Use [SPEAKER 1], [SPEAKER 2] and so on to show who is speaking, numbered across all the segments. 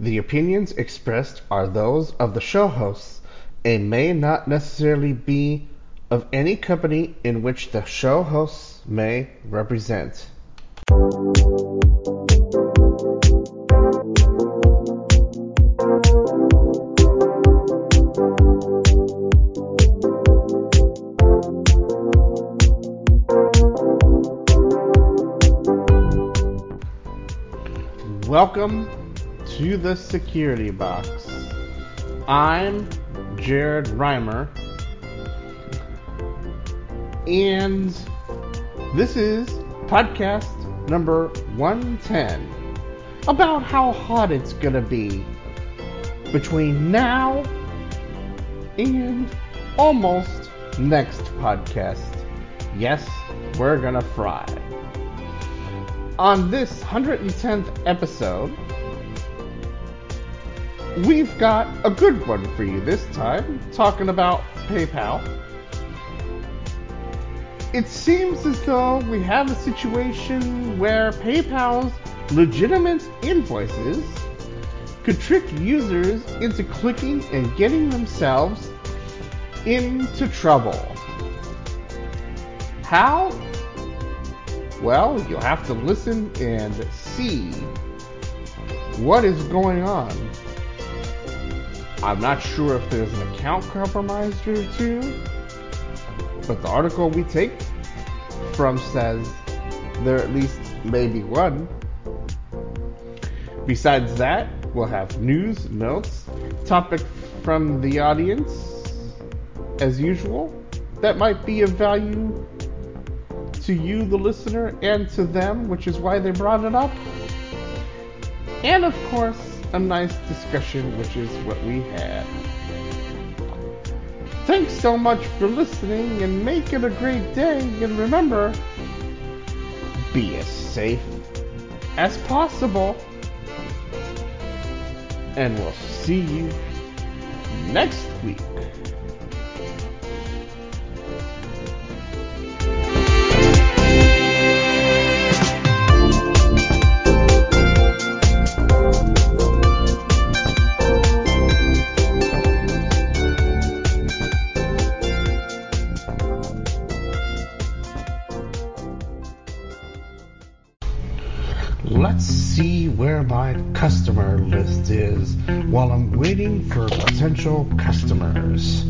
[SPEAKER 1] The opinions expressed are those of the show hosts and may not necessarily be of any company in which the show hosts may represent. Welcome to the security box. I'm Jared Reimer, and this is podcast number 110 about how hot it's gonna be between now and almost next podcast. Yes, we're gonna fry. On this 110th episode, we've got a good one for you this time, talking about PayPal. It seems as though we have a situation where PayPal's legitimate invoices could trick users into clicking and getting themselves into trouble. How? Well, you'll have to listen and see what is going on. I'm not sure if there's an account compromised or two, but the article we take from says there at least may be one. Besides that, we'll have news, notes, topic from the audience, as usual, that might be of value to you, the listener, and to them, which is why they brought it up. And of course, a nice discussion, which is what we had. Thanks so much for listening and make it a great day. And remember, be as safe as possible. And we'll see you next week. My customer list is while I'm waiting for potential customers.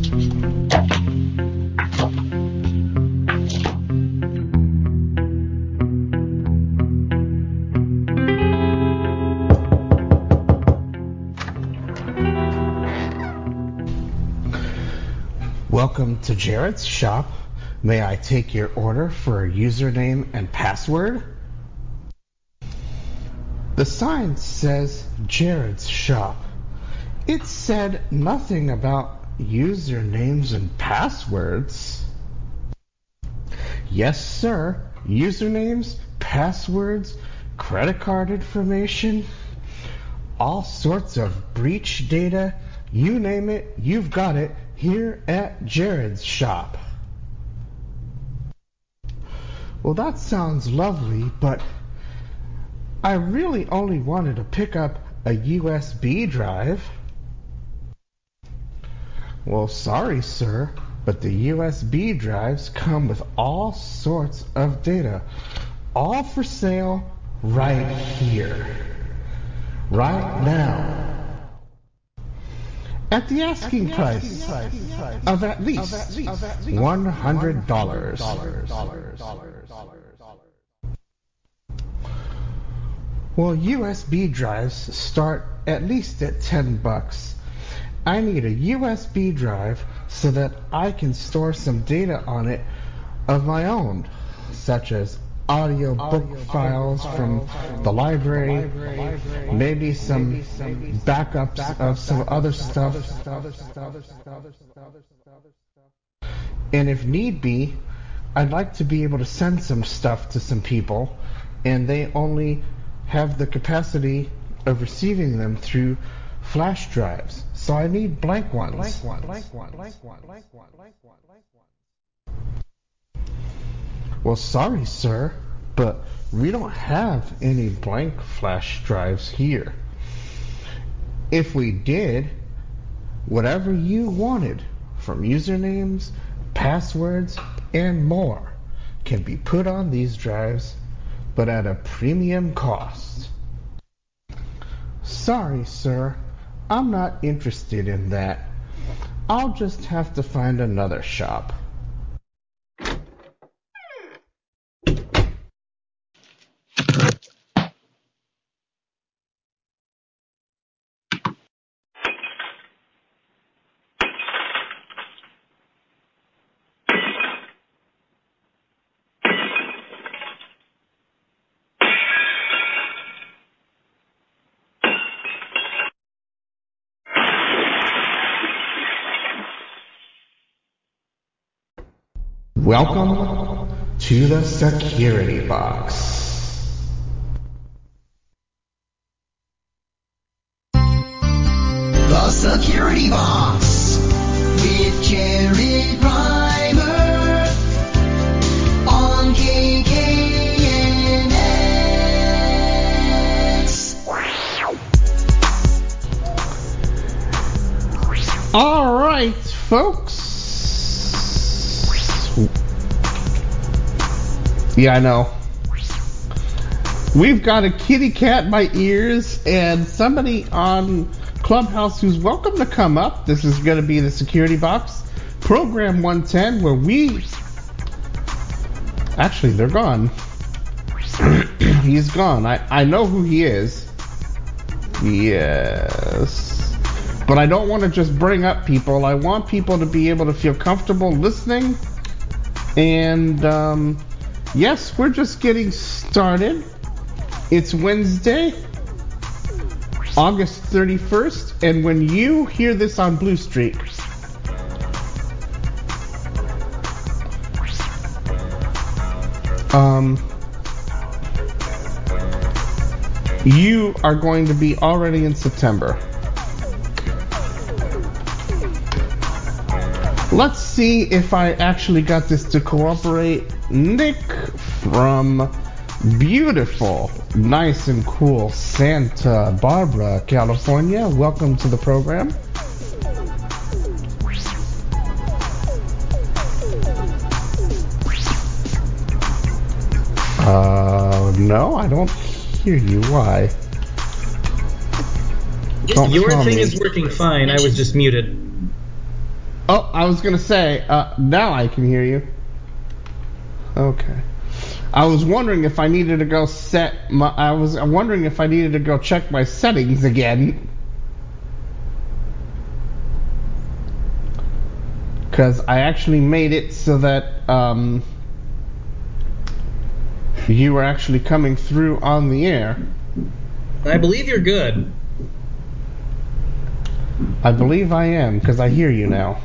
[SPEAKER 1] Welcome to Jared's shop. May I take your order for a username and password? The sign says Jared's shop. It said nothing about usernames and passwords. Yes, sir. Usernames, passwords, credit card information, all sorts of breach data. You name it, you've got it here at Jared's shop. Well, that sounds lovely, but I really only wanted to pick up a USB drive. Well, sorry, sir, but the USB drives come with all sorts of data, all for sale right here, right now. At the asking price of at least $100. Well, USB drives start at least at 10 bucks. I need a USB drive so that I can store some data on it of my own, such as audio book files from the library, maybe some backups of some other stuff. And if need be, I'd like to be able to send some stuff to some people, and they only have the capacity of receiving them through flash drives. So I need blank ones. Well, sorry, sir, but we don't have any blank flash drives here. If we did, whatever you wanted from usernames, passwords, and more can be put on these drives, but at a premium cost. Sorry, sir, I'm not interested in that. I'll just have to find another shop. Welcome to the security box.
[SPEAKER 2] The Security Box with Jared Reimer on KKNX.
[SPEAKER 1] All right, folks. Yeah, I know. We've got a kitty cat in my ears and somebody on Clubhouse who's welcome to come up. This is going to be the security box, program 110, where we. Actually, they're gone. He's gone. I, I know who he is. Yes. But I don't want to just bring up people. I want people to be able to feel comfortable listening. And, um, yes, we're just getting started. It's Wednesday, August 31st, and when you hear this on Blue Streak, um, you are going to be already in September. Let's see if I actually got this to cooperate. Nick from beautiful, nice and cool Santa Barbara, California. Welcome to the program. Uh, no, I don't hear you. Why? Don't
[SPEAKER 3] Your thing
[SPEAKER 1] me.
[SPEAKER 3] is working fine. I was just muted.
[SPEAKER 1] Oh, I was gonna say, uh, now I can hear you. Okay. I was wondering if I needed to go set my. I was wondering if I needed to go check my settings again. Because I actually made it so that um, you were actually coming through on the air.
[SPEAKER 3] I believe you're good.
[SPEAKER 1] I believe I am, because I hear you now.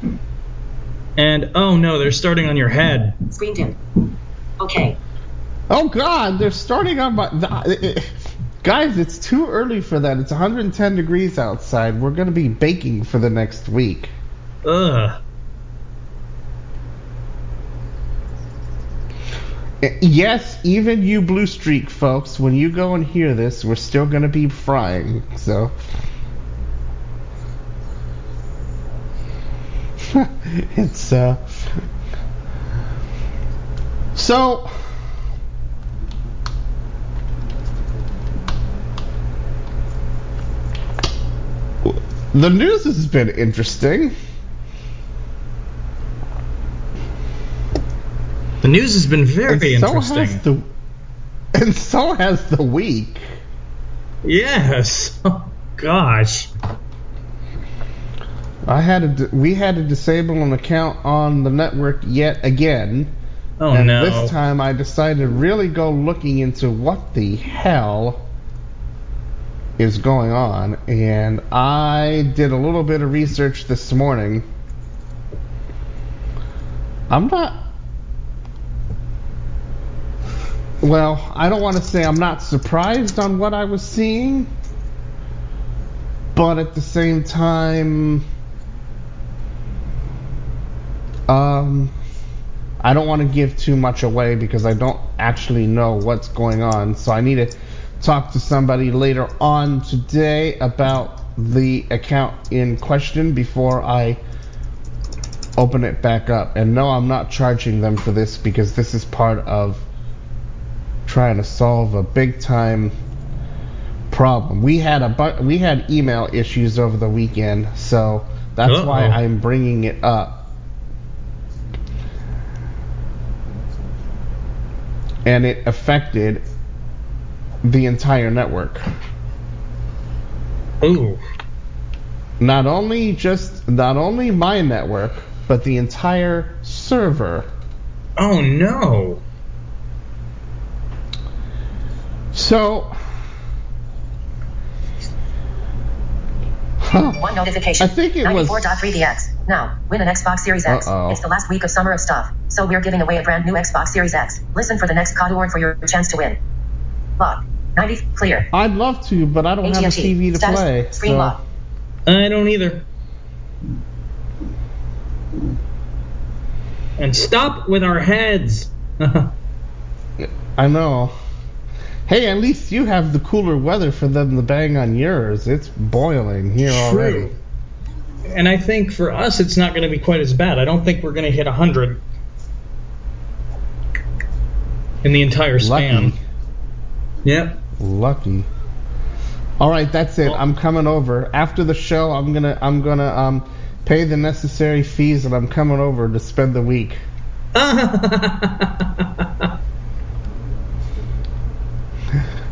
[SPEAKER 3] And oh no, they're starting on your head.
[SPEAKER 4] Screen dim. Okay.
[SPEAKER 1] Oh God, they're starting on my. The, guys, it's too early for that. It's 110 degrees outside. We're gonna be baking for the next week.
[SPEAKER 3] Ugh.
[SPEAKER 1] Eh, yes, even you Blue Streak folks, when you go and hear this, we're still gonna be frying. So. it's uh. So. The news has been interesting.
[SPEAKER 3] The news has been very
[SPEAKER 1] and so
[SPEAKER 3] interesting.
[SPEAKER 1] has the and so has the week.
[SPEAKER 3] Yes. Oh, gosh.
[SPEAKER 1] I had to we had to disable an account on the network yet again.
[SPEAKER 3] Oh
[SPEAKER 1] and
[SPEAKER 3] no.
[SPEAKER 1] this time I decided to really go looking into what the hell is going on and I did a little bit of research this morning. I'm not well, I don't want to say I'm not surprised on what I was seeing, but at the same time um I don't want to give too much away because I don't actually know what's going on. So I need to talk to somebody later on today about the account in question before I open it back up. And no, I'm not charging them for this because this is part of trying to solve a big time problem. We had a bu- we had email issues over the weekend, so that's why
[SPEAKER 3] Uh-oh.
[SPEAKER 1] I'm bringing it up. And it affected the entire network.
[SPEAKER 3] Ooh.
[SPEAKER 1] Not only just not only my network, but the entire server.
[SPEAKER 3] Oh no.
[SPEAKER 1] So Huh.
[SPEAKER 5] One notification.
[SPEAKER 1] I think it was-
[SPEAKER 5] 94.3dx. Now, win an Xbox Series X.
[SPEAKER 1] Uh-oh.
[SPEAKER 5] It's the last week of summer of stuff, so we're giving away a brand new Xbox Series X. Listen for the next code word for your chance to win. Lock. 90. Clear.
[SPEAKER 1] I'd love to, but I don't have a
[SPEAKER 5] AT&T.
[SPEAKER 1] TV to
[SPEAKER 5] Status.
[SPEAKER 1] play.
[SPEAKER 5] Screen
[SPEAKER 1] so-
[SPEAKER 5] lock.
[SPEAKER 3] I don't either. And stop with our heads.
[SPEAKER 1] I know. Hey, at least you have the cooler weather for them to bang on yours. It's boiling here already.
[SPEAKER 3] True. And I think for us, it's not going to be quite as bad. I don't think we're going to hit 100 in the entire span.
[SPEAKER 1] Lucky.
[SPEAKER 3] Yep.
[SPEAKER 1] Lucky. All right, that's it.
[SPEAKER 3] Well-
[SPEAKER 1] I'm coming over after the show. I'm gonna I'm gonna um pay the necessary fees, and I'm coming over to spend the week.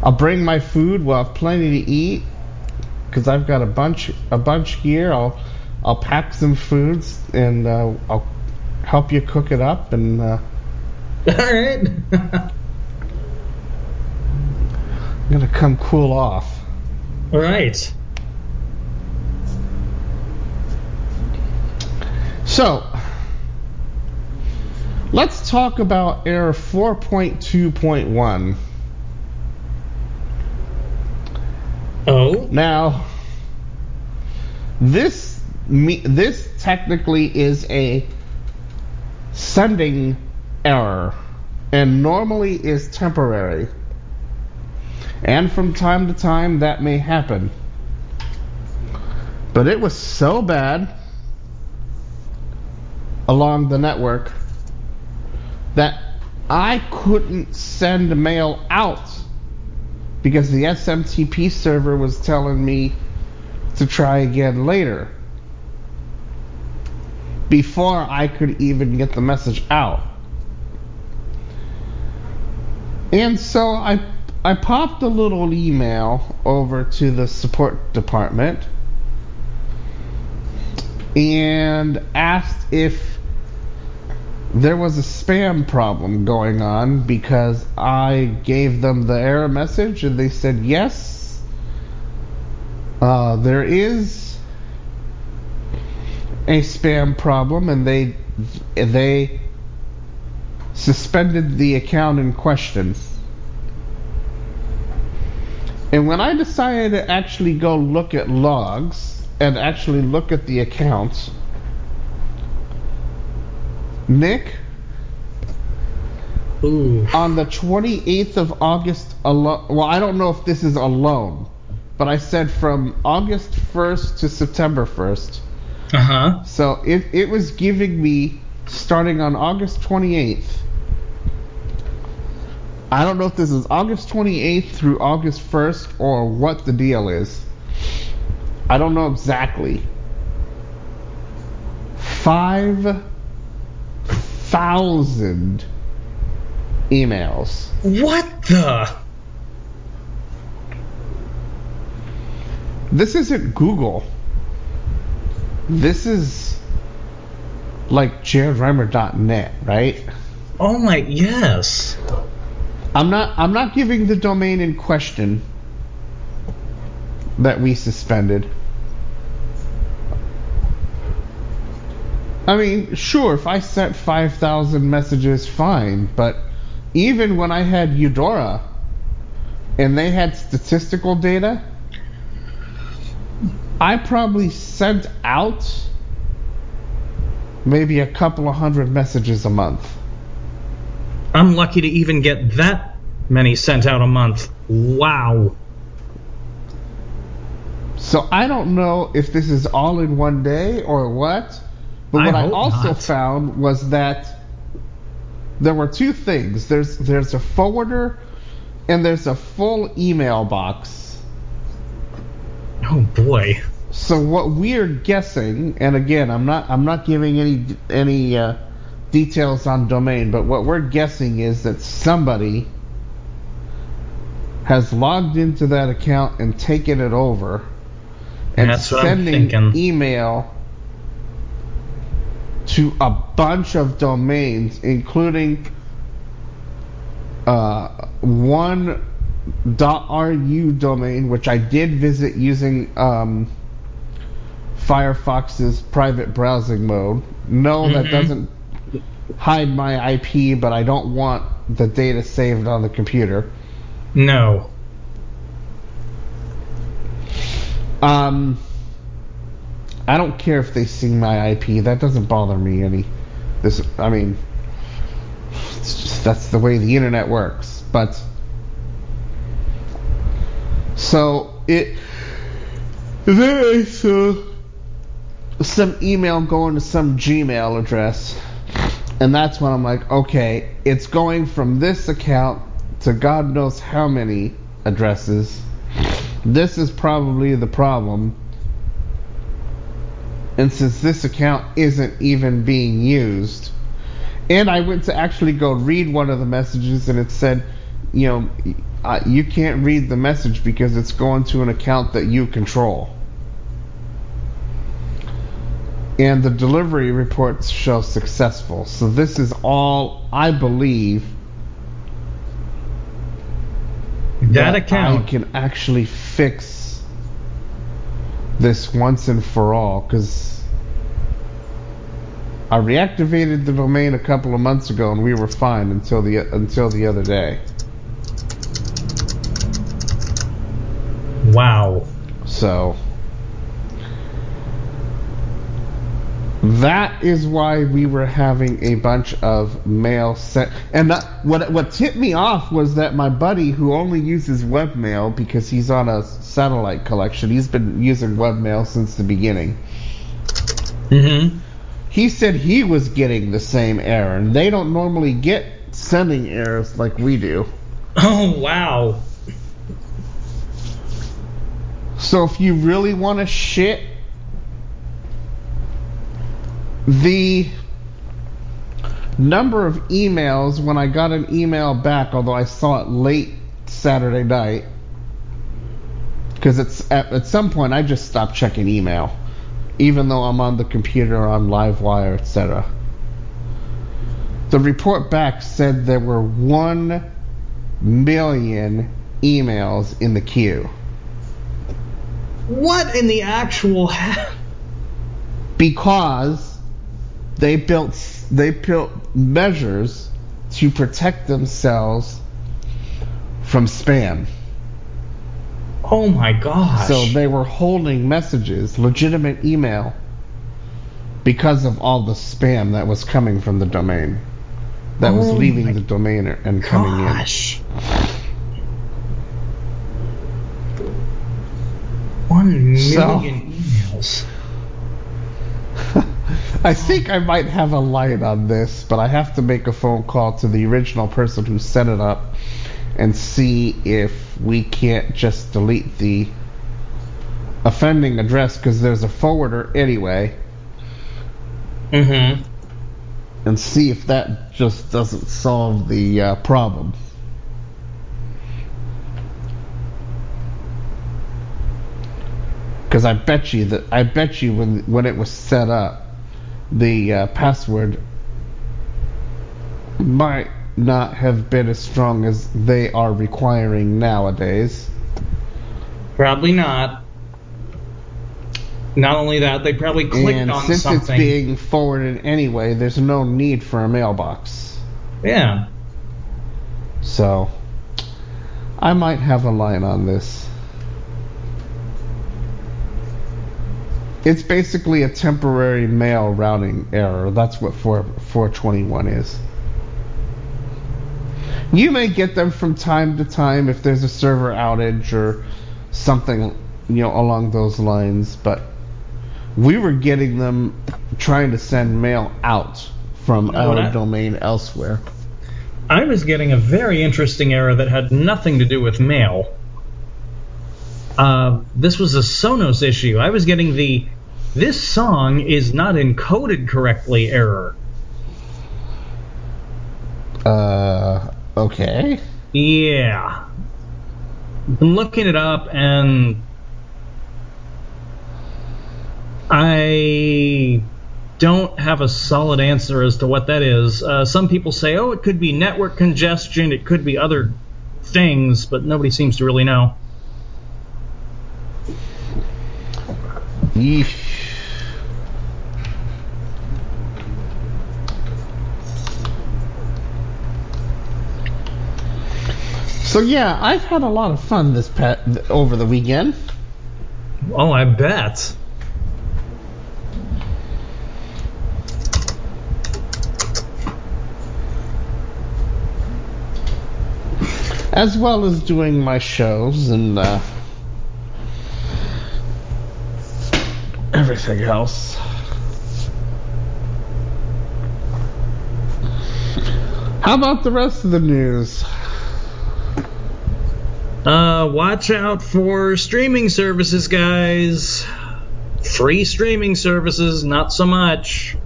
[SPEAKER 1] I'll bring my food. We'll have plenty to eat because I've got a bunch a bunch here. I'll I'll pack some foods and uh, I'll help you cook it up and. Uh,
[SPEAKER 3] All right.
[SPEAKER 1] I'm gonna come cool off.
[SPEAKER 3] All right.
[SPEAKER 1] So, let's talk about error 4.2.1.
[SPEAKER 3] Oh.
[SPEAKER 1] Now, this me, this technically is a sending error and normally is temporary. And from time to time that may happen. But it was so bad along the network that I couldn't send mail out because the SMTP server was telling me to try again later before I could even get the message out. And so I I popped a little email over to the support department and asked if there was a spam problem going on because I gave them the error message and they said yes. Uh, there is a spam problem and they they suspended the account in question. And when I decided to actually go look at logs and actually look at the accounts, Nick,
[SPEAKER 3] Ooh.
[SPEAKER 1] on the 28th of August alone, well, I don't know if this is alone, but I said from August 1st to September 1st.
[SPEAKER 3] Uh huh.
[SPEAKER 1] So it, it was giving me, starting on August 28th, I don't know if this is August 28th through August 1st or what the deal is. I don't know exactly. 5,000 emails.
[SPEAKER 3] What the?
[SPEAKER 1] This isn't Google. This is like jaredreimer.net, right?
[SPEAKER 3] Oh my. Yes.
[SPEAKER 1] I'm not I'm not giving the domain in question that we suspended. I mean, sure, if I sent 5,000 messages, fine, but even when I had Eudora and they had statistical data, I probably sent out maybe a couple of hundred messages a month.
[SPEAKER 3] I'm lucky to even get that many sent out a month. Wow.
[SPEAKER 1] So I don't know if this is all in one day or what. But
[SPEAKER 3] I
[SPEAKER 1] what I, also
[SPEAKER 3] not.
[SPEAKER 1] found was that there were two things. There's there's a forwarder and there's a full email box.
[SPEAKER 3] Oh boy.
[SPEAKER 1] So what we're guessing, and again, I'm not I'm not giving any any uh, details on domain, but what we're guessing is that somebody has logged into that account and taken it over and
[SPEAKER 3] That's
[SPEAKER 1] sending email to a bunch of domains, including uh, one .ru domain, which I did visit using um, Firefox's private browsing mode. No, that
[SPEAKER 3] Mhm.
[SPEAKER 1] doesn't hide my IP, but I don't want the data saved on the computer.
[SPEAKER 3] No.
[SPEAKER 1] Um, I don't care if they see my IP. That doesn't bother me any. This, I mean, it's just, that's the way the internet works. But so it then I saw some email going to some Gmail address, and that's when I'm like, okay, it's going from this account to God knows how many addresses. This is probably the problem. And since this account isn't even being used, and I went to actually go read one of the messages, and it said, you know, uh, you can't read the message because it's going to an account that you control. And the delivery reports show successful. So this is all, I believe,
[SPEAKER 3] That
[SPEAKER 1] I
[SPEAKER 3] account.
[SPEAKER 1] can actually fix this once and for all because I reactivated the domain a couple of months ago and we were fine until the until the other day.
[SPEAKER 3] Wow.
[SPEAKER 1] So that is why we were having a bunch of mail sent. And that, what what tipped me off was that my buddy, who only uses webmail because he's on a satellite collection, he's been using webmail since the beginning.
[SPEAKER 3] Mm-hmm.
[SPEAKER 1] He said he was getting the same error, and they don't normally get sending errors like we do.
[SPEAKER 3] Oh wow.
[SPEAKER 1] So if you really want to shit, the number of emails when I got an email back, although I saw it late Saturday night, because it's at, at some point I just stopped checking email, even though I'm on the computer on LiveWire, etc. The report back said there were one million emails in the queue.
[SPEAKER 3] What in the actual ha-
[SPEAKER 1] because they built they built measures to protect themselves from spam.
[SPEAKER 3] Oh my gosh.
[SPEAKER 1] So they were holding messages, legitimate email, because of all the spam that was coming from the domain, that was
[SPEAKER 3] Oh
[SPEAKER 1] leaving the domain and coming in.
[SPEAKER 3] One
[SPEAKER 1] So-
[SPEAKER 3] million emails.
[SPEAKER 1] I think I might have a light on this, but I have to make a phone call to the original person who set it up and see if we can't just delete the offending address because there's a forwarder anyway,
[SPEAKER 3] Mm-hmm.
[SPEAKER 1] and see if that just doesn't solve the uh, problem. Because I bet you that I bet you when when it was set up, the uh, password might not have been as strong as they are requiring nowadays.
[SPEAKER 3] Probably not. Not only that, they probably clicked
[SPEAKER 1] and
[SPEAKER 3] on
[SPEAKER 1] since
[SPEAKER 3] something.
[SPEAKER 1] it's being forwarded anyway, there's no need for a mailbox.
[SPEAKER 3] yeah.
[SPEAKER 1] So I might have a line on this. It's basically a temporary mail routing error. That's what 4, 421 is. You may get them from time to time if there's a server outage or something you know, along those lines, but we were getting them trying to send mail out from
[SPEAKER 3] No,
[SPEAKER 1] our
[SPEAKER 3] that-
[SPEAKER 1] domain elsewhere.
[SPEAKER 3] I was getting a very interesting error that had nothing to do with mail. Uh, this was a Sonos issue. I was getting the this song is not encoded correctly error.
[SPEAKER 1] Uh, okay.
[SPEAKER 3] Yeah. Been looking it up and I don't have a solid answer as to what that is. Uh, some people say, oh, it could be network congestion, it could be other things, but nobody seems to really know.
[SPEAKER 1] Yeesh. So yeah, I've had a lot of fun this pet over the weekend.
[SPEAKER 3] Oh, I bet.
[SPEAKER 1] as well as doing my shows and uh, everything else. How about the rest of the news?
[SPEAKER 3] Uh, watch out for streaming services, guys. Free streaming services, not so much.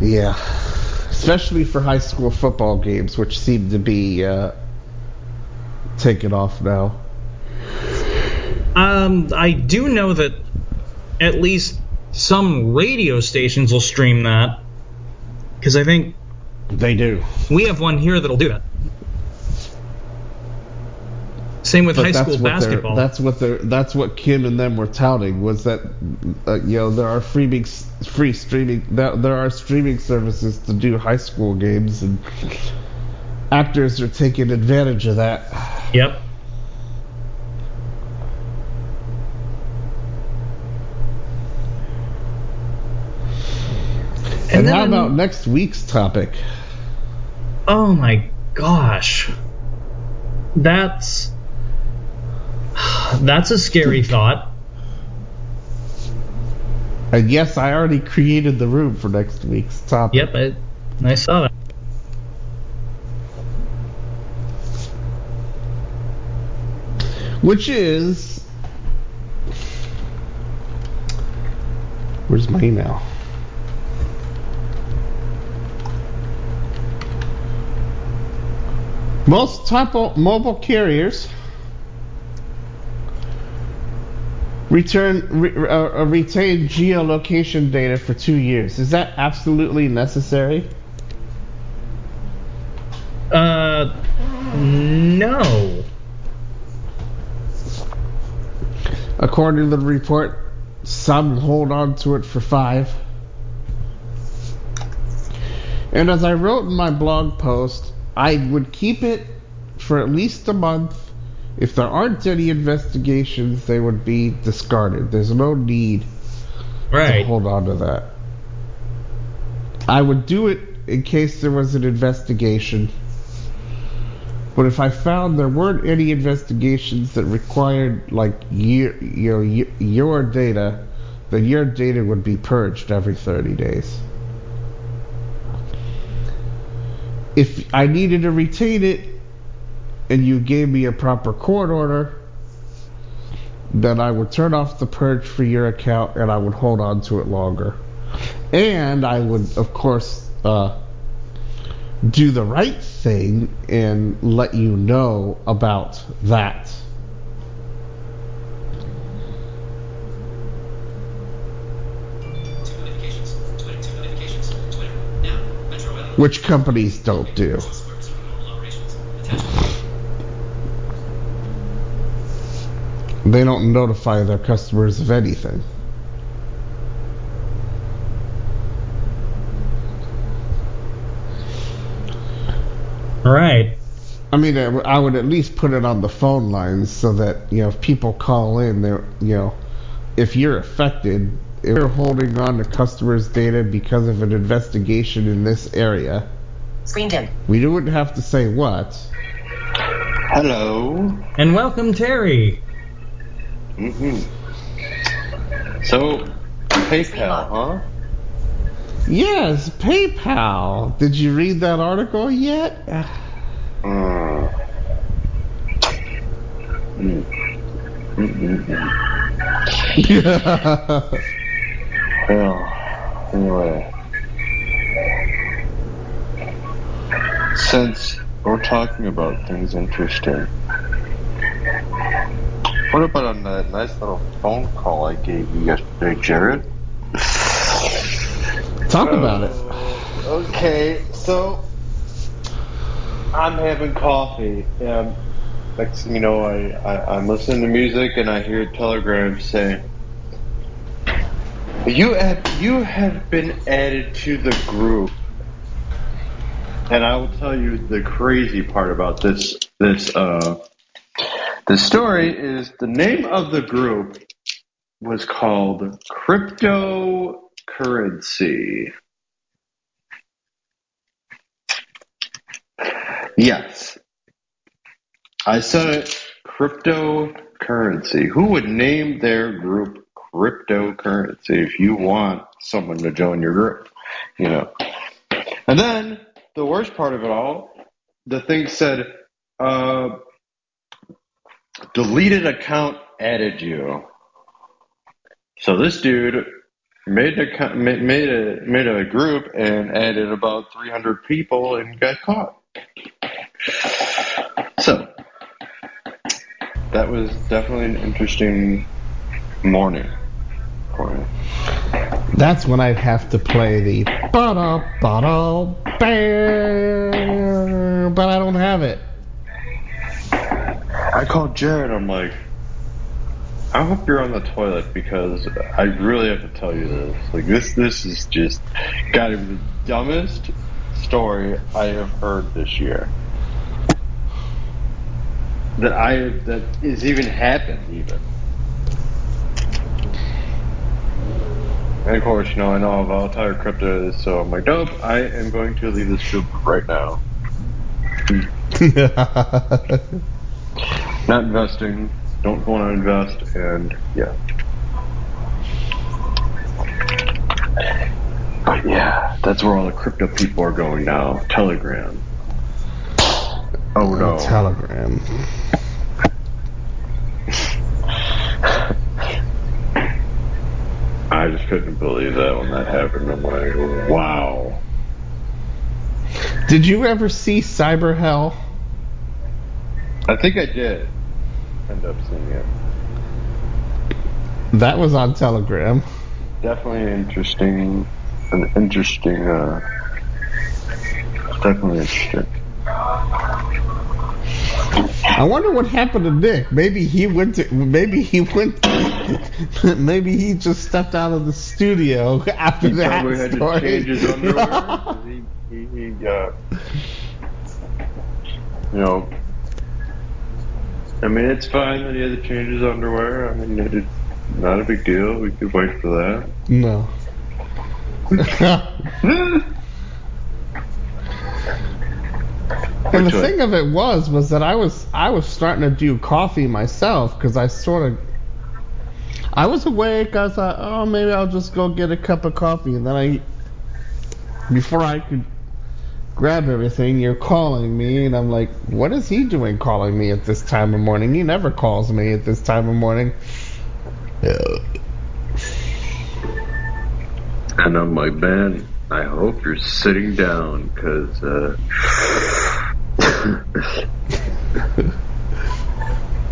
[SPEAKER 1] Yeah, especially for high school football games, which seem to be uh, taken off now.
[SPEAKER 3] Um, I do know that at least some radio stations will stream that. Because I think
[SPEAKER 1] They do.
[SPEAKER 3] we have one here that'll do that. Same with high school basketball.
[SPEAKER 1] That's what they're. That's what Kim and them were touting was that, uh, you know, there are free free streaming. That there are streaming services to do high school games, and actors are taking advantage of that.
[SPEAKER 3] Yep.
[SPEAKER 1] And,
[SPEAKER 3] then
[SPEAKER 1] how about next week's topic?
[SPEAKER 3] Oh my gosh. That's that's a scary thought.
[SPEAKER 1] And yes, I already created the room for next week's topic.
[SPEAKER 3] Yep, I, I saw that.
[SPEAKER 1] Which is. Where's my email? Most mobile carriers return re, uh, uh, retain geolocation data for two years. Is that absolutely necessary?
[SPEAKER 3] Uh, no.
[SPEAKER 1] According to the report, some hold on to it for five. And as I wrote in my blog post, I would keep it for at least a month. If there aren't any investigations, they would be discarded. There's no need to hold on to that. I would do it in case there was an investigation. But if I found there weren't any investigations that required like year, you know, y- your data, then your data would be purged every 30 days. If I needed to retain it and you gave me a proper court order, then I would turn off the purge for your account and I would hold on to it longer. And I would, of course, uh, do the right thing and let you know about that.
[SPEAKER 6] Two notifications. Twitter. Two notifications. Twitter. Now, Metro Oil.
[SPEAKER 1] Which companies don't do.
[SPEAKER 6] Square resume normal operations. Attachment.
[SPEAKER 1] They don't notify their customers of anything.
[SPEAKER 3] Right.
[SPEAKER 1] I mean, I would at least put it on the phone lines so that you know if people call in, they're you know, if you're affected, if you're holding on to customers' data because of an investigation in this area,
[SPEAKER 5] Screen dim.
[SPEAKER 1] we wouldn't have to say what,
[SPEAKER 7] Hello.
[SPEAKER 3] And welcome, Terry.
[SPEAKER 7] Mm-hmm. So, PayPal, huh?
[SPEAKER 1] Yes, PayPal. Did you read that article yet?
[SPEAKER 7] Uh, mm. Mm-mm-mm. Well, anyway. Since we're talking about things interesting, what about on that nice little phone call I gave you yesterday, Jared?
[SPEAKER 1] Talk about it.
[SPEAKER 7] Okay, so I'm having coffee. Um, next thing you know, I, I, I'm listening to music and I hear telegrams say, "You have you have been added to the group." And I will tell you the crazy part about this this uh the story is the name of the group was called cryptocurrency. Yes. I said it cryptocurrency. Who would name their group cryptocurrency if you want someone to join your group? You know. And then the worst part of it all, the thing said, uh, deleted account added you. So this dude made a made a made a group and added about 300 people and got caught. So that was definitely an interesting morning
[SPEAKER 1] That's when I'd have to play the ba-da, ba-da, bam, but I don't have it.
[SPEAKER 7] I called Jared. I'm like, I hope you're on the toilet because I really have to tell you this. Like this, this is just got to be the dumbest story I have heard this year. That I that is even happened even. And of course, you know, I know how volatile crypto is, so I'm like, nope, I am going to leave this group right now. Not investing, don't want to invest, and yeah. But yeah, that's where all the crypto people are going now. Telegram. Oh no.
[SPEAKER 1] Telegram.
[SPEAKER 7] I just couldn't believe that when that happened. I'm like, wow.
[SPEAKER 1] Did you ever see Cyber Hell?
[SPEAKER 7] I think I did end up seeing it.
[SPEAKER 1] That was on Telegram.
[SPEAKER 7] Definitely interesting. An interesting. Uh, definitely interesting.
[SPEAKER 1] I wonder what happened to Nick. Maybe he went to. Maybe he went. maybe he just stepped out of the studio after
[SPEAKER 7] He
[SPEAKER 1] that
[SPEAKER 7] probably had
[SPEAKER 1] story.
[SPEAKER 7] to change his underwear. he, he, he, uh, you know. I mean, it's fine that he had to change his underwear. I mean, it, it's not a big deal. We could wait for that.
[SPEAKER 1] no. And the
[SPEAKER 7] way?
[SPEAKER 1] thing of it was, was that I was I was starting to do coffee myself because I sort of I was awake. I thought, oh, maybe I'll just go get a cup of coffee, and then I, before I could grab everything, you're calling me, and I'm like, what is he doing calling me at this time of morning? He never calls me at this time of morning.
[SPEAKER 7] And I'm like, man, I hope you're sitting down because uh,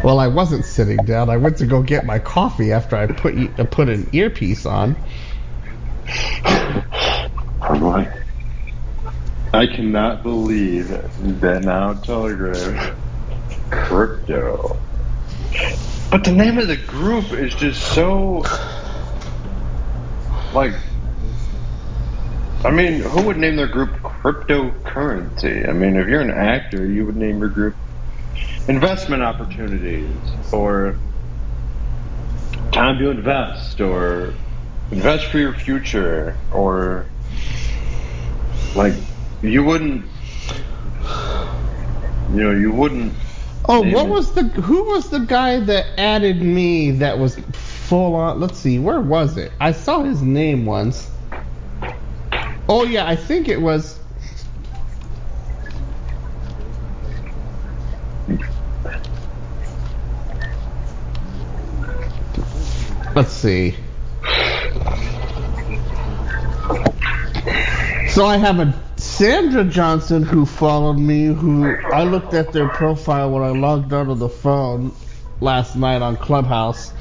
[SPEAKER 1] Well, I wasn't sitting down. I went to go get my coffee after I put I put an earpiece on.
[SPEAKER 7] I'm like, I cannot believe that now Telegram crypto. But the name of the group is just so like. I mean, who would name their group cryptocurrency? I mean, if you're an actor, you would name your group investment opportunities or time to invest or invest for your future or like you wouldn't you know you wouldn't
[SPEAKER 1] Oh, what
[SPEAKER 7] it.
[SPEAKER 1] was the who was the guy that added me that was full on? Let's see, where was it? I saw his name once. Oh yeah, I think it was. Let's see. So I have a Sandra Johnson who followed me. Who I looked at their profile when I logged onto the phone last night on Clubhouse,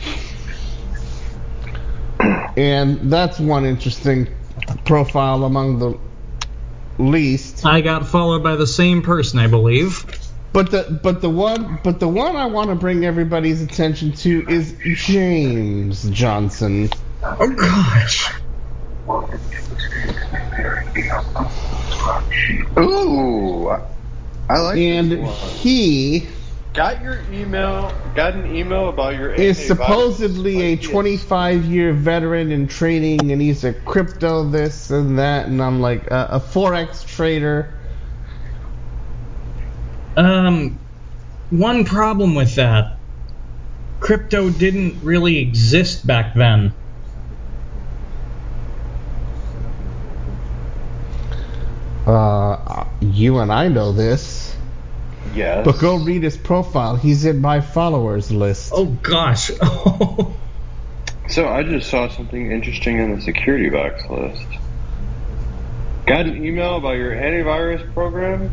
[SPEAKER 1] and that's one interesting profile among the least.
[SPEAKER 3] I got followed by the same person, I believe.
[SPEAKER 1] But the but the one but the one I want to bring everybody's attention to is James Johnson.
[SPEAKER 3] Oh gosh.
[SPEAKER 7] Ooh, I like
[SPEAKER 1] And
[SPEAKER 7] this one.
[SPEAKER 1] he
[SPEAKER 7] Got your email? Got an email about your
[SPEAKER 1] is supposedly a 25 year veteran in trading and he's a crypto this and that and I'm like uh, a forex trader.
[SPEAKER 3] Um, one problem with that. Crypto didn't really exist back then.
[SPEAKER 1] Uh, you and I know this,
[SPEAKER 7] Yes.
[SPEAKER 1] but go read his profile. He's in my followers list.
[SPEAKER 3] Oh gosh.
[SPEAKER 7] So I just saw something interesting in the security box list. Got an email about your antivirus program?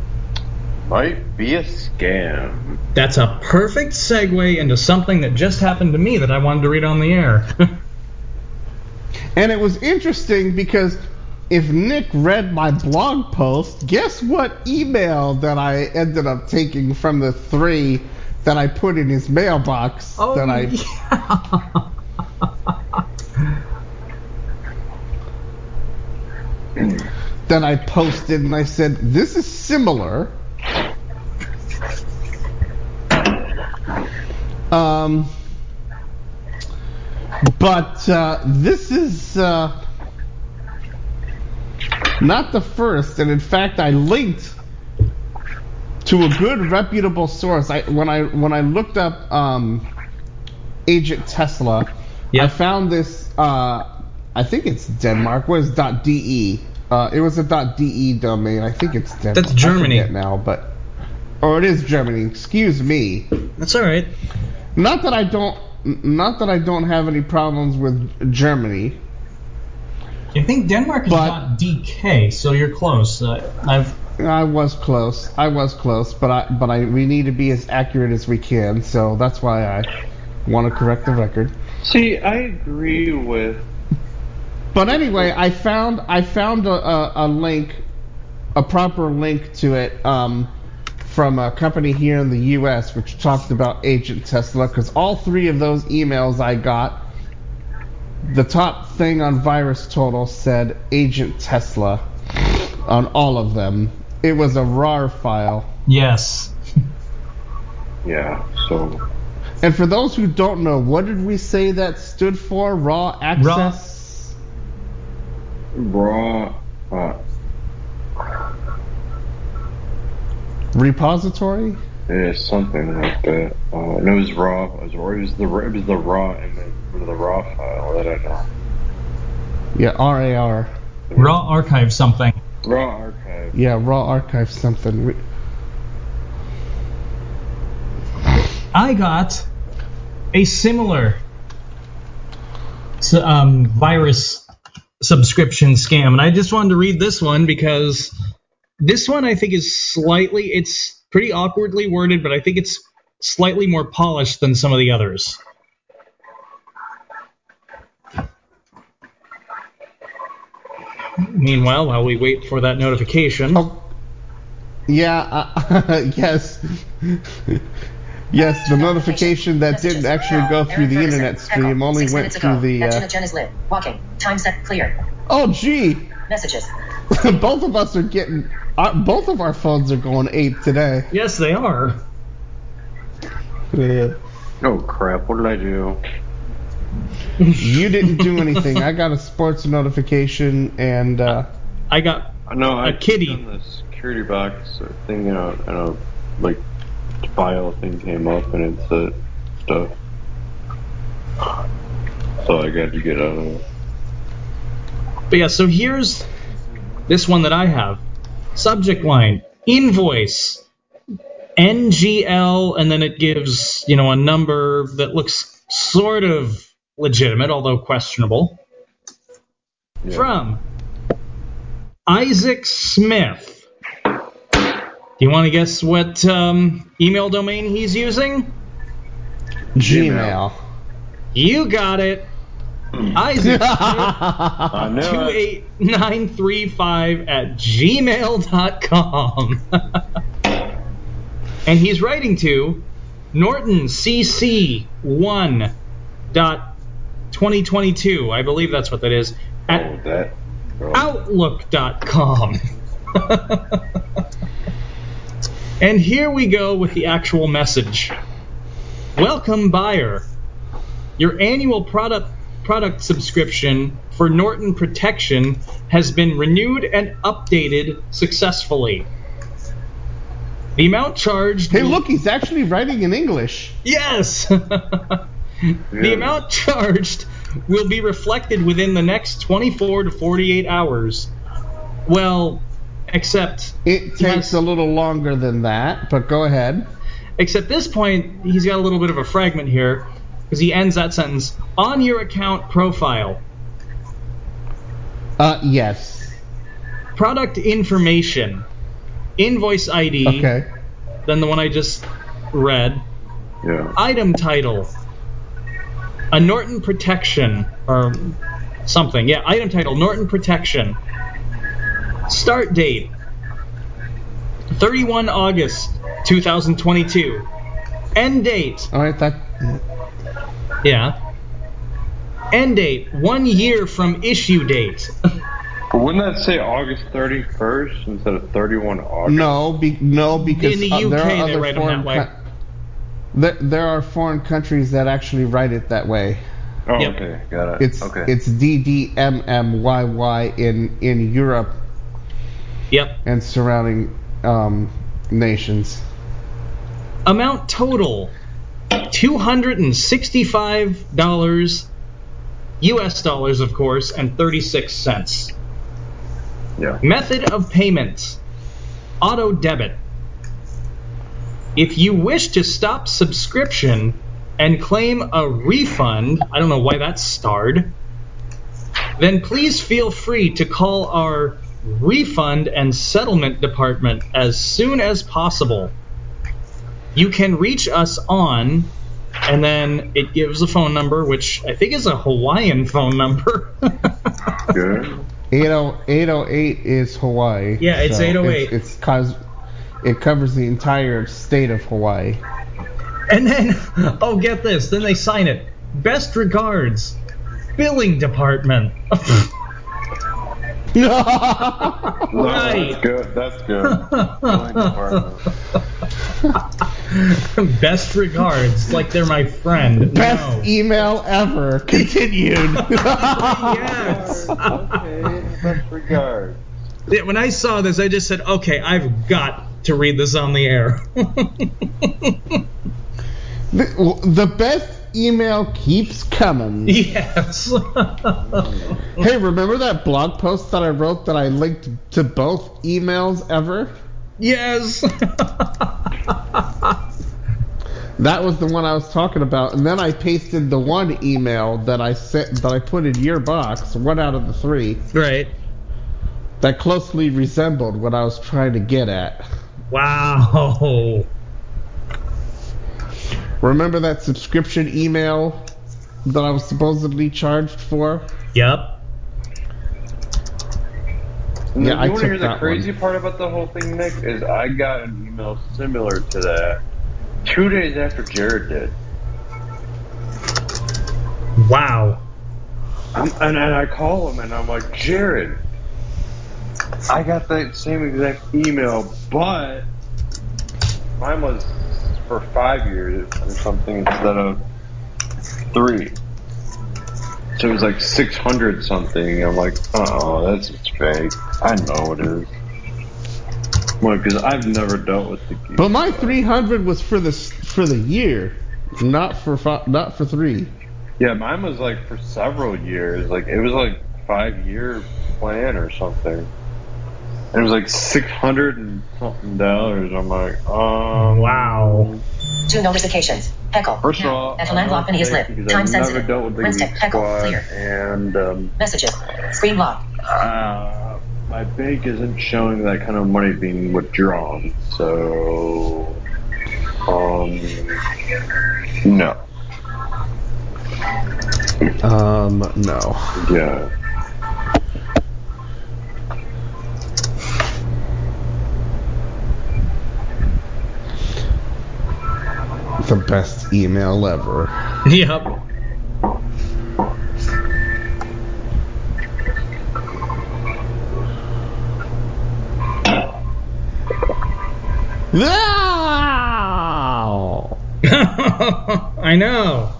[SPEAKER 7] Might be a scam.
[SPEAKER 3] That's a perfect segue into something that just happened to me that I wanted to read on the air.
[SPEAKER 1] And it was interesting because if Nick read my blog post, guess what email that I ended up taking from the three that I put in his mailbox
[SPEAKER 3] Oh,
[SPEAKER 1] that I that I posted and I said this is similar. Um, but uh, this is uh, not the first, and in fact, I linked to a good reputable source. I when I when I looked up um, Agent Tesla,
[SPEAKER 3] Yeah.
[SPEAKER 1] I found this. Uh, I think it's Denmark. What is .de? Uh, it was a .de domain. I think it's Denmark.
[SPEAKER 3] That's Germany.
[SPEAKER 1] Now, but or it is Germany. Excuse me.
[SPEAKER 3] That's all right.
[SPEAKER 1] Not that I don't. Not that I don't have any problems with Germany.
[SPEAKER 3] I think Denmark is
[SPEAKER 1] But-
[SPEAKER 3] .dk, so you're close. Uh, I've
[SPEAKER 1] I was close. I was close, but I but I we need to be as accurate as we can. So that's why I want to correct the record.
[SPEAKER 7] See, I agree with.
[SPEAKER 1] But anyway, I found I found a, a, a link, a proper link to it um, from a company here in the U.S. which talked about Agent Tesla because all three of those emails I got, the top thing on Virus Total said Agent Tesla on all of them. It was a RAR file.
[SPEAKER 3] yes.
[SPEAKER 7] Yeah, so.
[SPEAKER 1] And for those who don't know, what did we say that stood for? Raw access.
[SPEAKER 7] Raw. Uh,
[SPEAKER 1] Repository.
[SPEAKER 7] yeah, something like that. Uh, and it was raw. It was, it was the it was the raw image, or the raw file that I know.
[SPEAKER 1] Yeah, RAR.
[SPEAKER 3] Raw archive something.
[SPEAKER 7] Raw archive.
[SPEAKER 1] Yeah, raw archive something.
[SPEAKER 3] I got a similar um, virus subscription scam, and I just wanted to read this one because this one I think is slightly, it's pretty awkwardly worded, but I think it's slightly more polished than some of the others. Meanwhile, while we wait for that notification,
[SPEAKER 1] Oh, yeah, uh, yes. yes, the notification that didn't actually go through the internet stream
[SPEAKER 5] Echo,
[SPEAKER 1] only
[SPEAKER 5] six
[SPEAKER 1] went through
[SPEAKER 5] ago.
[SPEAKER 1] the.
[SPEAKER 5] That
[SPEAKER 1] Uh,
[SPEAKER 5] Jenna Jen is. Walking. Time set clear.
[SPEAKER 1] oh, gee!
[SPEAKER 5] Messages.
[SPEAKER 1] both of us are getting. Our, both of our phones are going eight today.
[SPEAKER 3] yes, they are.
[SPEAKER 1] Yeah.
[SPEAKER 7] Oh crap! What did I do?
[SPEAKER 1] You didn't do anything. I got a sports notification and. Uh,
[SPEAKER 3] I got
[SPEAKER 7] No, I
[SPEAKER 3] A kitty.
[SPEAKER 7] clicked on the security box thing in a, in a like file thing came up and it said stuff. So I got to get out of it.
[SPEAKER 3] But yeah, so here's this one that I have. Subject line invoice NGL, and then it gives, you know, a number that looks sort of legitimate, although questionable.
[SPEAKER 7] Yeah.
[SPEAKER 3] From Isaac Smith. Do you want to guess what um, email domain he's using?
[SPEAKER 1] Gmail.
[SPEAKER 3] You got it. Isaac Smith.
[SPEAKER 7] I know it.
[SPEAKER 3] 28935 at gmail.com. and he's writing to Norton CC 1 dot 2022. I believe that's what that is.
[SPEAKER 7] Oh,
[SPEAKER 3] At
[SPEAKER 7] that. Oh,
[SPEAKER 3] outlook.com. and here we go with the actual message. Welcome, buyer. Your annual product product subscription for Norton Protection has been renewed and updated successfully. The amount charged.
[SPEAKER 1] Hey, look, he's actually writing in English.
[SPEAKER 3] Yes. the amount charged will be reflected within the next 24 to 48 hours. Well, except
[SPEAKER 1] It takes a little longer than that, but go ahead.
[SPEAKER 3] except this point he's got a little bit of a fragment here because he ends that sentence on your account profile.
[SPEAKER 1] Uh, yes.
[SPEAKER 3] Product information. Invoice ID,
[SPEAKER 1] Okay.
[SPEAKER 3] then the one I just read.
[SPEAKER 7] yeah.
[SPEAKER 3] Item title. A Norton Protection or something. Yeah, item title Norton Protection. Start date 31 August 2022. End date.
[SPEAKER 1] All right. That.
[SPEAKER 3] Yeah. End date 1 year from issue date.
[SPEAKER 7] But wouldn't that say August 31st instead of 31 August?
[SPEAKER 1] No, be, no, because
[SPEAKER 3] In the
[SPEAKER 1] uh, there
[SPEAKER 3] UK,
[SPEAKER 1] are
[SPEAKER 3] they
[SPEAKER 1] other
[SPEAKER 3] write 'em
[SPEAKER 1] foreign
[SPEAKER 3] that way.
[SPEAKER 1] There, there are foreign countries that actually write it that way.
[SPEAKER 7] Oh,
[SPEAKER 3] Yep.
[SPEAKER 7] okay. Got it.
[SPEAKER 1] It's
[SPEAKER 7] okay.
[SPEAKER 1] it's D D M M Y Y in in Europe
[SPEAKER 3] Yep.
[SPEAKER 1] and surrounding um, nations.
[SPEAKER 3] Amount total $265 US dollars, of course, and 36 cents.
[SPEAKER 7] yeah.
[SPEAKER 3] Method of payment auto debit. If you wish to stop subscription and claim a refund, I don't know why that's starred, then please feel free to call our refund and settlement department as soon as possible. You can reach us on, and then it gives a phone number, which I think is a Hawaiian phone number.
[SPEAKER 7] Good.
[SPEAKER 1] 80, 808 is Hawaii.
[SPEAKER 3] Yeah, it's
[SPEAKER 1] so
[SPEAKER 3] 808.
[SPEAKER 1] It's, it's cause it covers the entire state of Hawaii.
[SPEAKER 3] And then, oh, get this. Then they sign it. Best regards, billing department.
[SPEAKER 7] No, That's good. That's good. Billing department.
[SPEAKER 3] Best regards, like they're my friend.
[SPEAKER 1] Best
[SPEAKER 3] no.
[SPEAKER 1] email ever. Continued.
[SPEAKER 3] yes.
[SPEAKER 7] okay. Best regards.
[SPEAKER 3] Yeah, when I saw this, I just said, okay, I've got to read this on the air.
[SPEAKER 1] the, the best email keeps coming.
[SPEAKER 3] yes.
[SPEAKER 1] Hey, remember that blog post that I wrote that I linked to both emails ever?
[SPEAKER 3] yes.
[SPEAKER 1] That was the one I was talking about, and then I pasted the one email that I sent that I put in your box, one out of the three,
[SPEAKER 3] right.
[SPEAKER 1] that closely resembled what I was trying to get at.
[SPEAKER 3] Wow.
[SPEAKER 1] Remember that subscription email that I was supposedly charged for?
[SPEAKER 3] Yep.
[SPEAKER 7] And
[SPEAKER 1] Yeah,
[SPEAKER 7] then
[SPEAKER 1] I
[SPEAKER 7] you want to hear the crazy
[SPEAKER 1] one.
[SPEAKER 7] part about the whole thing, Nick? Is I got an email similar to that two days after Jared did.
[SPEAKER 3] Wow.
[SPEAKER 7] I'm, and, and I call him and I'm like, Jared, I got that same exact email, but mine was for five years or something instead of three. So it was like 600 something. I'm like, oh, that's just fake. I know it is. Well, because I've never dealt with the geek.
[SPEAKER 1] But my 300 was for the for the year, not for fi- not for three.
[SPEAKER 7] Yeah, mine was like for several years. Like it was like five year plan or something. And it was like six hundred and something dollars. I'm like, um,
[SPEAKER 3] Wow.
[SPEAKER 5] Two notifications. Heckle.
[SPEAKER 7] First of
[SPEAKER 5] Now.
[SPEAKER 7] all,
[SPEAKER 5] At a
[SPEAKER 7] I
[SPEAKER 5] landlocked
[SPEAKER 7] don't
[SPEAKER 5] is
[SPEAKER 7] think
[SPEAKER 5] Time
[SPEAKER 7] I've
[SPEAKER 5] sensitive.
[SPEAKER 7] dealt with the
[SPEAKER 5] Winston. Heckle. Clear.
[SPEAKER 7] and um,
[SPEAKER 5] Messages. Screen lock.
[SPEAKER 7] uh, my bank isn't showing that kind of money being withdrawn. So, um, no,
[SPEAKER 1] Um, no.
[SPEAKER 7] yeah.
[SPEAKER 1] The best email ever.
[SPEAKER 3] Yep.
[SPEAKER 1] Wow!
[SPEAKER 3] I know.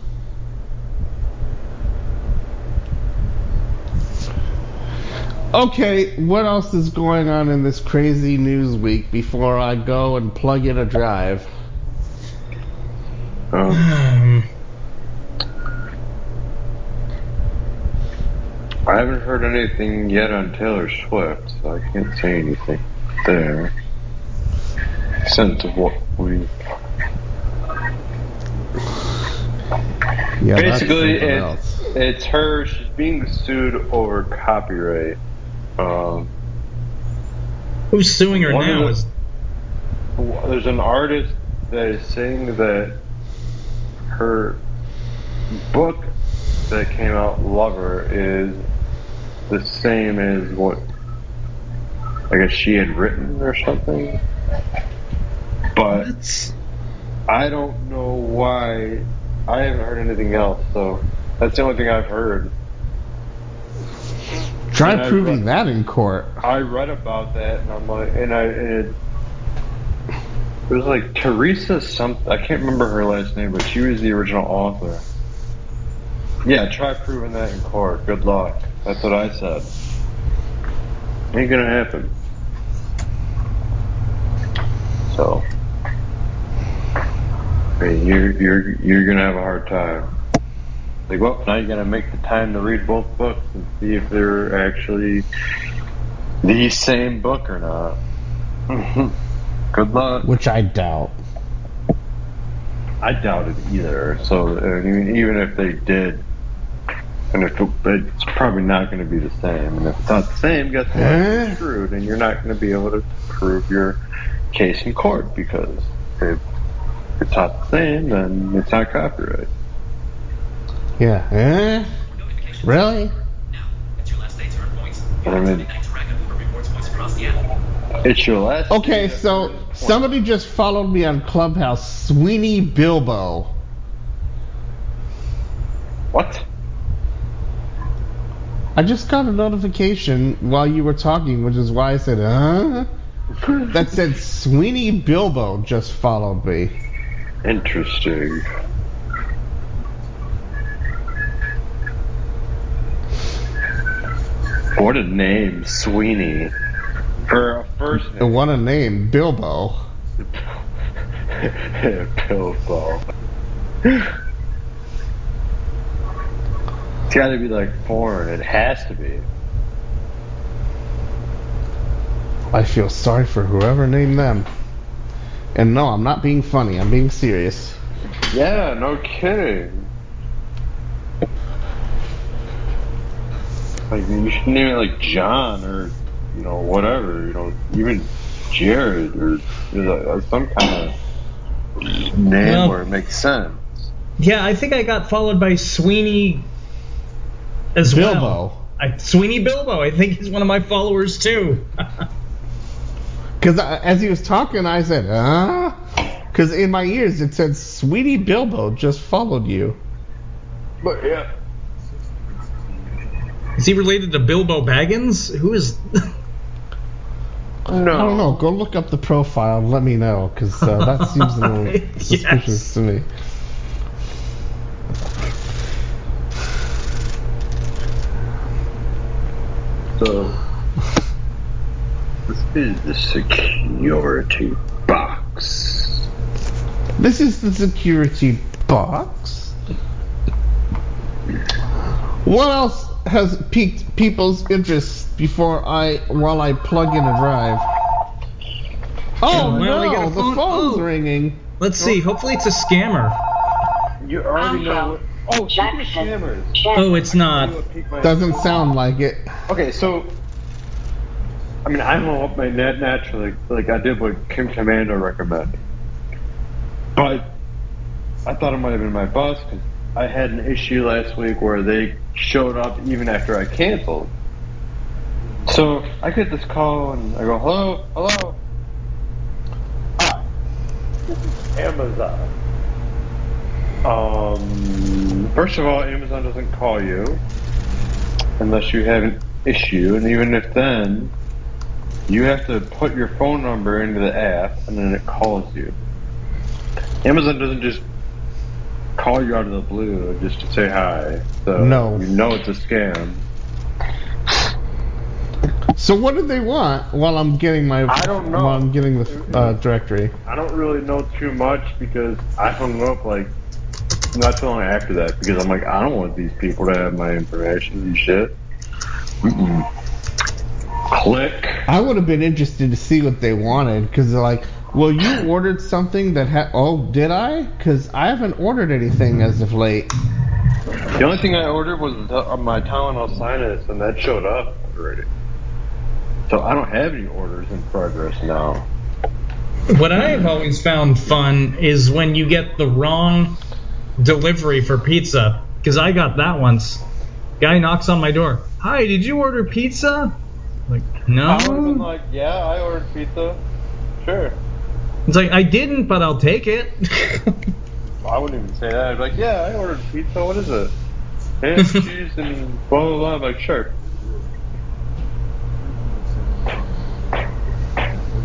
[SPEAKER 1] Okay, what else is going on in this crazy news week before I go and plug in a drive?
[SPEAKER 7] Um, I haven't heard anything yet on Taylor Swift, so I can't say anything there. Sense of what we
[SPEAKER 1] Yeah, that's
[SPEAKER 7] basically
[SPEAKER 1] something
[SPEAKER 7] it's
[SPEAKER 1] else.
[SPEAKER 7] it's her. She's being sued over copyright. Um,
[SPEAKER 3] who's suing her now?
[SPEAKER 7] the-
[SPEAKER 3] Is
[SPEAKER 7] there's an artist that is saying that her book that came out, Lover, is the same as what I guess she had written or something. But? I don't know why. I haven't heard anything else, so that's the only thing I've heard.
[SPEAKER 1] Try
[SPEAKER 7] and
[SPEAKER 1] proving
[SPEAKER 7] read-
[SPEAKER 1] that in court.
[SPEAKER 7] I read about that, and I'm like, and I and it, it was like Teresa something. I can't remember her last name, but she was the original author. Yeah, try proving that in court. Good luck. That's what I said. Ain't gonna happen. So, you're you're you're gonna have a hard time. Like, well, now you're gonna make the time to read both books and see if they're actually the same book or not. Good luck.
[SPEAKER 1] Which I doubt.
[SPEAKER 7] I doubt it either. So I mean, even if they did, and if it, it's probably not going to be the same. And if it's not the same, guess what?
[SPEAKER 1] Huh?
[SPEAKER 7] You're screwed, and you're not going to be able to prove your case in court because if it's not the same, then it's not copyright.
[SPEAKER 1] Yeah. Eh? Really?
[SPEAKER 6] Now, it's your last day to earn points. You
[SPEAKER 7] I
[SPEAKER 6] have
[SPEAKER 7] mean-
[SPEAKER 6] 29 to rack up Uber rewards points across the app.
[SPEAKER 7] It's your last.
[SPEAKER 1] Okay, so somebody just followed me on Clubhouse, Sweeney Bilbo.
[SPEAKER 7] what?
[SPEAKER 1] I just got a notification while you were talking, which is why I said, huh? That said Sweeney Bilbo just followed me.
[SPEAKER 7] Interesting. What a name, Sweeney. For a first name.
[SPEAKER 1] what a name, Bilbo.
[SPEAKER 7] Bilbo. It's gotta be like foreign. It has to be.
[SPEAKER 1] I feel sorry for whoever named them. And no, I'm not being funny, I'm being serious.
[SPEAKER 7] Yeah, no kidding. Like you should name it like John or you know whatever. You know even Jared or you know, some kind of name
[SPEAKER 3] Well-
[SPEAKER 7] where it makes sense.
[SPEAKER 3] Yeah, I think I got followed by Sweeney as well.
[SPEAKER 1] Bilbo.
[SPEAKER 3] I, Sweeney Bilbo, I think he's one of my followers too.
[SPEAKER 1] Because as he was talking, I said, huh? Because in my ears it said, Sweetie Bilbo just followed you.
[SPEAKER 7] But yeah,
[SPEAKER 3] is he related to Bilbo Baggins? Who is?
[SPEAKER 1] I don't know.
[SPEAKER 7] no.
[SPEAKER 1] Go look up the profile and let me know, because uh, that seems a little
[SPEAKER 3] Yes.
[SPEAKER 1] suspicious to me.
[SPEAKER 7] So this is the security box.
[SPEAKER 1] This is the security box. What else has piqued people's interest before I while I plug in a drive? Oh
[SPEAKER 3] well, I
[SPEAKER 1] no,
[SPEAKER 3] a
[SPEAKER 1] the
[SPEAKER 3] phone-
[SPEAKER 1] phone's
[SPEAKER 3] oh.
[SPEAKER 1] ringing.
[SPEAKER 3] Let's see. Hopefully it's a scammer.
[SPEAKER 7] You already um, know. What, oh, speaking scammers.
[SPEAKER 3] Oh, it's not.
[SPEAKER 7] what piqued my-
[SPEAKER 1] Doesn't sound like it.
[SPEAKER 7] Okay, so I mean, I'm up my net naturally, like I did what Kim Komando recommended, but I thought it might have been my boss because I had an issue last week where they showed up even after I canceled. So I get this call and I go, "Hello, hello." Hi, this is Amazon. Um, first of all, Amazon doesn't call you unless you have an issue, and even if then, you have to put your phone number into the app, and then it calls you. Amazon doesn't just call you out of the blue just to say hi. So
[SPEAKER 1] No.
[SPEAKER 7] you know it's a scam.
[SPEAKER 1] So what do they want while I'm getting my
[SPEAKER 7] I don't know.
[SPEAKER 1] while I'm getting the uh, directory?
[SPEAKER 7] I don't really know too much because I hung up like not too long after that because I'm like I don't want these people to have my information and shit. Mm-mm. Click.
[SPEAKER 1] I would have been interested to see what they wanted because they're like, well, you ordered something that had. Oh, did I? Because I haven't ordered anything as of late.
[SPEAKER 7] The only thing I ordered was the, uh, my Tylenol sinus, and that showed up already. So I don't have any orders in progress now.
[SPEAKER 3] What I've always found fun is when you get the wrong delivery for pizza. Because I got that once. Guy knocks on my door. Hi, did you order pizza? Like, no.
[SPEAKER 7] I would have been like, yeah, I ordered pizza. Sure.
[SPEAKER 3] It's like I didn't, but I'll take it.
[SPEAKER 7] I wouldn't even say that. I'd be like, yeah, I ordered pizza. What is it? Ham, cheese, and blah, blah, blah. I'm like, sure.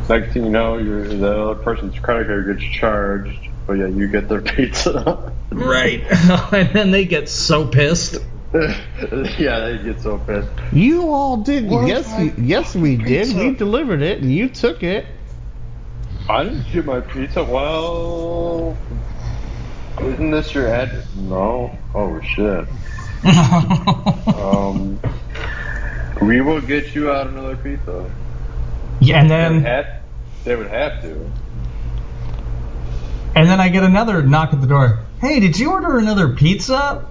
[SPEAKER 7] Next thing you know, your the other person's credit card gets charged, but yeah, you get their pizza.
[SPEAKER 3] right. and then they get so pissed.
[SPEAKER 7] yeah, they get so pissed.
[SPEAKER 1] You all did.
[SPEAKER 7] Where's
[SPEAKER 1] yes, we, yes, we did.
[SPEAKER 7] pizza?
[SPEAKER 1] We delivered it, and you took it.
[SPEAKER 7] I didn't get my pizza. Well, isn't this your address? No. Oh shit. Um, we will get you out another pizza.
[SPEAKER 3] Yeah, and
[SPEAKER 7] They would
[SPEAKER 3] then
[SPEAKER 7] have, they would have to.
[SPEAKER 3] and then I get another knock at the door. Hey, did you order another pizza?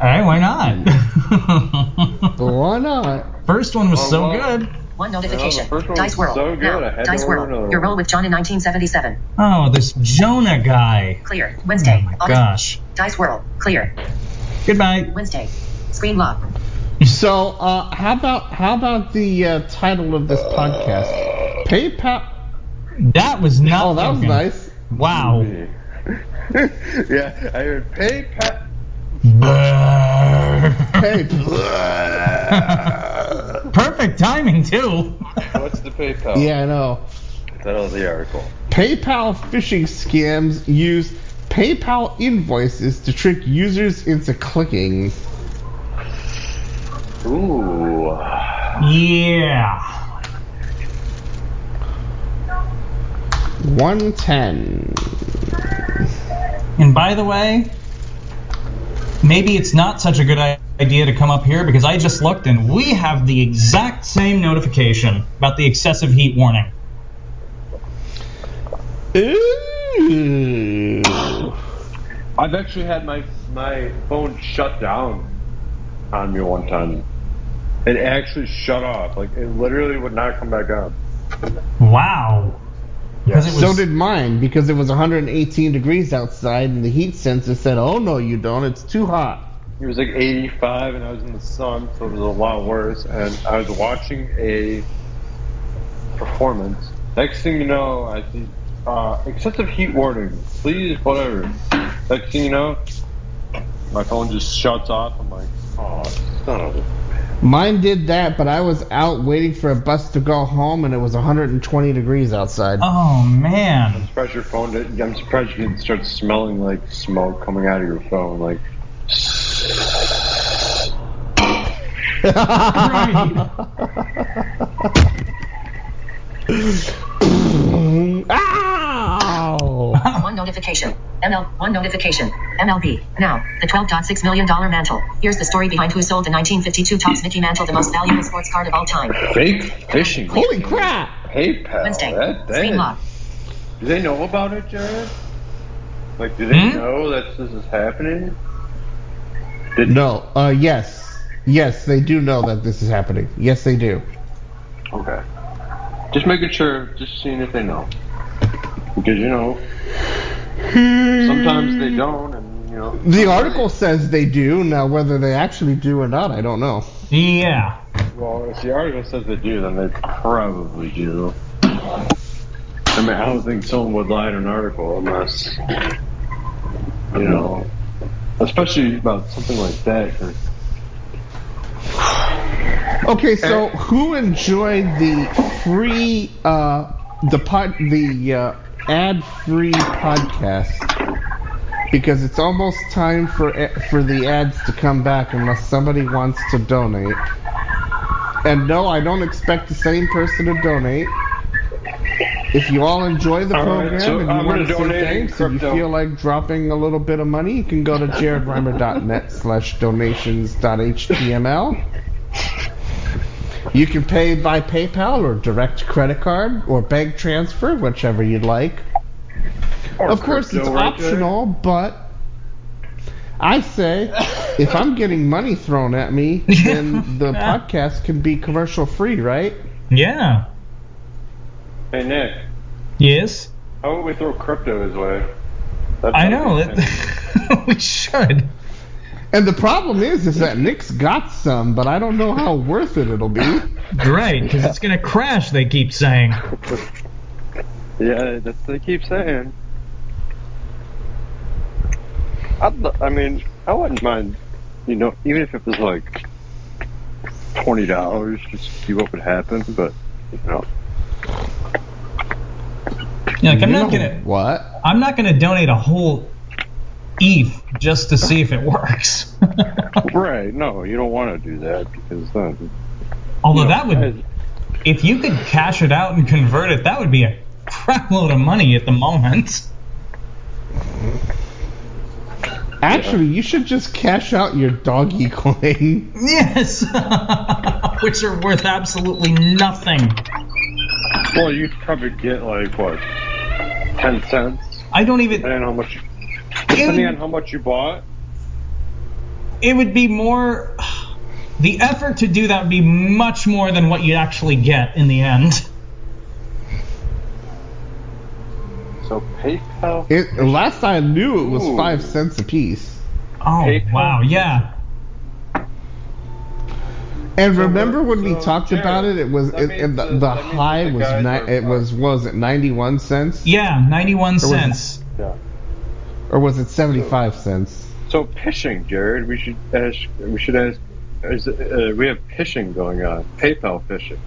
[SPEAKER 3] Hey, why not?
[SPEAKER 1] Why not?
[SPEAKER 3] First one was
[SPEAKER 7] Oh,
[SPEAKER 3] so
[SPEAKER 7] wow.
[SPEAKER 3] good.
[SPEAKER 5] One notification.
[SPEAKER 7] first one
[SPEAKER 5] Dice
[SPEAKER 7] was
[SPEAKER 5] World.
[SPEAKER 7] so good,
[SPEAKER 5] Now,
[SPEAKER 7] I had
[SPEAKER 5] Dice
[SPEAKER 7] order
[SPEAKER 5] World.
[SPEAKER 7] another
[SPEAKER 5] Your
[SPEAKER 7] one.
[SPEAKER 5] roll with John in 1977.
[SPEAKER 3] Oh, this Jonah guy.
[SPEAKER 5] Clear.
[SPEAKER 3] Oh
[SPEAKER 5] Wednesday.
[SPEAKER 3] my
[SPEAKER 5] August-
[SPEAKER 3] gosh.
[SPEAKER 5] Dice World. Clear.
[SPEAKER 3] Goodbye.
[SPEAKER 5] Wednesday. Screen lock.
[SPEAKER 1] So, uh, how about how about the uh, title of this podcast? PayPal.
[SPEAKER 3] That was not.
[SPEAKER 1] Oh, that was nice.
[SPEAKER 3] Wow.
[SPEAKER 7] yeah, I heard PayPal.
[SPEAKER 1] Hey.
[SPEAKER 3] Perfect timing too.
[SPEAKER 7] What's the PayPal?
[SPEAKER 1] yeah, I know.
[SPEAKER 7] Title of the article.
[SPEAKER 1] PayPal phishing scams use PayPal invoices to trick users into clicking.
[SPEAKER 7] Ooh.
[SPEAKER 3] Yeah.
[SPEAKER 1] 110.
[SPEAKER 3] And by the way, maybe it's not such a good idea to come up here because I just looked and we have the exact same notification about the excessive heat warning.
[SPEAKER 1] Ooh.
[SPEAKER 7] I've actually had my my phone shut down on me one time. It actually shut off. Like it literally would not come back on.
[SPEAKER 3] Wow. Because it was
[SPEAKER 1] So did mine because it was 118 degrees outside and the heat sensor said, "Oh no, you don't. It's too hot."
[SPEAKER 7] It was like 85 and I was in the sun, so it was a lot worse. And I was watching a performance. Next thing you know, I see uh, excessive heat warning. Please, whatever. Next thing you know, my phone just shuts off. I'm like, oh, son of a.
[SPEAKER 1] Mine did that, but I was out waiting for a bus to go home and it was 120 degrees outside.
[SPEAKER 3] Oh man.
[SPEAKER 7] I'm surprised your phone. Did, I'm surprised you didn't start smelling like smoke coming out of your phone. Like, ah!
[SPEAKER 1] Ow!
[SPEAKER 5] One notification. ML. One notification. MLB. Now, the $12.6 million mantle. Here's the story behind who sold the 1952 Topps Mickey Mantle, the most valuable sports card of all time.
[SPEAKER 7] Fake phishing.
[SPEAKER 1] Holy crap!
[SPEAKER 7] PayPal.
[SPEAKER 5] Wednesday.
[SPEAKER 7] That, that
[SPEAKER 5] Screen
[SPEAKER 7] is-
[SPEAKER 5] lock.
[SPEAKER 7] Do they know about it, Jared? Like, do they
[SPEAKER 3] Hmm?
[SPEAKER 7] know that this is happening? Did,
[SPEAKER 1] No, uh, yes. Yes, they do know that this is happening. Yes, they do.
[SPEAKER 7] Okay. Just making sure, just seeing if they know. Because, you know, sometimes they don't, and, you know.
[SPEAKER 1] The article says they do. Now, whether they actually do or not, I don't know.
[SPEAKER 3] Yeah.
[SPEAKER 7] Well, if the article says they do, then they probably do. I mean, I don't think someone would lie in an article unless, you know, especially about something like that. 'cause
[SPEAKER 1] Okay, so who enjoyed the free, uh, the pod, the uh, ad-free podcast? Because it's almost time for for the ads to come back, unless somebody wants to donate. And no, I don't expect the same person to donate. If you all enjoy the
[SPEAKER 7] All right,
[SPEAKER 1] program
[SPEAKER 7] so
[SPEAKER 1] and you
[SPEAKER 7] I'm
[SPEAKER 1] want
[SPEAKER 7] gonna
[SPEAKER 1] say thanks, and you feel like dropping a little bit of money, you can go to jaredreimer.net slash donations.html. You can pay by PayPal or direct credit card or bank transfer, whichever you'd like.
[SPEAKER 7] or
[SPEAKER 1] of course, it's
[SPEAKER 7] right there.
[SPEAKER 1] optional, but I say if I'm getting money thrown at me, then the podcast can be commercial free, right?
[SPEAKER 3] Yeah.
[SPEAKER 7] Hey, Nick,
[SPEAKER 3] Yes.
[SPEAKER 7] how about we throw crypto his way? That's
[SPEAKER 3] I know. It, we should.
[SPEAKER 1] And the problem is, is that Nick's got some, but I don't know how worth it it'll be.
[SPEAKER 3] Right, because it's gonna crash. They keep saying.
[SPEAKER 7] Yeah, that's what they keep saying. I'd, lo- I mean, I wouldn't mind, you know, even if it was like twenty dollars, just to see what would happen. But you know,
[SPEAKER 3] Yeah, like I'm
[SPEAKER 1] You
[SPEAKER 3] not
[SPEAKER 1] know
[SPEAKER 3] gonna.
[SPEAKER 1] what?
[SPEAKER 3] I'm not gonna donate a whole ETH just to see if it works.
[SPEAKER 7] right? No, you don't want to do that because then.
[SPEAKER 3] Although
[SPEAKER 7] you know,
[SPEAKER 3] that would, if you could cash it out and convert it, that would be a crap load of money at the moment.
[SPEAKER 1] Actually, you should just cash out your doggy coin.
[SPEAKER 3] Yes, which are worth absolutely nothing.
[SPEAKER 7] Well, you'd probably get like what, ten cents,
[SPEAKER 3] I don't even.
[SPEAKER 7] depending on how much.
[SPEAKER 3] It
[SPEAKER 7] Depending on how much you bought.
[SPEAKER 3] it would be more. The effort to do that would be much more than what you actually get in the end.
[SPEAKER 7] So PayPal.
[SPEAKER 1] It, last I knew, it was
[SPEAKER 7] Ooh.
[SPEAKER 1] five cents a piece.
[SPEAKER 3] Oh
[SPEAKER 7] PayPal?
[SPEAKER 3] wow, yeah.
[SPEAKER 1] And
[SPEAKER 7] So
[SPEAKER 1] remember
[SPEAKER 7] we're-
[SPEAKER 1] when we talked
[SPEAKER 7] Jared,
[SPEAKER 1] about it? It was
[SPEAKER 7] that
[SPEAKER 1] it,
[SPEAKER 7] means
[SPEAKER 1] it, the,
[SPEAKER 7] that-
[SPEAKER 1] the
[SPEAKER 7] that means that
[SPEAKER 1] high
[SPEAKER 7] the
[SPEAKER 1] was ni- it was what was it ninety one cents
[SPEAKER 3] Yeah, 91
[SPEAKER 1] was
[SPEAKER 3] cents.
[SPEAKER 7] Yeah.
[SPEAKER 1] Or was it seventy five cents?
[SPEAKER 7] So phishing, Jared. We should ask. We should ask. Is, uh, we have phishing going on. PayPal phishing.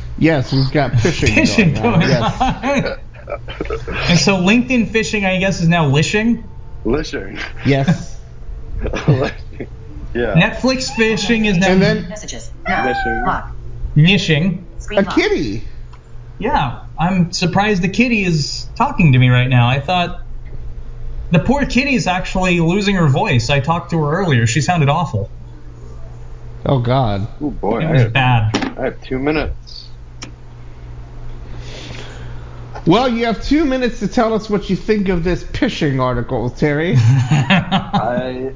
[SPEAKER 1] Yes, we've got fishing,
[SPEAKER 3] Fishing
[SPEAKER 1] going on.
[SPEAKER 3] going
[SPEAKER 1] Yes.
[SPEAKER 3] on. and so LinkedIn fishing, I guess, is now lishing.
[SPEAKER 7] Lishing.
[SPEAKER 1] Yes.
[SPEAKER 7] Yeah.
[SPEAKER 3] Netflix fishing is now
[SPEAKER 1] And then
[SPEAKER 5] Messages. Now.
[SPEAKER 3] Nishing.
[SPEAKER 1] A kitty.
[SPEAKER 3] Yeah, I'm surprised the kitty is talking to me right now. I thought the poor kitty is actually losing her voice. I talked to her earlier. She sounded awful.
[SPEAKER 1] Oh God.
[SPEAKER 7] Oh boy,
[SPEAKER 3] It
[SPEAKER 7] I
[SPEAKER 3] was
[SPEAKER 7] have,
[SPEAKER 3] bad.
[SPEAKER 7] I have two minutes.
[SPEAKER 1] Well, you have two minutes to tell us what you think of this pishing article, Terry.
[SPEAKER 7] I,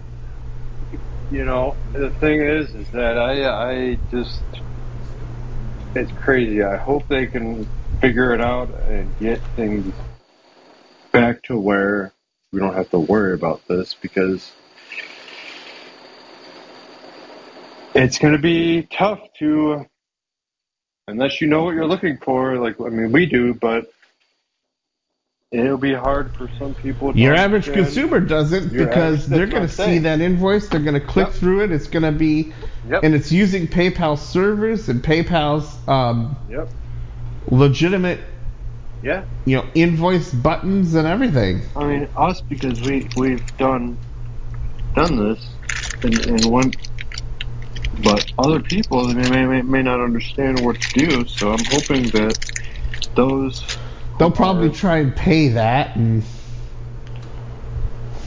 [SPEAKER 7] you know, the thing is, is that I, I just, it's crazy. I hope they can figure it out and get things back to where we don't have to worry about this because it's going to be tough to, unless you know what you're looking for. Like, I mean, we do, but it'll be hard for some people. To
[SPEAKER 1] Your average
[SPEAKER 7] understand.
[SPEAKER 1] consumer doesn't
[SPEAKER 7] Your
[SPEAKER 1] because they're going to see that invoice. They're going to click
[SPEAKER 7] Yep.
[SPEAKER 1] through it. It's going to be,
[SPEAKER 7] Yep.
[SPEAKER 1] and it's using PayPal servers and PayPal's um,
[SPEAKER 7] Yep.
[SPEAKER 1] legitimate,
[SPEAKER 7] Yeah.
[SPEAKER 1] you know, invoice buttons and everything.
[SPEAKER 7] I mean, us because we we've done done this and, and went But other people they may, may may not understand what to do. So I'm hoping that those
[SPEAKER 1] They'll probably try and pay that and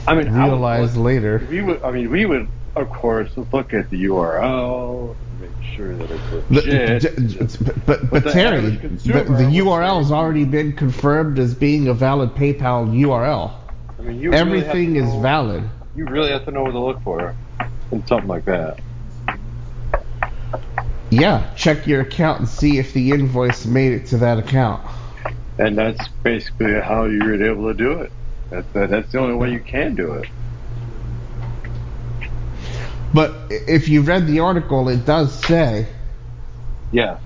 [SPEAKER 7] I mean, I would
[SPEAKER 1] realize later.
[SPEAKER 7] we would. I mean, we would of course look at the URL, make sure that it's legit.
[SPEAKER 1] d- d- but but,
[SPEAKER 7] But
[SPEAKER 1] Terry, the, the URL has already been confirmed as being a valid PayPal URL.
[SPEAKER 7] I mean, you really to
[SPEAKER 1] is
[SPEAKER 7] know-
[SPEAKER 1] valid.
[SPEAKER 7] You really have to know what to look for in something like that.
[SPEAKER 1] Yeah, check your account and see if the invoice made it to that account.
[SPEAKER 7] And that's basically how you're able to do it. That, that, that's the only way you can do it.
[SPEAKER 1] But if you read the article, it does say
[SPEAKER 7] Yeah.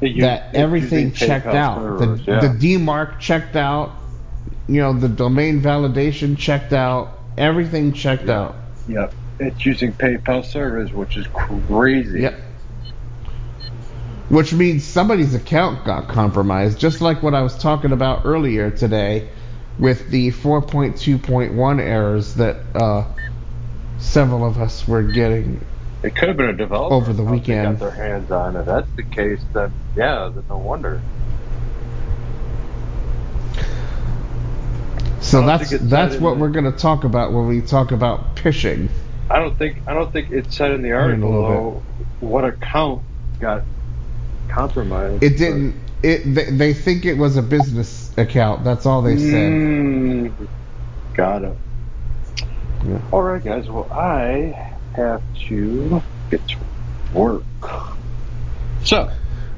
[SPEAKER 7] It- you-
[SPEAKER 1] that everything checked out.
[SPEAKER 7] servers,
[SPEAKER 1] the,
[SPEAKER 7] yeah.
[SPEAKER 1] the DMARC checked out. You know, the domain validation checked out. Everything checked
[SPEAKER 7] Yeah.
[SPEAKER 1] out.
[SPEAKER 7] Yep. It's using PayPal servers, which is crazy.
[SPEAKER 1] Yep. Which means somebody's account got compromised, just like what I was talking about earlier today with the 4.2.1 errors that uh, several of us were getting.
[SPEAKER 7] It could have been a developer
[SPEAKER 1] Over the weekend.
[SPEAKER 7] got their hands on. If that's the case, then yeah, then no wonder.
[SPEAKER 1] So that's that's what we're going to talk about when we talk about phishing.
[SPEAKER 7] I don't think I don't think it said in the article though what account got compromised.
[SPEAKER 1] It didn't. It they, they think it was a business account. That's all they said.
[SPEAKER 7] Mm, got it.
[SPEAKER 1] Yeah.
[SPEAKER 7] All right, guys. Well, I have to get to work. So,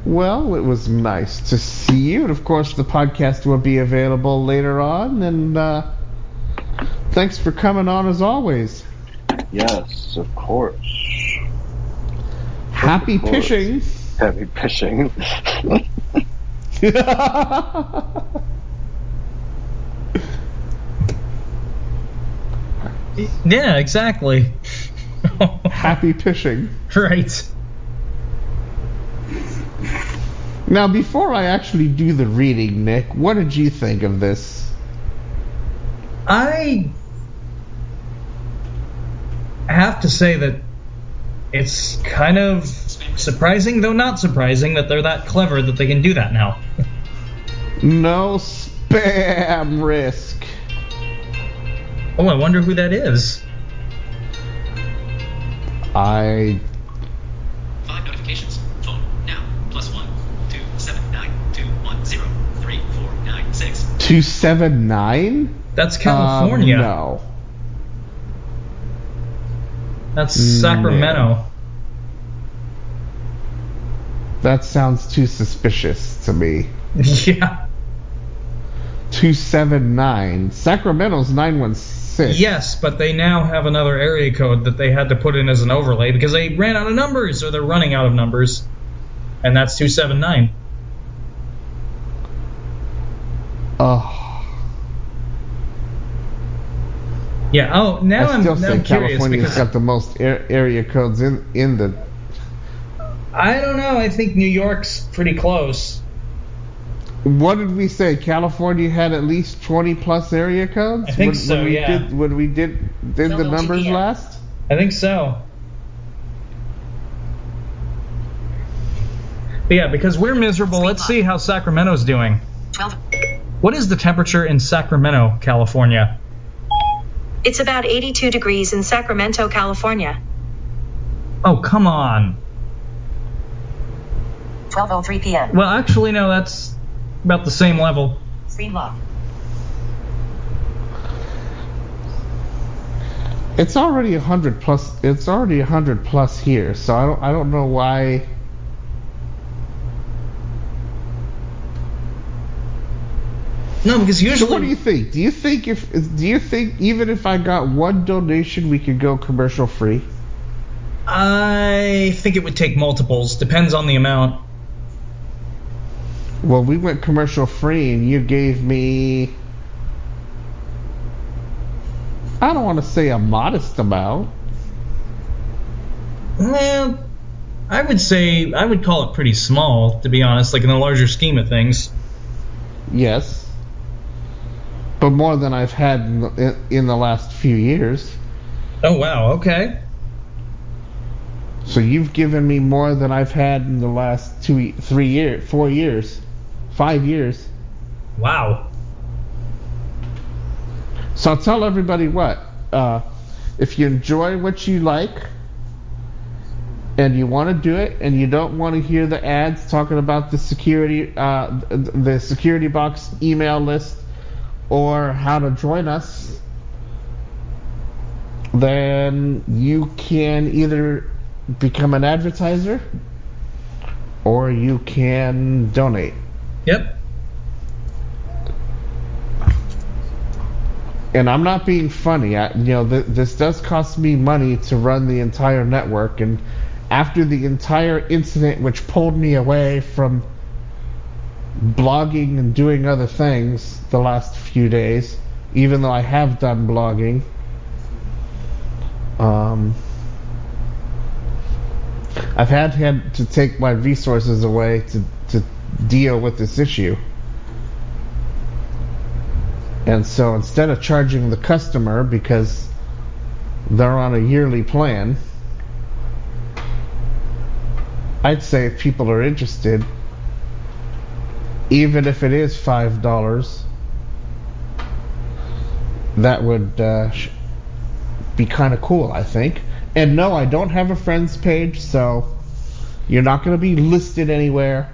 [SPEAKER 1] Well, it was nice to see you, and of course, the podcast will be available later on. And uh, thanks for coming on as always.
[SPEAKER 7] yes, of course.
[SPEAKER 1] Happy
[SPEAKER 7] Of course.
[SPEAKER 1] fishing.
[SPEAKER 7] Heavy fishing.
[SPEAKER 3] Yeah, exactly.
[SPEAKER 1] Happy fishing.
[SPEAKER 3] right.
[SPEAKER 1] Now, before I actually do the reading, Nick, what did you think of this?
[SPEAKER 3] I have to say that it's kind of surprising, though not surprising, that they're that clever that they can do that now.
[SPEAKER 1] No spam risk.
[SPEAKER 3] Oh, I wonder who that is.
[SPEAKER 1] I
[SPEAKER 6] Five notifications. Phone now. Plus one two seven nine two one zero three four nine six.
[SPEAKER 1] two seven nine.
[SPEAKER 3] That's California.
[SPEAKER 1] Um, no.
[SPEAKER 3] That's Sacramento.
[SPEAKER 1] That sounds too suspicious to me.
[SPEAKER 3] yeah.
[SPEAKER 1] 279. Sacramento's 916.
[SPEAKER 3] Yes, but they now have another area code that they had to put in as an overlay because they ran out of numbers, or they're running out of numbers. And that's 279.
[SPEAKER 1] Oh,
[SPEAKER 3] Yeah. Oh, now
[SPEAKER 1] I
[SPEAKER 3] I'm,
[SPEAKER 1] still
[SPEAKER 3] I'm curious
[SPEAKER 1] California's got the most ar- area codes in, in the.
[SPEAKER 3] I don't know. I think New York's pretty close.
[SPEAKER 1] What did we say? California had at least 20 plus area codes?
[SPEAKER 3] I think
[SPEAKER 1] when,
[SPEAKER 3] so,
[SPEAKER 1] when we
[SPEAKER 3] yeah.
[SPEAKER 1] Did, when we did, did the numbers
[SPEAKER 5] GPM.
[SPEAKER 1] last?
[SPEAKER 3] I think so. But yeah, because we're miserable, let's see how Sacramento's doing.
[SPEAKER 5] 12.
[SPEAKER 3] What is the temperature in Sacramento, California?
[SPEAKER 8] It's about 82 degrees in Sacramento, California.
[SPEAKER 3] Oh, come on.
[SPEAKER 5] 12.03 p.m.
[SPEAKER 3] Well, actually, no, that's about the same level.
[SPEAKER 5] Screen lock.
[SPEAKER 1] It's already a 100 plus. It's already a 100 plus here, so I don't. I don't know why.
[SPEAKER 3] No, because usually.
[SPEAKER 1] So what do you think? Do you think if do you think even if I got one donation, we could go commercial free?
[SPEAKER 3] I think it would take multiples. Depends on the amount.
[SPEAKER 1] Well, we went commercial free, and you gave me. I don't want to say a modest amount.
[SPEAKER 3] Well, I would say I would call it pretty small, to be honest. Like in the larger scheme of things.
[SPEAKER 1] Yes, but more than I've had in the, in the last few years.
[SPEAKER 3] Oh wow. Okay.
[SPEAKER 1] So you've given me more than I've had in the last two, three years, four years, five years.
[SPEAKER 3] Wow.
[SPEAKER 1] So I'll tell everybody what. Uh, if you enjoy what you like and you want to do it and you don't want to hear the ads talking about the security uh, the security box email list or how to join us then you can either become an advertiser or you can donate
[SPEAKER 3] Yep.
[SPEAKER 1] and I'm not being funny. I, you know, th- this does cost me money to run the entire network, and after the entire incident, which pulled me away from blogging and doing other things the last few days, even though I have done blogging, um, I've had, had to take my resources away to, to deal with this issue. And so instead of charging the customer because they're on a yearly plan, I'd say if people are interested, even if it is five dollars, that would uh, be kind of cool, I think. And no, I don't have a friends page, so you're not going to be listed anywhere.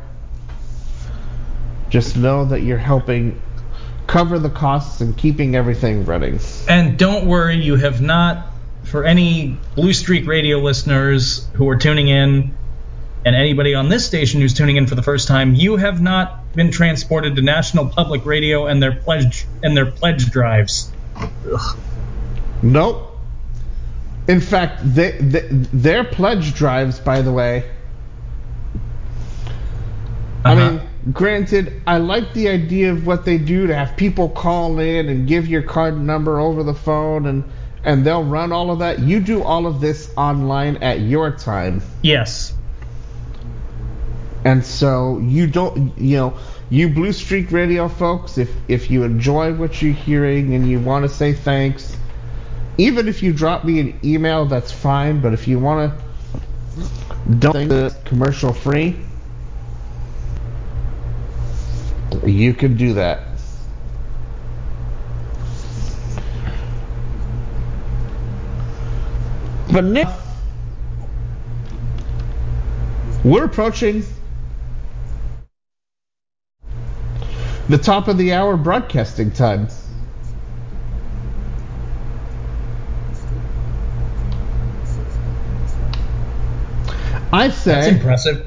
[SPEAKER 1] Just know that you're helping cover the costs and keeping everything running.
[SPEAKER 3] And don't worry, you have not, for any Blue Streak radio listeners who are tuning in, and anybody on this station who's tuning in for the first time, you have not been transported to National Public Radio and their pledge and their pledge drives.
[SPEAKER 1] Nope. In fact, they, they, their pledge drives, by the way. I
[SPEAKER 3] Uh-huh.
[SPEAKER 1] mean, granted, I like the idea of what they do to have people call in and give your card number over the phone, and and they'll run all of that. You do all of this online at your time.
[SPEAKER 3] Yes.
[SPEAKER 1] And so you don't, you know, you Blue Streak Radio folks, if if you enjoy what you're hearing and you want to say thanks, even if you drop me an email, that's fine. But if you want to don't the commercial free, you can do that. But now we're approaching the top of the hour broadcasting time. I say That's
[SPEAKER 3] impressive.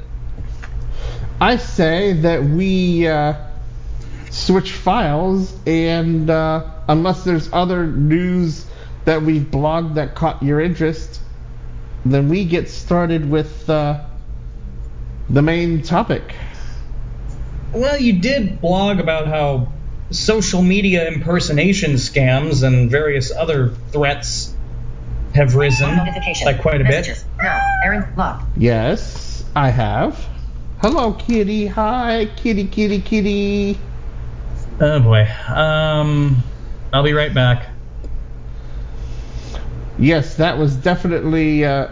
[SPEAKER 1] I say that we uh, switch files, and uh, unless there's other news that we've blogged that caught your interest, then we get started with uh, the main topic.
[SPEAKER 3] Well, you did blog about how social media impersonation scams and various other threats have risen
[SPEAKER 5] One notification.
[SPEAKER 3] by quite a
[SPEAKER 5] Messages.
[SPEAKER 3] bit.
[SPEAKER 5] Now, Aaron, lock.
[SPEAKER 1] Yes, I have. Hello, kitty. Hi, kitty, kitty, kitty.
[SPEAKER 3] Oh boy. Um, I'll be right back.
[SPEAKER 1] Yes, that was definitely uh,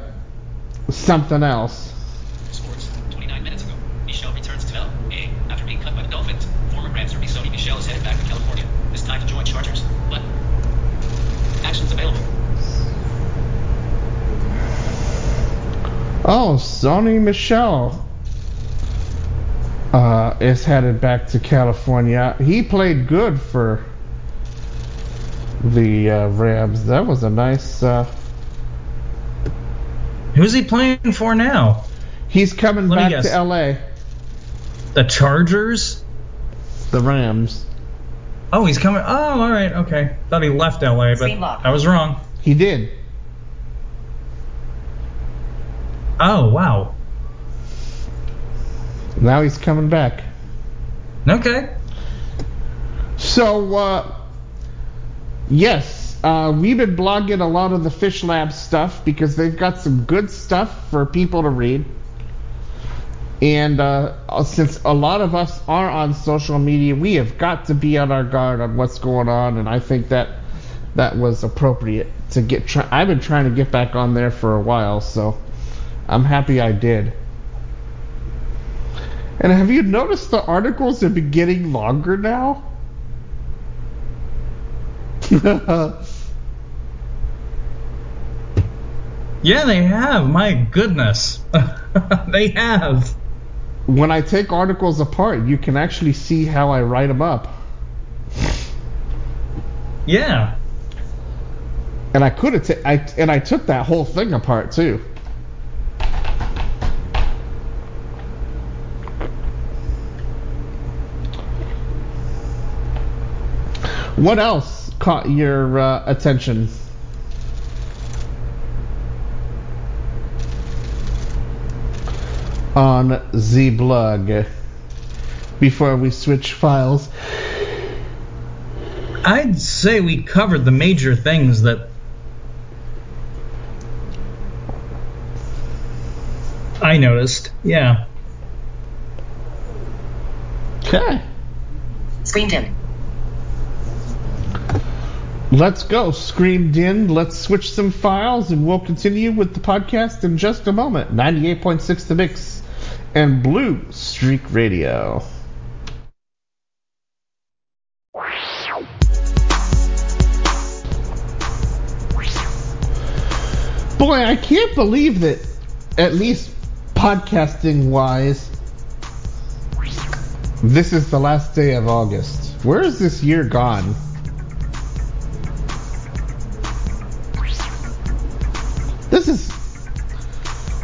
[SPEAKER 1] something else.
[SPEAKER 6] Sports. 29 minutes ago, Michel returns to L.A. after being cut by the Dolphins. Former Rams rookie Sony Michel is headed back to California. This time to join Chargers. But actions available.
[SPEAKER 1] Oh, Sony Michel uh, is headed back to California. He played good for the uh, Rams. That was a nice. Uh,
[SPEAKER 3] Who's he playing for now?
[SPEAKER 1] he's coming
[SPEAKER 3] Let
[SPEAKER 1] back to LA.
[SPEAKER 3] The Chargers?
[SPEAKER 1] The Rams.
[SPEAKER 3] Oh, he's coming. Oh, all right. Okay. Thought he left LA, but I was wrong.
[SPEAKER 1] He did.
[SPEAKER 3] Oh, wow.
[SPEAKER 1] Now he's coming back.
[SPEAKER 3] Okay.
[SPEAKER 1] So, uh, yes, uh, we've been blogging a lot of the PhishLabs stuff because they've got some good stuff for people to read. And uh, since a lot of us are on social media, we have got to be on our guard on what's going on, and I think that that was appropriate to get. Try- I've been trying to get back on there for a while, so I'm happy I did. And have you noticed the articles have been getting longer now?
[SPEAKER 3] Yeah, they have. My goodness. they have.
[SPEAKER 1] when I take articles apart, you can actually see how I write them up.
[SPEAKER 3] Yeah.
[SPEAKER 1] And I could have, ta- I and I took that whole thing apart too. What else caught your uh, attention? On Zblog before we switch files.
[SPEAKER 3] I'd say we covered the major things that I noticed. Yeah.
[SPEAKER 1] Okay.
[SPEAKER 5] Screen dim.
[SPEAKER 1] Let's go. Screamed in. Let's switch some files and we'll continue with the podcast in just a moment. 98.6 The Mix and Blue Streak Radio. Boy, I can't believe that, at least podcasting wise, this is the last day of August. Where is this year gone? This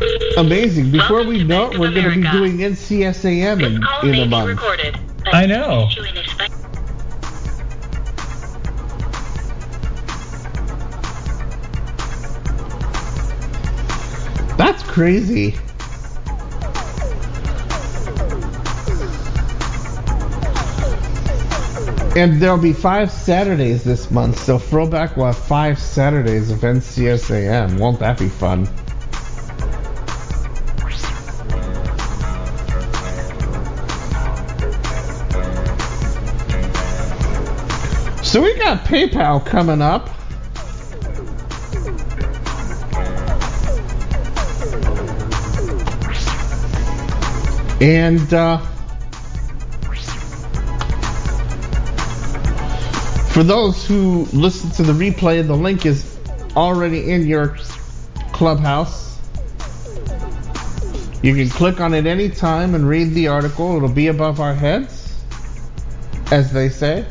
[SPEAKER 1] is amazing. Before we know it, we're going to be doing NCSAM in, in a month.
[SPEAKER 3] I know.
[SPEAKER 1] That's crazy. And there'll be five Saturdays this month, so Throwback will have five Saturdays of NCSAM. Won't that be fun? So we got PayPal coming up. And uh, for those who listen to the replay, the link is already in your clubhouse. You can click on it anytime and read the article. It'll be above our heads, as they say.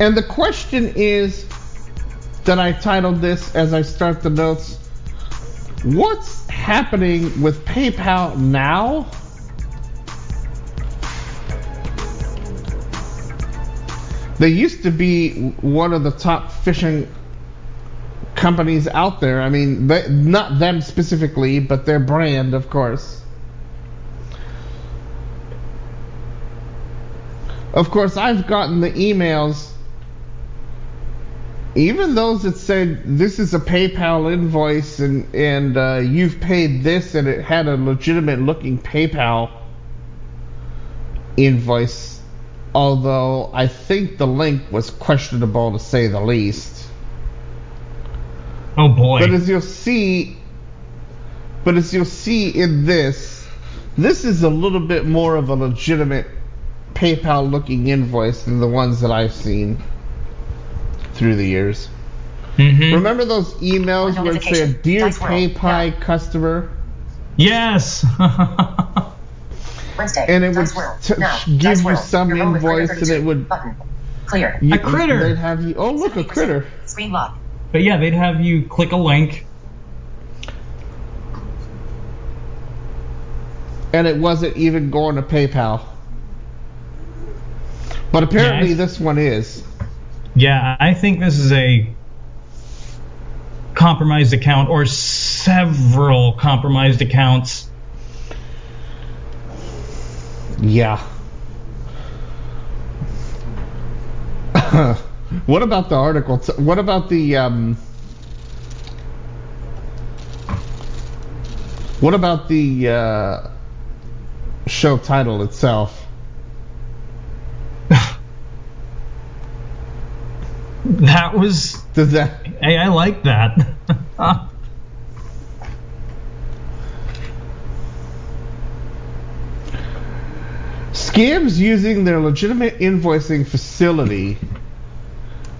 [SPEAKER 1] And the question is that I titled this as I start the notes What's happening with PayPal now? They used to be one of the top phishing companies out there. I mean, they, not them specifically, but their brand, of course. Of course, I've gotten the emails, even those that said this is a PayPal invoice and and uh, you've paid this, and it had a legitimate looking PayPal invoice. Although I think the link was questionable to say the least.
[SPEAKER 3] Oh boy.
[SPEAKER 1] But as you'll see, but as you'll see in this, this is a little bit more of a legitimate PayPal looking invoice than the ones that I've seen through the years.
[SPEAKER 3] Mhm.
[SPEAKER 1] Remember those emails where it said,
[SPEAKER 5] Notification.
[SPEAKER 1] Dear
[SPEAKER 5] Dice roll.
[SPEAKER 1] PayPal customer?
[SPEAKER 3] Yes.
[SPEAKER 5] Wednesday.
[SPEAKER 1] And it would t-
[SPEAKER 5] now.
[SPEAKER 1] give
[SPEAKER 5] Dice
[SPEAKER 1] you
[SPEAKER 5] roll.
[SPEAKER 1] some
[SPEAKER 5] Your
[SPEAKER 1] invoice and it would-
[SPEAKER 5] Button. Clear.
[SPEAKER 1] You-
[SPEAKER 3] A critter.
[SPEAKER 1] They'd have you, oh, look, a critter.
[SPEAKER 5] Screen lock.
[SPEAKER 3] but yeah, they'd have you click a link.
[SPEAKER 1] And it wasn't even going to PayPal. But apparently
[SPEAKER 3] Yes.
[SPEAKER 1] this one is.
[SPEAKER 3] Yeah, I think this is a compromised account or several compromised accounts.
[SPEAKER 1] Yeah. what about the article? T- What about the um? What about the uh, show title itself?
[SPEAKER 3] That was
[SPEAKER 1] Does that
[SPEAKER 3] hey, I like that.
[SPEAKER 1] Scams using their legitimate invoicing facility.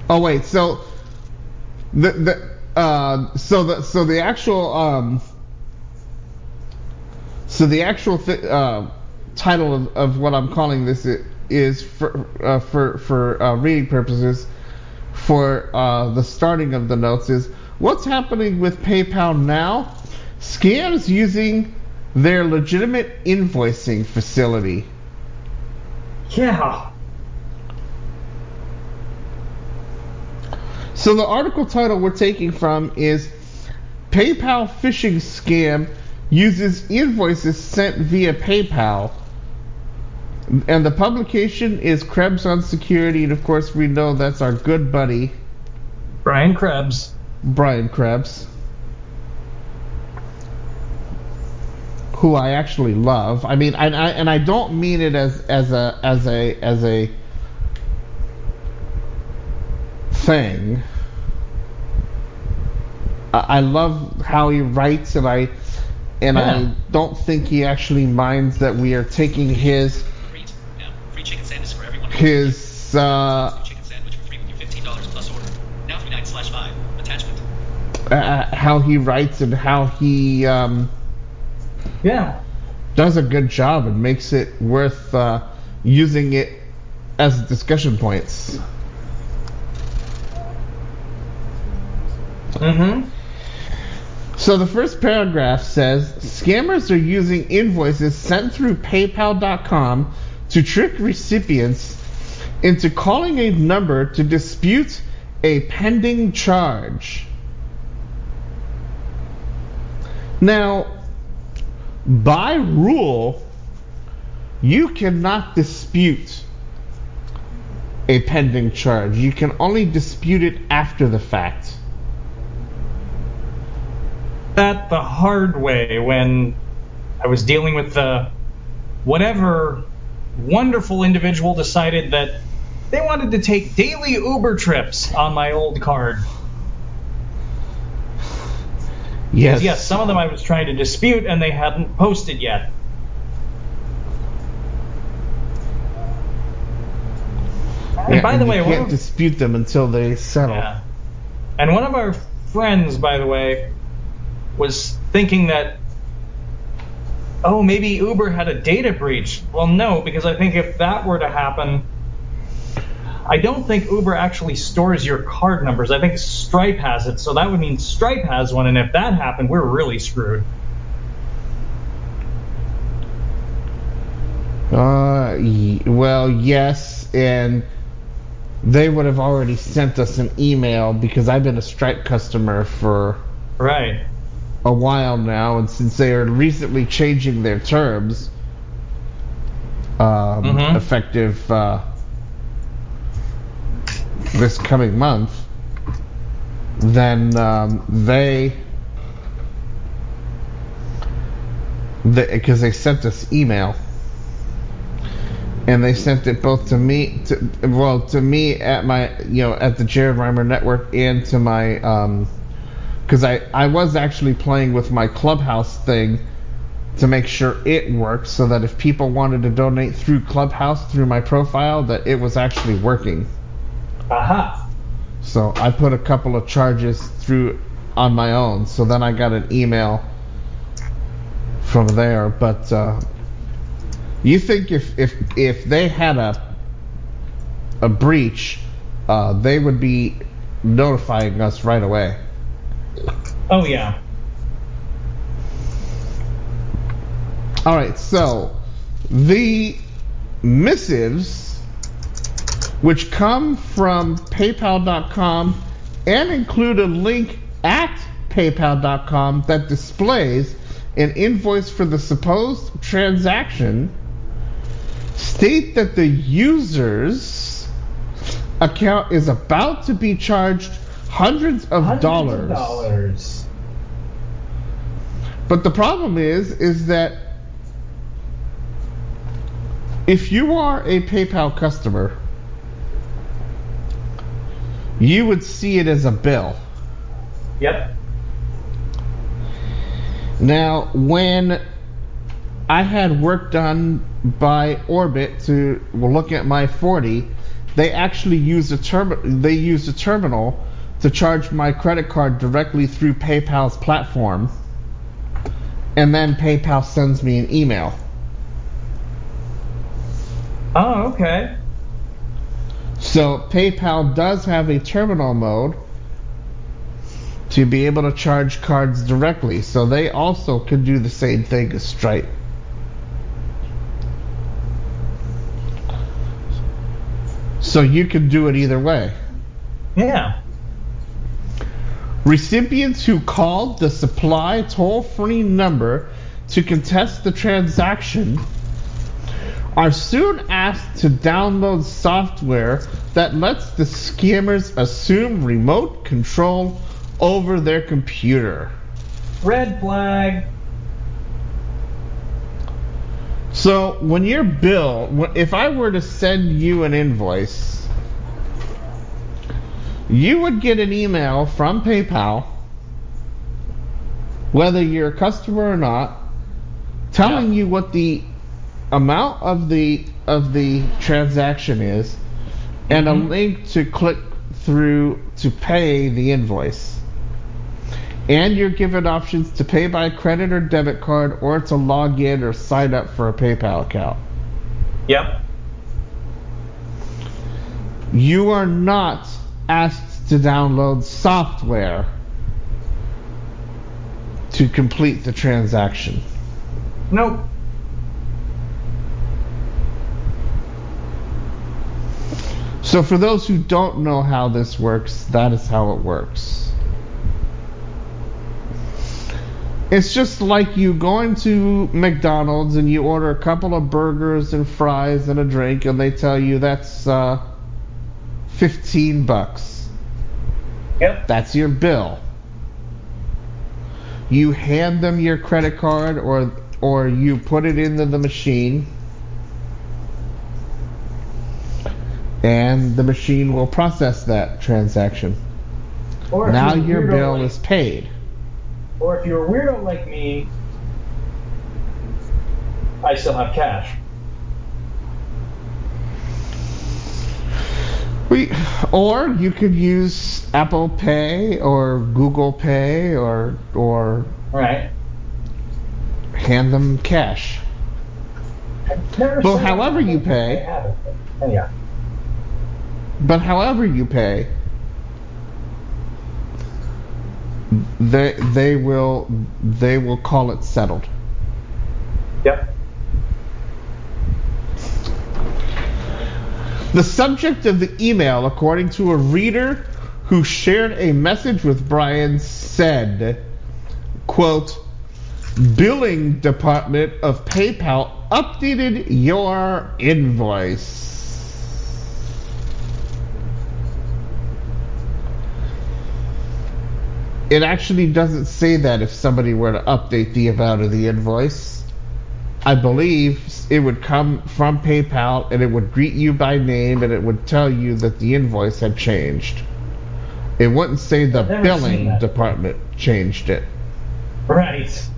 [SPEAKER 1] Oh wait, so the the uh, so the so the actual um, so the actual th- uh, title of, of what I'm calling this is for uh, for for uh, reading purposes for uh, the starting of the notes is what's happening with PayPal now? Scams using their legitimate invoicing facility.
[SPEAKER 3] Yeah.
[SPEAKER 1] So the article title we're taking from is PayPal phishing scam uses invoices sent via PayPal. And the publication is Krebs on Security, and of course we know that's our good buddy
[SPEAKER 3] Brian Krebs.
[SPEAKER 1] Brian Krebs, who I actually love. I mean, and I and I don't mean it as as a as a as a thing. I, I love how he writes, and I and
[SPEAKER 3] Yeah.
[SPEAKER 1] I don't think he actually minds that we are taking his
[SPEAKER 6] Great. Now, free chicken sandwich for everyone.
[SPEAKER 1] his uh,
[SPEAKER 6] Free chicken sandwich for free with your fifteen dollars plus order. Now three nine slash five. Attachment.
[SPEAKER 1] uh, how he writes and how he um,
[SPEAKER 3] Yeah.
[SPEAKER 1] does a good job and makes it worth uh, using it as discussion points.
[SPEAKER 3] Mm-hmm.
[SPEAKER 1] So the first paragraph says scammers are using invoices sent through PayPal.com to trick recipients into calling a number to dispute a pending charge. Now, by rule, you cannot dispute a pending charge. You can only dispute it after the fact.
[SPEAKER 3] That the hard way when I was dealing with the whatever wonderful individual decided that they wanted to take daily Uber trips on my old card.
[SPEAKER 1] Yes.
[SPEAKER 3] Yes, some of them I was trying to dispute and they hadn't posted yet. And
[SPEAKER 1] Yeah,
[SPEAKER 3] by the way, one
[SPEAKER 1] can't dispute them until they settle.
[SPEAKER 3] yeah. and one of our friends, by the way, was thinking that, oh, maybe Uber had a data breach. Well, no, because I think if that were to happen, I don't think Uber actually stores your card numbers. I think Stripe has it, so that would mean Stripe has one, and if that happened, we're really screwed.
[SPEAKER 1] Uh, y- well, yes, and they would have already sent us an email because I've been a Stripe customer for
[SPEAKER 3] Right.
[SPEAKER 1] a while now, and since they are recently changing their terms, um,
[SPEAKER 3] Mhm.
[SPEAKER 1] effective uh, this coming month, then um, they because they sent us email. And they sent it both to me to well to me at my you know at the Jared Reimer network and to my um because I I was actually playing with my clubhouse thing to make sure it worked so that if people wanted to donate through clubhouse through my profile that it was actually working
[SPEAKER 3] Aha.
[SPEAKER 1] so I put a couple of charges through on my own so then I got an email from there but uh you think if if if they had a a breach, uh, they would be notifying us right away.
[SPEAKER 3] Oh yeah.
[SPEAKER 1] All right, so the missives, which come from PayPal.com and include a link at PayPal.com that displays an invoice for the supposed transaction, state that the user's account is about to be charged hundreds of dollars.
[SPEAKER 3] dollars.
[SPEAKER 1] But the problem is, is that if you are a PayPal customer, you would see it as a bill.
[SPEAKER 3] Yep.
[SPEAKER 1] Now, when I had work done by Orbit to look at my 40. They actually use a term. They use a terminal to charge my credit card directly through PayPal's platform, and then PayPal sends me an email.
[SPEAKER 3] Oh, okay.
[SPEAKER 1] So PayPal does have a terminal mode to be able to charge cards directly. So they also could do the same thing as Stripe. So you can do it either way.
[SPEAKER 3] Yeah.
[SPEAKER 1] Recipients who called the supply toll free number to contest the transaction are soon asked to download software that lets the scammers assume remote control over their computer.
[SPEAKER 3] Red flag.
[SPEAKER 1] So when your bill, if I were to send you an invoice, you would get an email from PayPal, whether you're a customer or not, telling you what the amount of the of the transaction is, and a mm-hmm. link to click through to pay the invoice. And you're given options to pay by credit or debit card or to log in or sign up for a PayPal account.
[SPEAKER 3] Yep.
[SPEAKER 1] You are not asked to download software to complete the transaction.
[SPEAKER 3] Nope.
[SPEAKER 1] So, for those who don't know how this works, that is how it works. It's just like you going to McDonald's and you order a couple of burgers and fries and a drink, and they tell you that's uh, 15 bucks.
[SPEAKER 3] Yep.
[SPEAKER 1] That's your bill. You hand them your credit card or or you put it into the machine and the machine will process that transaction.
[SPEAKER 3] Or if
[SPEAKER 1] Now your bill
[SPEAKER 3] like-
[SPEAKER 1] is paid.
[SPEAKER 3] Or if you're a weirdo like me, I still have cash.
[SPEAKER 1] We, or you could use Apple Pay or Google Pay or or
[SPEAKER 3] Right.
[SPEAKER 1] hand them cash. Well, however you pay-
[SPEAKER 3] yeah.
[SPEAKER 1] But however you pay, they they will they will call it settled.
[SPEAKER 3] Yep.
[SPEAKER 1] The subject of the email, according to a reader who shared a message with Brian, said, quote, Billing department of PayPal updated your invoice. It actually doesn't say that if somebody were to update the amount of the invoice. I believe it would come from PayPal and it would greet you by name and it would tell you that the invoice had changed. It wouldn't say the
[SPEAKER 3] I've never seen
[SPEAKER 1] billing department changed it.
[SPEAKER 3] Right.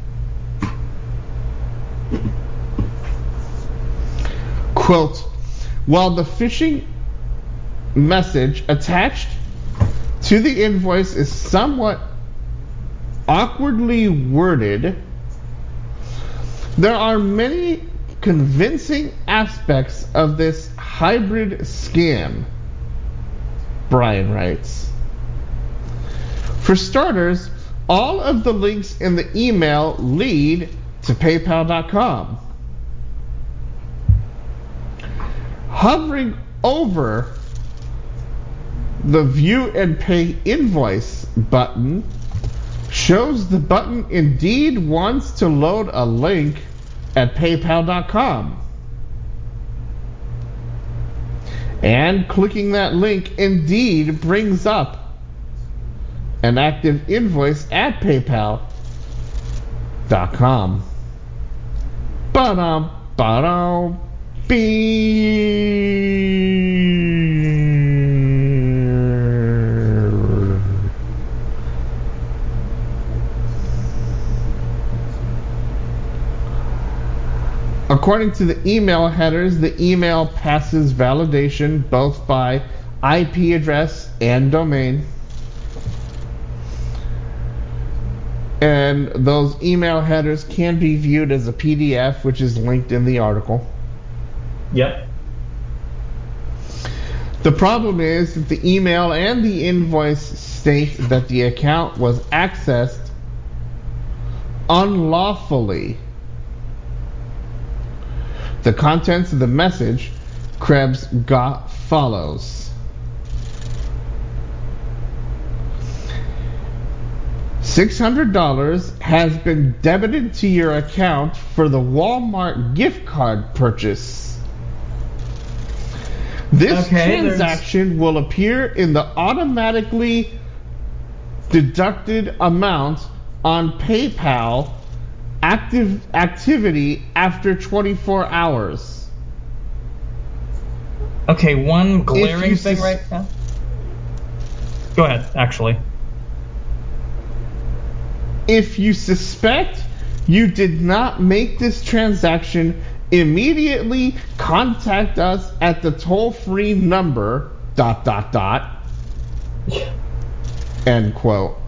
[SPEAKER 1] Quote, while the phishing message attached to the invoice is somewhat awkwardly worded, there are many convincing aspects of this hybrid scam, Brian writes. For starters, all of the links in the email lead to PayPal.com. Hovering over the View and Pay Invoice button shows the button indeed wants to load a link at PayPal.com. And clicking that link indeed brings up an active invoice at PayPal.com. Ba-dum, ba-dum, beep. According to the email headers, the email passes validation both by IP address and domain. And those email headers can be viewed as a PDF, which is linked in the article.
[SPEAKER 3] Yep.
[SPEAKER 1] The problem is that the email and the invoice state that the account was accessed unlawfully. The contents of the message Krebs got follows. $600 has been debited to your account for the Walmart gift card purchase. This
[SPEAKER 3] Okay, there's-
[SPEAKER 1] transaction will appear in the automatically deducted amount on PayPal active activity after 24 hours.
[SPEAKER 3] Okay, one glaring thing
[SPEAKER 1] sus-
[SPEAKER 3] right now. Go ahead, actually.
[SPEAKER 1] If you suspect you did not make this transaction, immediately contact us at the toll-free number dot dot dot end quote.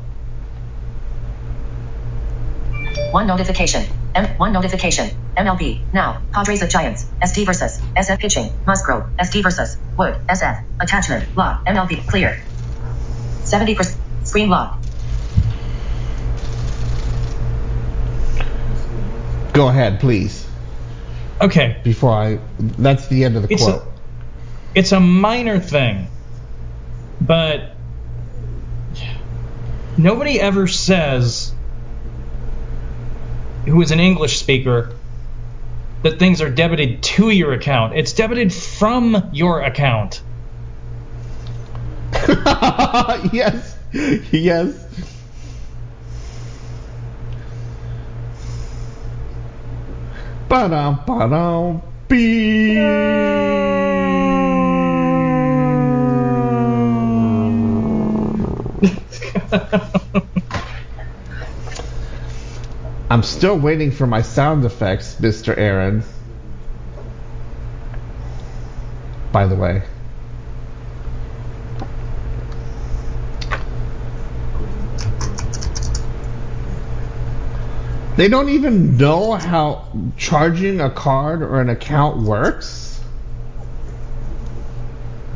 [SPEAKER 5] One notification. M one notification. MLB. Now. Padres of Giants. SD versus SF pitching. Musgrove. SD versus Wood. SF. Attachment. Lock. MLB. Clear. 70% screen lock.
[SPEAKER 1] Go ahead, please.
[SPEAKER 3] Okay,
[SPEAKER 1] Before I that's the end of the
[SPEAKER 3] it's
[SPEAKER 1] quote.
[SPEAKER 3] a it's a minor thing, but nobody ever says who is an English speaker that things are debited to your account. It's debited from your account.
[SPEAKER 1] yes. Yes. Ba-dum, ba-dum, beep. I'm still waiting for my sound effects, Mr. Aaron. By the way. They don't even know how charging a card or an account works.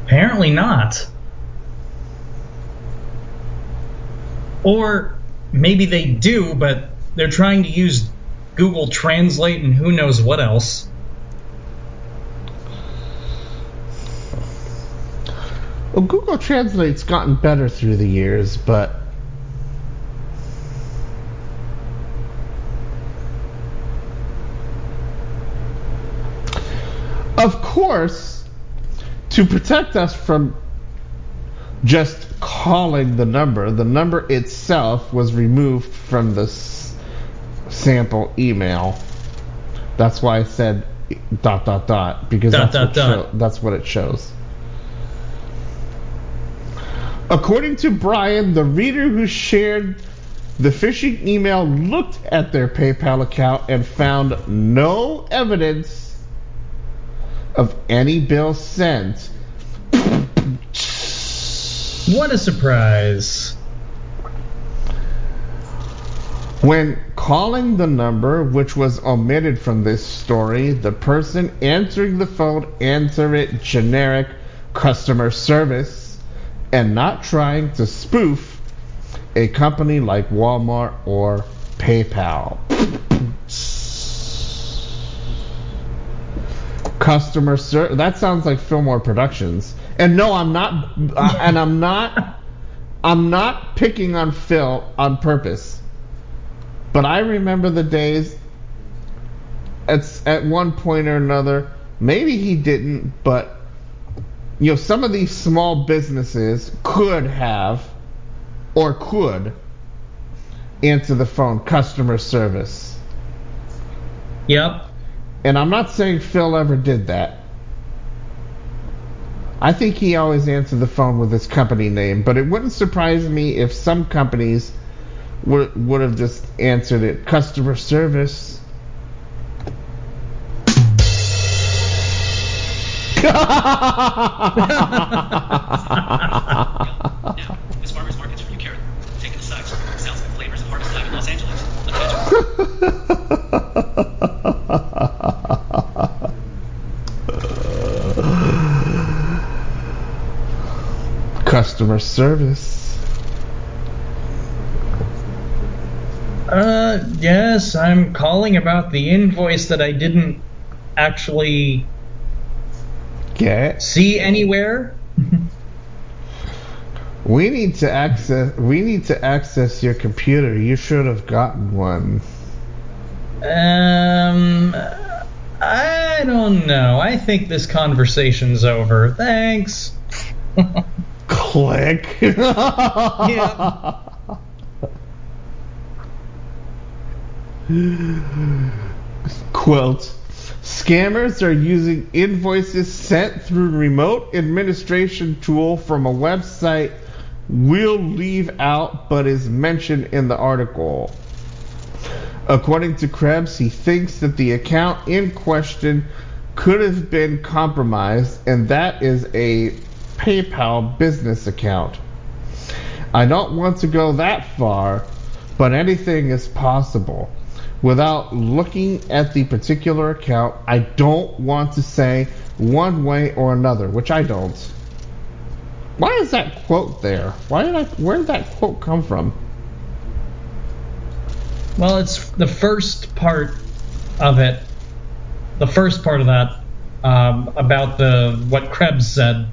[SPEAKER 3] Apparently not. Or maybe they do, but they're trying to use Google Translate and who knows what else.
[SPEAKER 1] Well, Google Translate's gotten better through the years, but of course, to protect us from just calling the number, the number itself was removed from the sample email. That's why I said dot dot dot because
[SPEAKER 3] Dot,
[SPEAKER 1] that's
[SPEAKER 3] dot,
[SPEAKER 1] what
[SPEAKER 3] dot.
[SPEAKER 1] show- that's what it shows. According to Brian, the reader who shared the phishing email looked at their PayPal account and found no evidence of any bill sent.
[SPEAKER 3] What a surprise.
[SPEAKER 1] When calling the number, which was omitted from this story, the person answering the phone answered it generic customer service and not trying to spoof a company like Walmart or PayPal. Customer service. That sounds like Fillmore Productions. And no, I'm not. Uh, and I'm not. I'm not picking on Phil on purpose. But I remember the days. At at one point or another, maybe he didn't, but you know, some of these small businesses could have or could answer the phone customer service.
[SPEAKER 3] Yep.
[SPEAKER 1] And I'm not saying Phil ever did that. I think he always answered the phone with his company name, but it wouldn't surprise me if some companies would would have just answered it. Customer service.
[SPEAKER 6] Now, this farmer's market's for you, Karen. Taking the sides. Sounds like flavors of harvest time in Los Angeles. Attention.
[SPEAKER 1] Customer service.
[SPEAKER 3] Uh, yes, I'm calling about the invoice that I didn't actually
[SPEAKER 1] Get.
[SPEAKER 3] see anywhere.
[SPEAKER 1] We need to access. We need to access your computer. You should have gotten one.
[SPEAKER 3] Um, I don't know. I think this conversation's over. Thanks.
[SPEAKER 1] Click.
[SPEAKER 3] Yeah.
[SPEAKER 1] Quote. Scammers are using invoices sent through remote administration tool from a website we'll leave out but is mentioned in the article. According to Krebs, he thinks that the account in question could have been compromised, and that is a PayPal business account. I don't want to go that far, but anything is possible. Without looking at the particular account, I don't want to say one way or another, which I don't. Why is that quote there? Why did I? Where did that quote come from?
[SPEAKER 3] Well, it's the first part of it. The first part of that um, about the what Krebs said.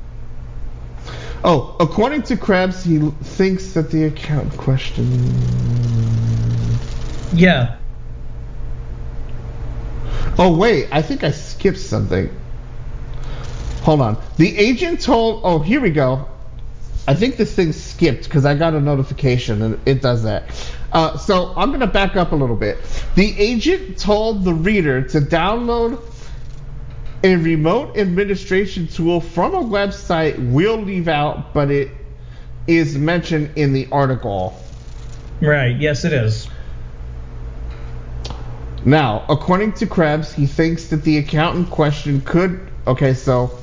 [SPEAKER 1] Oh, according to Krebs, he thinks that the account question.
[SPEAKER 3] Yeah.
[SPEAKER 1] Oh wait, I think I skipped something. Hold on. The agent told. Oh, here we go. I think this thing skipped because I got a notification and it does that. Uh, so I'm gonna back up a little bit. The agent told the reader to download a remote administration tool from a website we'll leave out, but it is mentioned in the article.
[SPEAKER 3] Right. Yes, it is.
[SPEAKER 1] Now, according to Krebs, he thinks that the account in question could. Okay, so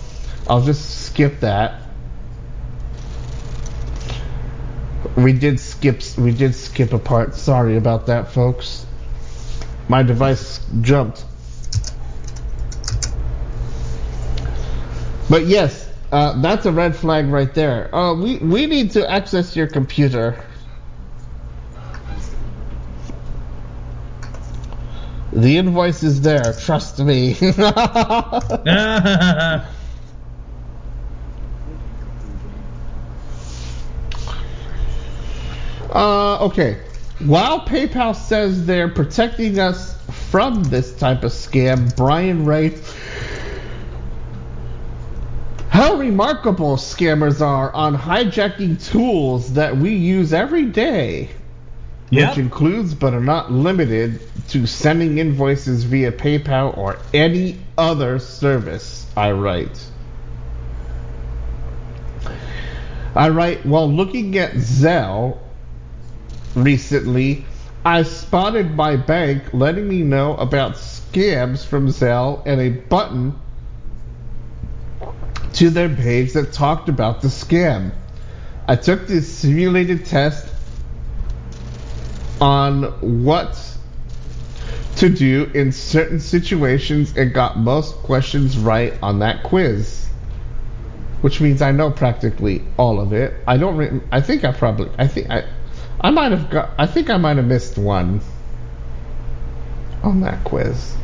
[SPEAKER 1] I'll just skip that. We did skip. We did skip a part. Sorry about that, folks. My device jumped. But yes, uh, that's a red flag right there. Uh, we we need to access your computer. The invoice is there. Trust me. Uh, okay. While PayPal says they're protecting us from this type of scam, Brian writes, how remarkable scammers are on hijacking tools that we use every day,
[SPEAKER 3] Yep.
[SPEAKER 1] which includes but are not limited to sending invoices via PayPal or any other service. I write. I write while looking at Zelle recently, I spotted my bank letting me know about scams from Zelle and a button to their page that talked about the scam. I took this simulated test on what to do in certain situations and got most questions right on that quiz. Which means I know practically all of it. I don't. Re- I think I probably. I think I. I might have got. I think I might have missed one on that quiz.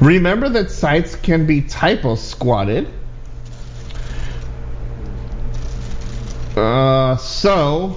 [SPEAKER 1] Remember that sites can be typo squatted. Uh, so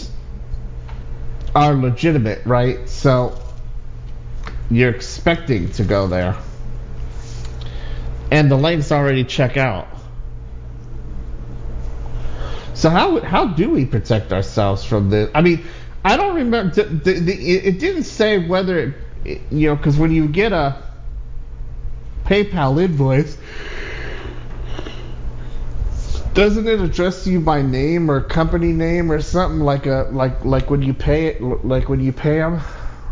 [SPEAKER 1] are legitimate, right? So you're expecting to go there. And the links already check out. So how how do we protect ourselves from this? I mean, I don't remember. The, the, the, it didn't say whether it- you know because when you get a PayPal invoice, doesn't it address you by name or company name or something like a like like when you pay it like when you pay them?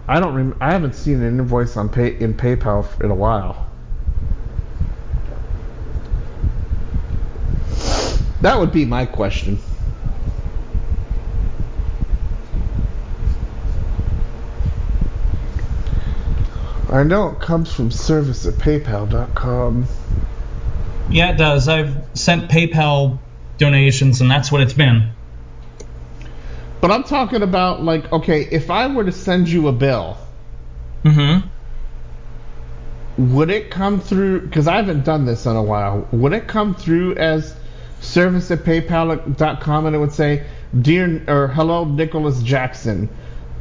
[SPEAKER 1] I don't. Rem- I haven't seen an invoice on pay in PayPal in a while. That would be my question. I know it comes from service at paypal.com.
[SPEAKER 3] Yeah, it does. I've sent PayPal donations, and that's what it's been.
[SPEAKER 1] But I'm talking about like, okay, if I were to send you a bill,
[SPEAKER 3] Mm-hmm.
[SPEAKER 1] would it come through? Because I haven't done this in a while. Would it come through as service at paypal.com and it would say, dear or hello, Nicholas Jackson.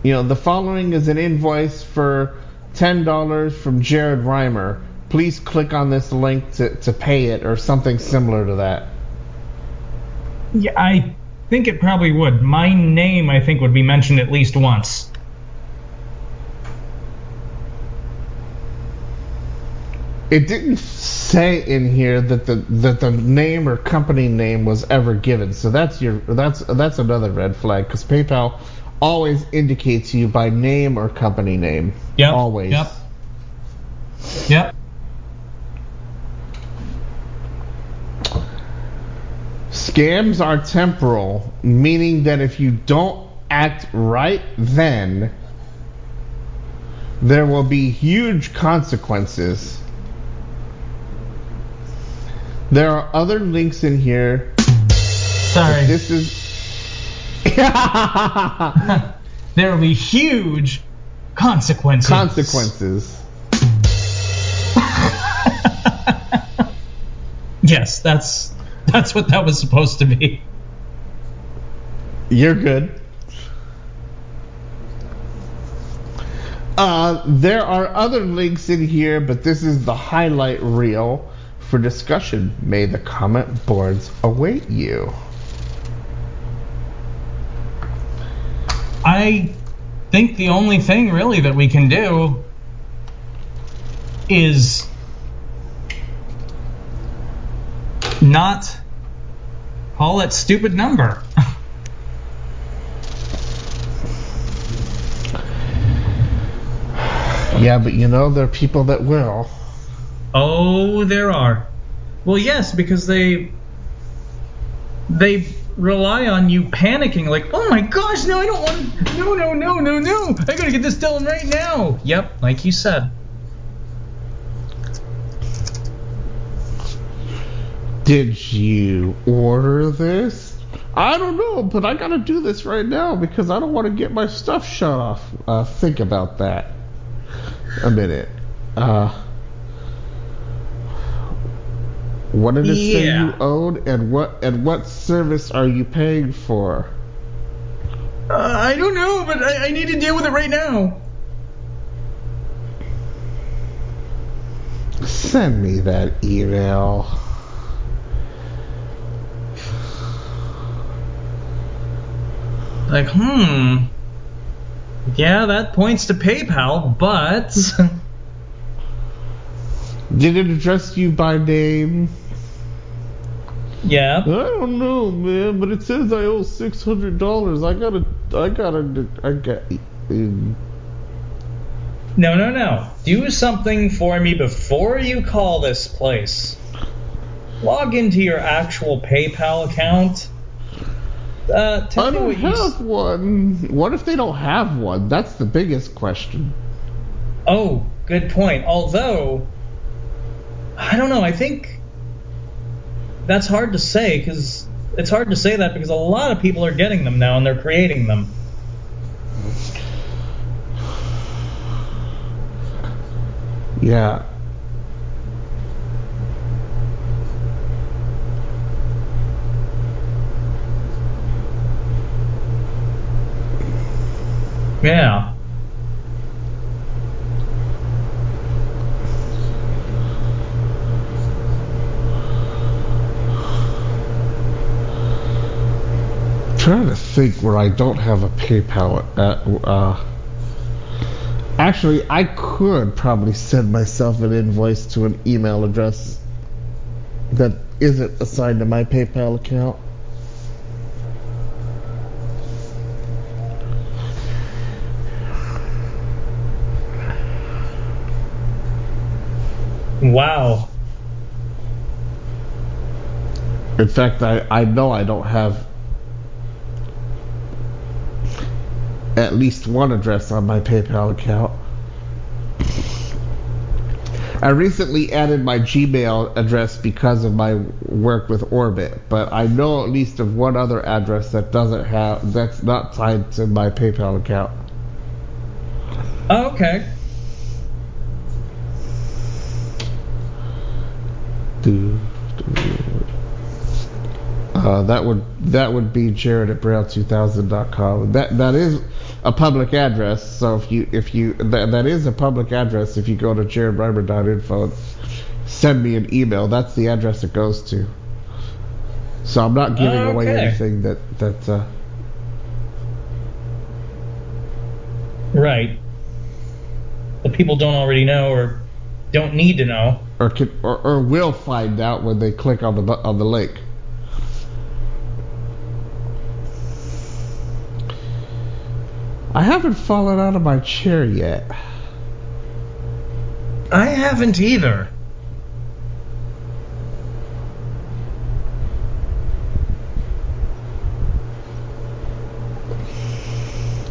[SPEAKER 1] You know, the following is an invoice for ten dollars from Jared Reimer. Please click on this link to, to pay it or something similar to that.
[SPEAKER 3] Yeah, I think it probably would. My name, I think, would be mentioned at least once.
[SPEAKER 1] It didn't say in here that the that the name or company name was ever given. So that's your that's that's another red flag because PayPal always indicates you by name or company name.
[SPEAKER 3] Yep,
[SPEAKER 1] Always.
[SPEAKER 3] yep. Yep.
[SPEAKER 1] Scams are temporal, meaning that if you don't act right then, there will be huge consequences. There are other links in here.
[SPEAKER 3] Sorry.
[SPEAKER 1] This is.
[SPEAKER 3] there will be huge consequences.
[SPEAKER 1] consequences.
[SPEAKER 3] Yes, that's that's what that was supposed to be.
[SPEAKER 1] You're good. Uh, there are other links in here, but this is the highlight reel for discussion. May the comment boards await you.
[SPEAKER 3] I think the only thing really that we can do is not call that stupid number.
[SPEAKER 1] Yeah, but you know, there are people that will.
[SPEAKER 3] Oh, there are. Well, yes, because they they rely on you panicking, like, oh my gosh, no, I don't want, no, no, no, no, no, I gotta get this done right now. Yep, like you said.
[SPEAKER 1] Did you order this? I don't know, but I gotta do this right now because I don't want to get my stuff shut off. Uh, think about that. A minute. Uh, what did it say you owed, and what and what service are you paying for?
[SPEAKER 3] Uh, I don't know, but I, I need to deal with it right now.
[SPEAKER 1] Send me that email.
[SPEAKER 3] Like, hmm. Yeah, that points to PayPal, but
[SPEAKER 1] Did it address you by name?
[SPEAKER 3] yeah.
[SPEAKER 1] I don't know, man, but it says I owe six hundred dollars. I gotta, I gotta, I got. Um,
[SPEAKER 3] No, no, no. Do something for me before you call this place. Log into your actual PayPal account. Uh,
[SPEAKER 1] I don't
[SPEAKER 3] what you. s-
[SPEAKER 1] have one. What if they don't have one? That's the biggest question.
[SPEAKER 3] Oh, good point. Although, I don't know. I think that's hard to say because it's hard to say that because a lot of people are getting them now and they're creating them.
[SPEAKER 1] Yeah.
[SPEAKER 3] Yeah.
[SPEAKER 1] Trying to think where I don't have a PayPal. Uh, uh, actually, I could probably send myself an invoice to an email address that isn't assigned to my PayPal account.
[SPEAKER 3] Wow.
[SPEAKER 1] In fact, I, I know I don't have at least one address on my PayPal account. I recently added my Gmail address because of my work with Orbit, but I know at least of one other address that doesn't have that's not tied to my PayPal account.
[SPEAKER 3] Oh, okay.
[SPEAKER 1] Uh, that would that would be Jared at brown2000.com. That that is a public address. So if you if you that, that is a public address. If you go to jaredreimer.info, and send me an email. That's the address it goes to. So I'm not giving away
[SPEAKER 3] Okay.
[SPEAKER 1] anything that that. Uh,
[SPEAKER 3] Right. The people don't already know or don't need to know.
[SPEAKER 1] Or, can, or or will find out when they click on the on the link. I haven't fallen out of my chair yet.
[SPEAKER 3] I haven't either.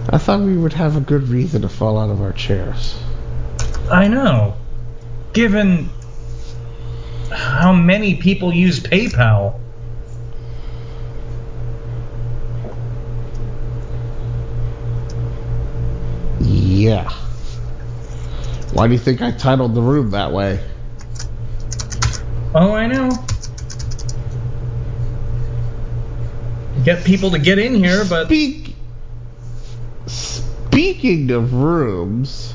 [SPEAKER 1] I thought we would have a good reason to fall out of our chairs.
[SPEAKER 3] I know. Given how many people use PayPal.
[SPEAKER 1] Yeah. Why do you think I titled the room that way?
[SPEAKER 3] Oh, I know. Get people to get in here, but
[SPEAKER 1] Speak. Speaking of rooms,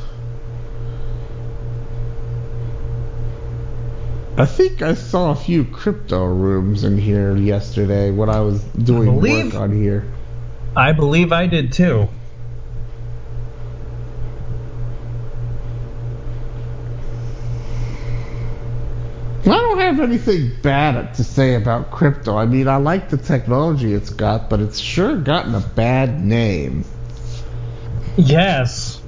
[SPEAKER 1] I think I saw a few crypto rooms in here yesterday when I was doing
[SPEAKER 3] believe-
[SPEAKER 1] work on here.
[SPEAKER 3] I believe I did too.
[SPEAKER 1] I don't have anything bad to say about crypto. I mean, I like the technology it's got, but it's sure gotten a bad name.
[SPEAKER 3] Yes.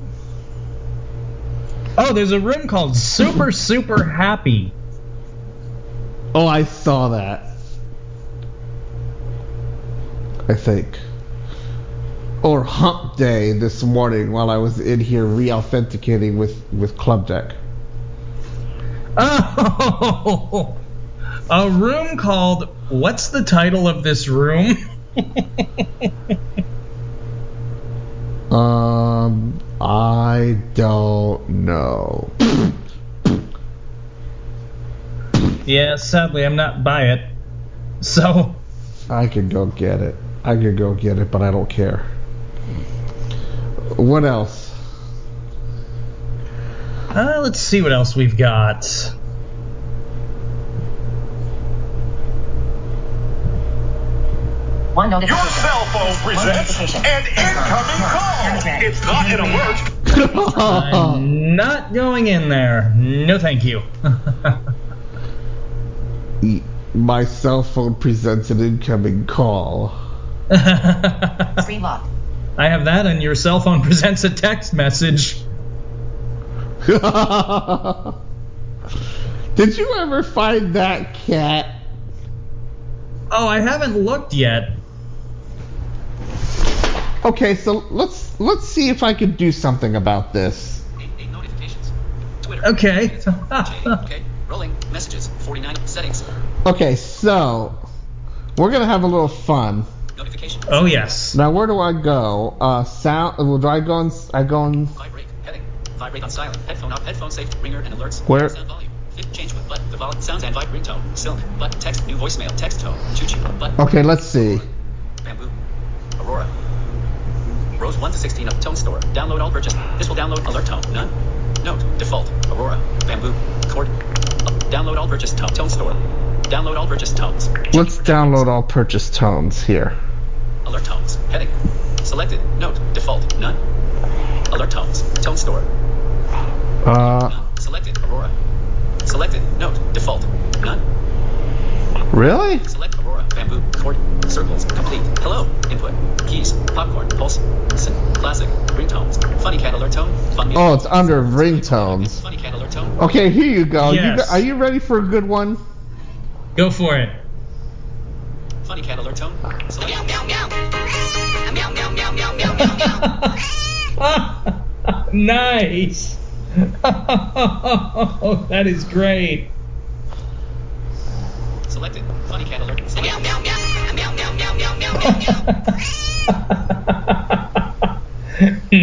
[SPEAKER 3] Oh, there's a room called Super Super Happy.
[SPEAKER 1] Oh, I saw that. I think. Or Hump Day this morning while I was in here re-authenticating with with Club Deck.
[SPEAKER 3] Oh, a room called. What's the title of this room?
[SPEAKER 1] Um, I don't know.
[SPEAKER 3] yeah, sadly, I'm not by it. So,
[SPEAKER 1] I could go get it. I could go get it, but I don't care. What else?
[SPEAKER 3] uh, let's see what else we've got.
[SPEAKER 5] One
[SPEAKER 9] Your
[SPEAKER 5] notification.
[SPEAKER 9] cell phone presents an incoming call. It's not an alert.
[SPEAKER 3] I'm not going in there. No, thank you.
[SPEAKER 1] My cell phone presents an incoming call.
[SPEAKER 5] Screen locked.
[SPEAKER 3] I have that, and your cell phone presents a text message.
[SPEAKER 1] Did you ever find that cat?
[SPEAKER 3] Oh, I haven't looked yet.
[SPEAKER 1] Okay, so let's let's see if I can do something about this.
[SPEAKER 6] Eight, eight notifications. Twitter.
[SPEAKER 3] Okay.
[SPEAKER 6] J, okay. Rolling. Messages. 49. Settings.
[SPEAKER 1] Okay, so we're gonna have a little fun.
[SPEAKER 6] Notification.
[SPEAKER 3] Oh, yes.
[SPEAKER 1] Now, where do I go? Uh, sound. Well, do I go on? I go on.
[SPEAKER 6] Vibrate. Heading. Vibrate on silent. Headphone off. Headphone safe. Ringer and alerts.
[SPEAKER 1] Where-
[SPEAKER 6] Sound volume. Fit change with button. The volume. Sounds and vibe ringtone. Silk. Button. Text. New voicemail. Text tone. Choo choo. Button.
[SPEAKER 1] Okay, let's see.
[SPEAKER 6] Bamboo. Aurora. Rows 1 to 16 of Tone Store. Download all purchase. This will download alert tone. None. Note. Default. Aurora. Bamboo. Chord. Download all purchase tone. Tone Store. Download all purchase tones.
[SPEAKER 1] Let's download all purchase tones here.
[SPEAKER 6] Alert tones. Heading. Selected. Note. Default. None. Alert tones. Tone store.
[SPEAKER 1] Uh.
[SPEAKER 6] Selected. Aurora. Selected. Note. Default. None.
[SPEAKER 1] Really?
[SPEAKER 6] Select Aurora. Bamboo. Chord. Circles. Complete. Hello. Input. Keys. Popcorn. Pulse. Syn- classic. Ringtones. Funny cat alert tone. Fun music.
[SPEAKER 1] Oh, it's under ringtones.
[SPEAKER 6] Funny cat alert tone.
[SPEAKER 1] Okay, here you go. You
[SPEAKER 3] Yes.
[SPEAKER 1] go- are you ready for a good one?
[SPEAKER 3] Go for it.
[SPEAKER 6] Funny cat alert tone. Select.
[SPEAKER 3] nice. that is great.
[SPEAKER 6] Selected. Funny cat alert. Selected.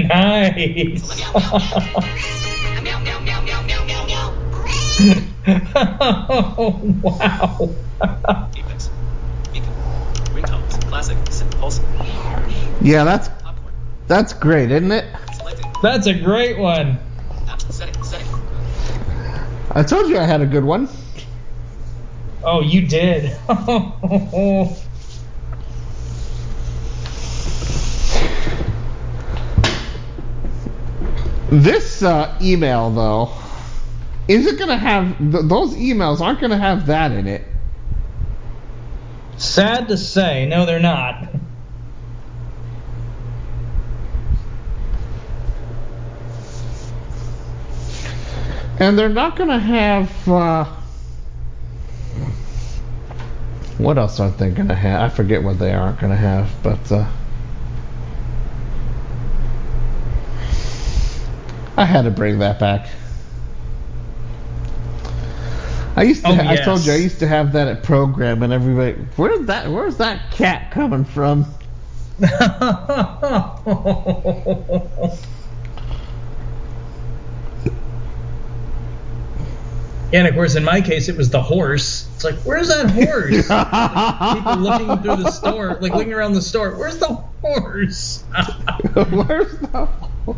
[SPEAKER 3] nice. wow.
[SPEAKER 6] Apex. Beacon. Ringtones. Classic. Syn- Pulse.
[SPEAKER 1] Yeah, that's
[SPEAKER 6] Popcorn.
[SPEAKER 1] that's great, isn't it?
[SPEAKER 3] That's a great one.
[SPEAKER 6] Setting. Setting.
[SPEAKER 1] I told you I had a good one.
[SPEAKER 3] Oh, you did.
[SPEAKER 1] This uh, email, though, is it gonna have th- those emails aren't gonna have that in it?
[SPEAKER 3] Sad to say, no, they're not.
[SPEAKER 1] And they're not gonna have. Uh, what else aren't they gonna have? I forget what they aren't gonna have, but. Uh, I had to bring that back. I used to.
[SPEAKER 3] Oh,
[SPEAKER 1] I told you I used to have that at program, and everybody, where's that? Where's that cat coming from?
[SPEAKER 3] Yeah, and of course, in my case, it was the horse. It's like, where's that horse? Like, people looking through the store, like looking around the store. Where's the horse?
[SPEAKER 1] Where's the? Horse?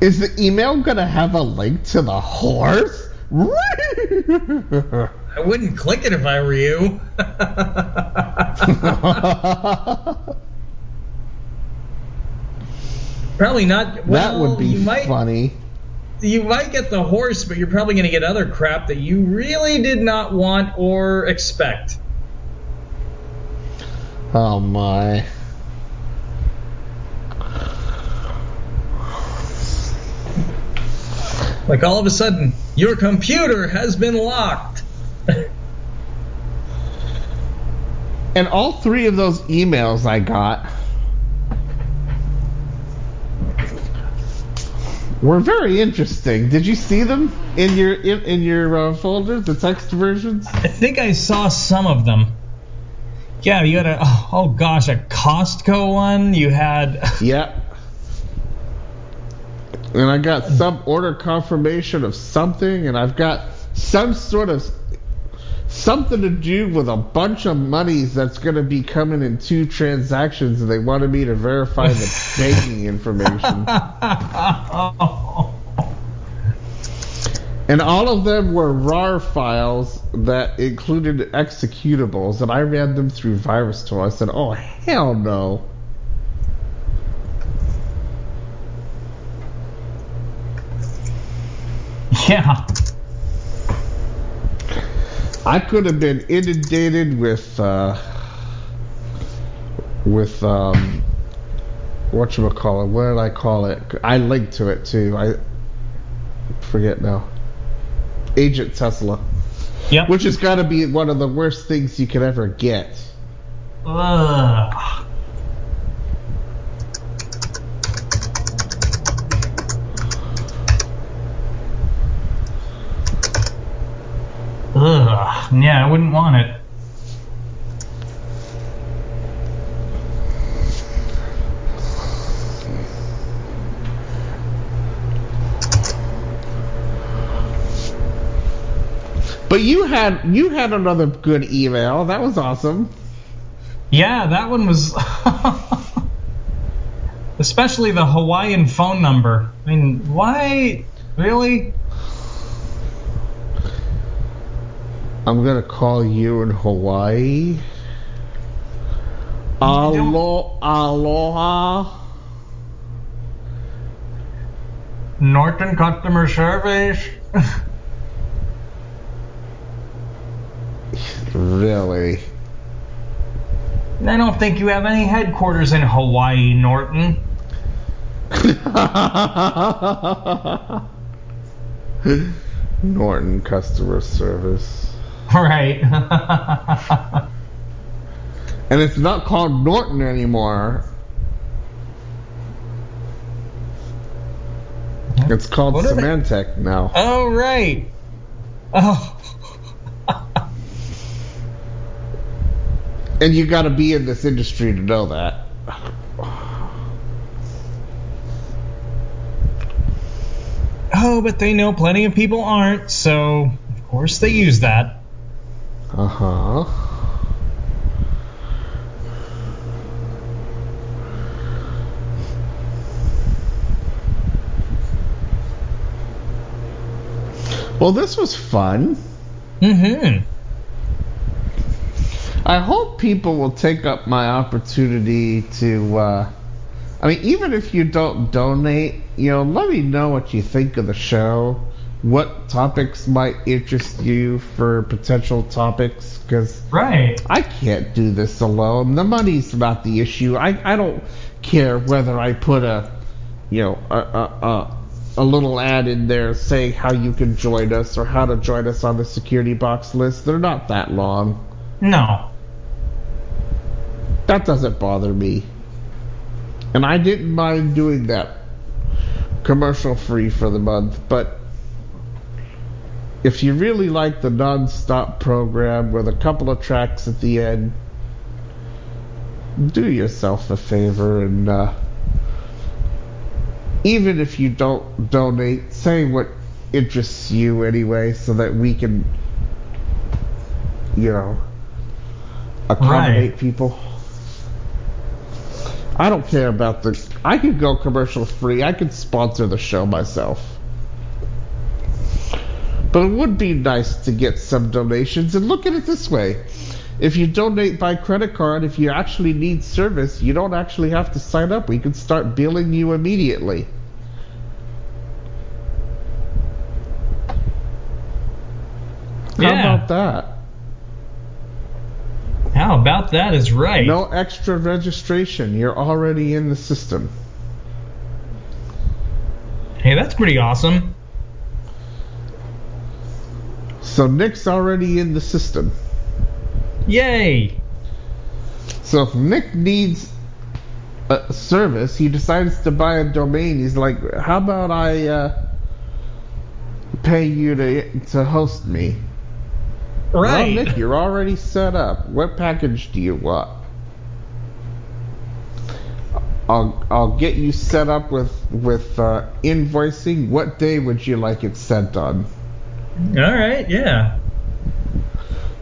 [SPEAKER 1] Is the email gonna have a link to the horse?
[SPEAKER 3] I wouldn't click it if I were you. Probably not.
[SPEAKER 1] that would be
[SPEAKER 3] might,
[SPEAKER 1] funny.
[SPEAKER 3] You might get the horse, but you're probably going to get other crap that you really did not want or expect.
[SPEAKER 1] Oh my.
[SPEAKER 3] Like all of a sudden, your computer has been locked.
[SPEAKER 1] And all three of those emails I got were very interesting. Did you see them in your in, in your uh, folder, the text versions?
[SPEAKER 3] I think I saw some of them. Yeah, you had a oh, oh gosh, a Costco one. You had
[SPEAKER 1] yeah. And I got some order confirmation of something, and I've got some sort of something to do with a bunch of monies that's going to be coming in two transactions, and they wanted me to verify the banking information. And all of them were RAR files that included executables, and I ran them through VirusTotal. I said, "Oh hell no!"
[SPEAKER 3] yeah.
[SPEAKER 1] I could have been inundated with uh, with um, what you call it? What did I call it? I linked to it too. I forget now. Agent Tesla,
[SPEAKER 3] Yep.
[SPEAKER 1] which has got to be one of the worst things you could ever get.
[SPEAKER 3] Ugh. Ugh. Yeah, I wouldn't want it.
[SPEAKER 1] But you had you had another good email. That was awesome.
[SPEAKER 3] Yeah, that one was. Especially the Hawaiian phone number. I mean, why? Really?
[SPEAKER 1] I'm gonna call you in Hawaii. Alo- aloha.
[SPEAKER 3] Norton customer service.
[SPEAKER 1] Really?
[SPEAKER 3] I don't think you have any headquarters in Hawaii, Norton.
[SPEAKER 1] Norton customer service.
[SPEAKER 3] Right.
[SPEAKER 1] And it's not called Norton anymore. It's called
[SPEAKER 3] What
[SPEAKER 1] Symantec now.
[SPEAKER 3] oh, right. Oh.
[SPEAKER 1] And you gotta be in this industry to know that.
[SPEAKER 3] Oh, but they know plenty of people aren't, so of course they use that.
[SPEAKER 1] Uh huh. Well, this was fun.
[SPEAKER 3] Mm-hmm.
[SPEAKER 1] I hope people will take up my opportunity to. Uh, I mean, even if you don't donate, you know, let me know what you think of the show. What topics might interest you for potential topics? Because
[SPEAKER 3] Right.
[SPEAKER 1] I can't do this alone. The money's not the issue. I, I don't care whether I put a, you know, a, a, a, a little ad in there saying how you can join us or how to join us on the security box list. They're not that long.
[SPEAKER 3] No.
[SPEAKER 1] That doesn't bother me. And I didn't mind doing that commercial free for the month, but if you really like the non-stop program with a couple of tracks at the end, do yourself a favor and uh, even if you don't donate, say what interests you anyway, so that we can, you know, accommodate
[SPEAKER 3] Right.
[SPEAKER 1] people. I don't care about the. I could go commercial free. I could sponsor the show myself. But it would be nice to get some donations. And look at it this way if you donate by credit card, if you actually need service, you don't actually have to sign up. We can start billing you immediately. How about that?
[SPEAKER 3] How about that is right.
[SPEAKER 1] No extra registration. You're already in the system.
[SPEAKER 3] Hey, that's pretty awesome.
[SPEAKER 1] So Nick's already in the system.
[SPEAKER 3] Yay.
[SPEAKER 1] So if Nick needs a service, he decides to buy a domain. He's like, "How about I uh, pay you to to host me?"
[SPEAKER 3] Right.
[SPEAKER 1] Well, Nick, you're already set up. What package do you want? I'll I'll get you set up with with uh, invoicing. What day would you like it sent on?
[SPEAKER 3] All right. Yeah.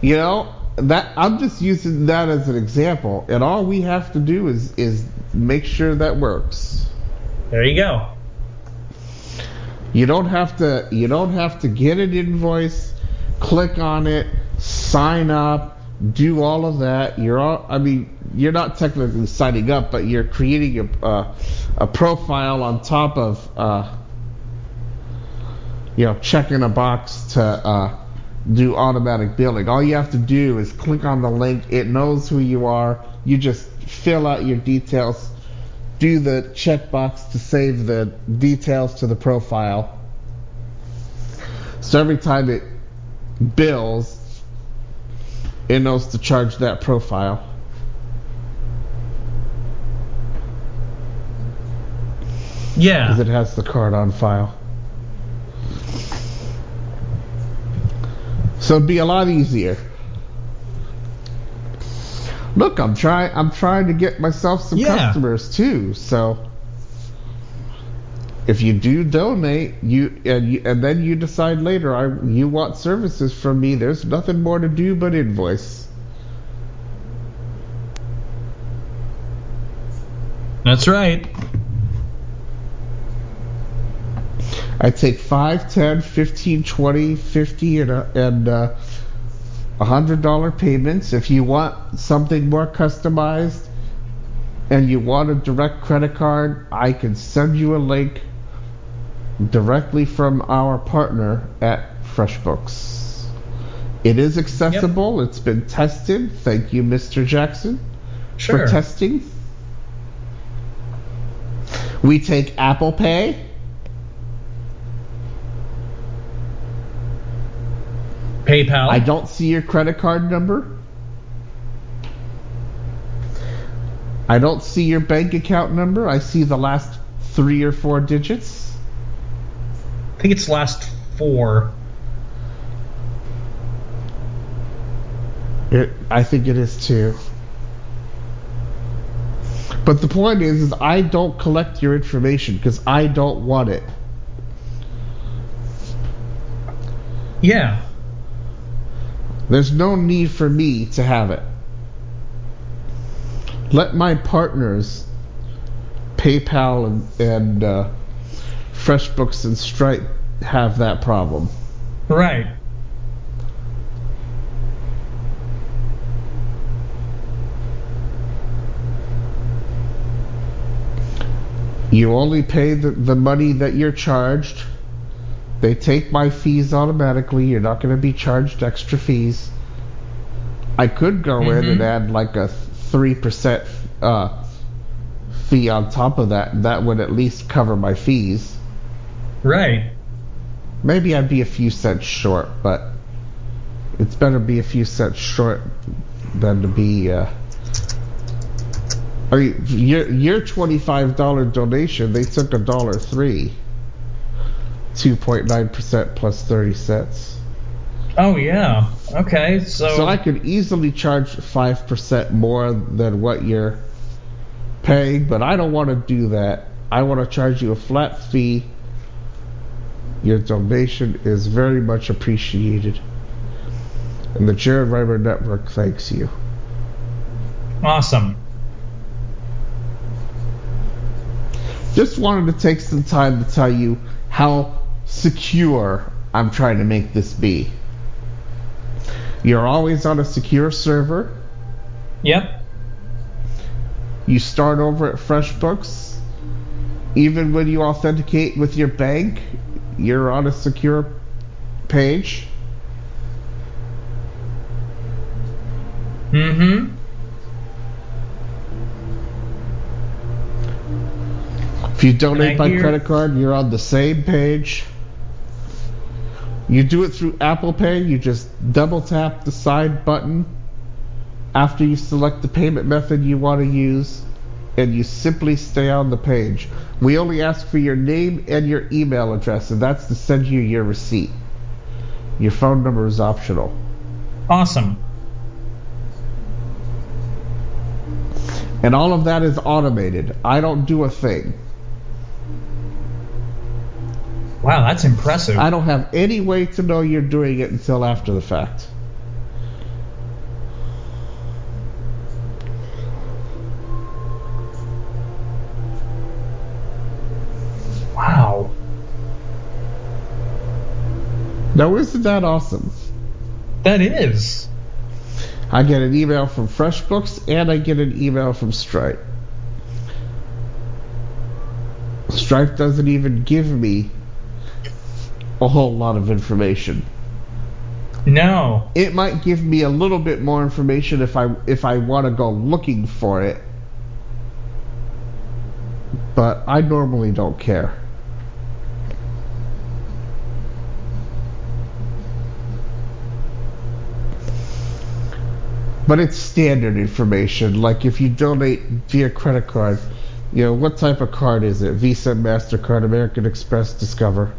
[SPEAKER 1] You know that I'm just using that as an example, and all we have to do is is make sure that works.
[SPEAKER 3] There you go.
[SPEAKER 1] You don't have to you don't have to get an invoice, click on it, sign up, do all of that. You're all I mean, you're not technically signing up, but you're creating a uh, a profile on top of uh, you know checking a box to uh, do automatic billing. All you have to do is click on the link. It knows who you are. You just fill out your details, do the checkbox to save the details to the profile. So every time it bills, it knows to charge that profile.
[SPEAKER 3] Yeah.
[SPEAKER 1] because it has the card on file. So it'd be a lot easier. Look, I'm trying. I'm trying to get myself some
[SPEAKER 3] Yeah.
[SPEAKER 1] customers too. So if you do donate, you and you, and then you decide later, I you want services from me. There's nothing more to do but invoice.
[SPEAKER 3] That's right.
[SPEAKER 1] I take 5, 10, 15, 20, 50, and, uh, and uh, $100 payments. If you want something more customized and you want a direct credit card, I can send you a link directly from our partner at FreshBooks. It is accessible. It's been tested. Thank you, Mr. Jackson,
[SPEAKER 3] Sure.
[SPEAKER 1] for testing. We take Apple Pay.
[SPEAKER 3] PayPal.
[SPEAKER 1] I don't see your credit card number. I don't see your bank account number. I see the last three or four digits.
[SPEAKER 3] I think it's last four.
[SPEAKER 1] It, I think it is too. But the point is, is I don't collect your information because I don't want it.
[SPEAKER 3] Yeah.
[SPEAKER 1] There's no need for me to have it. Let my partners, PayPal and, and uh, FreshBooks and Stripe, have that problem.
[SPEAKER 3] Right.
[SPEAKER 1] You only pay the, the money that you're charged. They take my fees automatically. You're not going to be charged extra fees. I could go in and
[SPEAKER 3] Mhm.
[SPEAKER 1] add like a 3% uh, fee on top of that. That would at least cover my fees.
[SPEAKER 3] Right.
[SPEAKER 1] Maybe I'd be a few cents short, but it's better to be a few cents short than to be. Uh, I mean, your your twenty five dollar donation, they took a dollar three. Two point nine percent plus thirty cents.
[SPEAKER 3] Oh yeah. Okay. So.
[SPEAKER 1] So I could easily charge five percent more than what you're paying, but I don't want to do that. I want to charge you a flat fee. Your donation is very much appreciated. And the Jared Reimer Network thanks you.
[SPEAKER 3] awesome.
[SPEAKER 1] Just wanted to take some time to tell you how secure I'm trying to make this be. You're always on a secure server.
[SPEAKER 3] Yep.
[SPEAKER 1] You start over at FreshBooks. Even when you authenticate with your bank, you're on a secure page.
[SPEAKER 3] Mm-hmm.
[SPEAKER 1] If you donate by
[SPEAKER 3] hear-
[SPEAKER 1] credit card, you're on the same page. You do it through Apple Pay, you just double tap the side button after you select the payment method you want to use, and you simply stay on the page. We only ask for your name and your email address, and that's to send you your receipt. Your phone number is optional.
[SPEAKER 3] Awesome.
[SPEAKER 1] And all of that is automated. I don't do a thing.
[SPEAKER 3] Wow, that's impressive.
[SPEAKER 1] I don't have any way to know you're doing it until after the fact.
[SPEAKER 3] wow.
[SPEAKER 1] Now, isn't that awesome?
[SPEAKER 3] That is.
[SPEAKER 1] I get an email from FreshBooks and I get an email from Stripe. Stripe doesn't even give me a whole lot of information.
[SPEAKER 3] No.
[SPEAKER 1] It might give me a little bit more information if I if I want to go looking for it. But I normally don't care. But it's standard information. Like if you donate via credit card, you know, what type of card is it? Visa, MasterCard, American Express, Discover.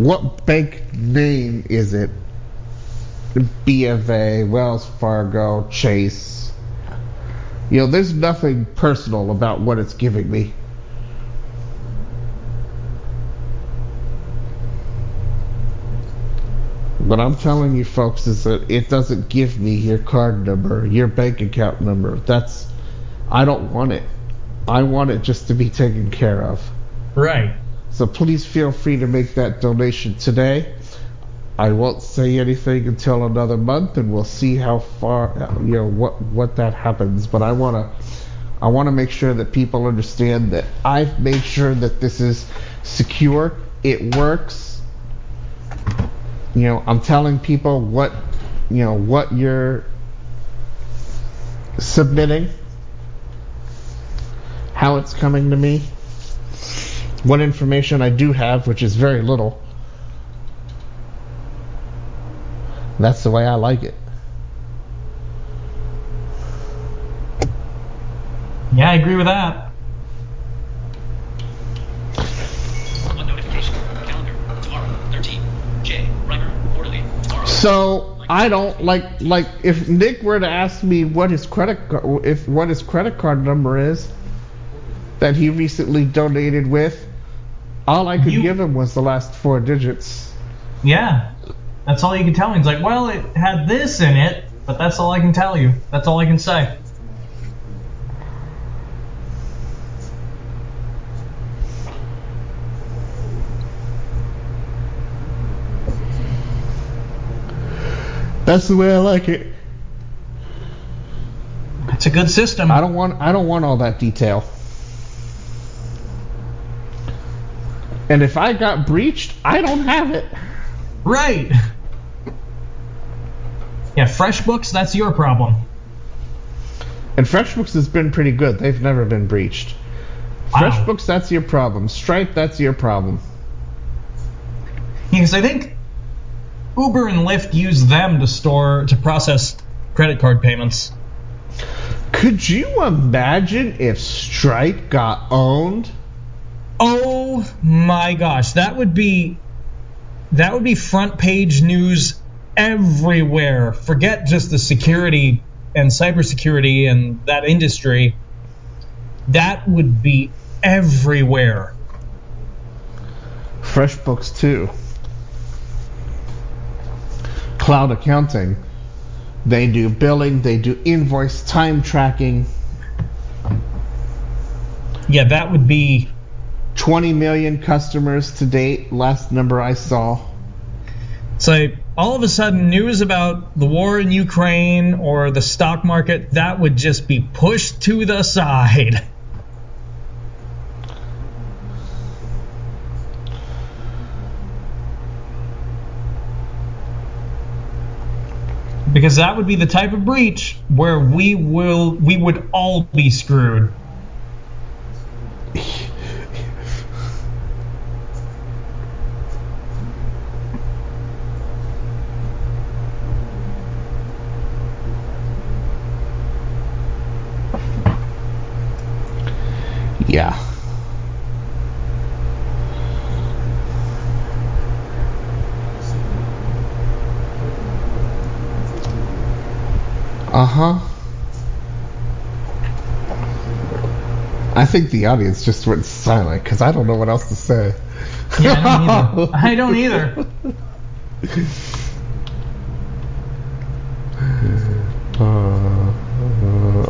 [SPEAKER 1] What bank name is it? BFA, Wells Fargo, Chase. You know, there's nothing personal about what it's giving me. What I'm telling you folks is that it doesn't give me your card number, your bank account number. That's I don't want it. I want it just to be taken care of.
[SPEAKER 3] Right.
[SPEAKER 1] So please feel free to make that donation today. I won't say anything until another month, and we'll see how far you know what what that happens. But I wanna I want to make sure that people understand that I've made sure that this is secure. It works. You know, I'm telling people what you know what you're submitting, how it's coming to me, what information I do have, which is very little. That's the way I like it.
[SPEAKER 3] Yeah, I agree with that.
[SPEAKER 6] One notification. Calendar. Tomorrow. 13. J. Reimer. Quarterly. Tomorrow.
[SPEAKER 1] So I don't like like if Nick were to ask me what his credit if what his credit card number is that he recently donated with, all I could
[SPEAKER 3] You-
[SPEAKER 1] give him was the last four digits.
[SPEAKER 3] Yeah. That's all you can tell me. He's like, well, it had this in it, but that's all I can tell you. That's all I can say.
[SPEAKER 1] That's the way I like it.
[SPEAKER 3] It's a good system.
[SPEAKER 1] I don't want I don't want all that detail. And if I got breached, I don't have it.
[SPEAKER 3] Right. Yeah, FreshBooks, that's your problem.
[SPEAKER 1] And FreshBooks has been pretty good. They've never been breached.
[SPEAKER 3] Wow.
[SPEAKER 1] FreshBooks, that's your problem. Stripe, that's your problem.
[SPEAKER 3] Because I think Uber and Lyft use them to store to process credit card payments.
[SPEAKER 1] Could you imagine if Stripe got owned?
[SPEAKER 3] Oh my gosh, that would be that would be front page news everywhere. Forget just the security and cybersecurity and that industry. That would be everywhere.
[SPEAKER 1] FreshBooks too. Cloud accounting. They do billing, they do invoice time tracking.
[SPEAKER 3] Yeah, that would be
[SPEAKER 1] 20 million customers to date, last number I saw.
[SPEAKER 3] So all of a sudden, news about the war in Ukraine or the stock market that would just be pushed to the side. Because that would be the type of breach where we will we would all be screwed.
[SPEAKER 1] Yeah. Uh huh. I think the audience just went silent because I don't know what else to say.
[SPEAKER 3] Yeah, I don't either. I don't either.
[SPEAKER 1] Uh,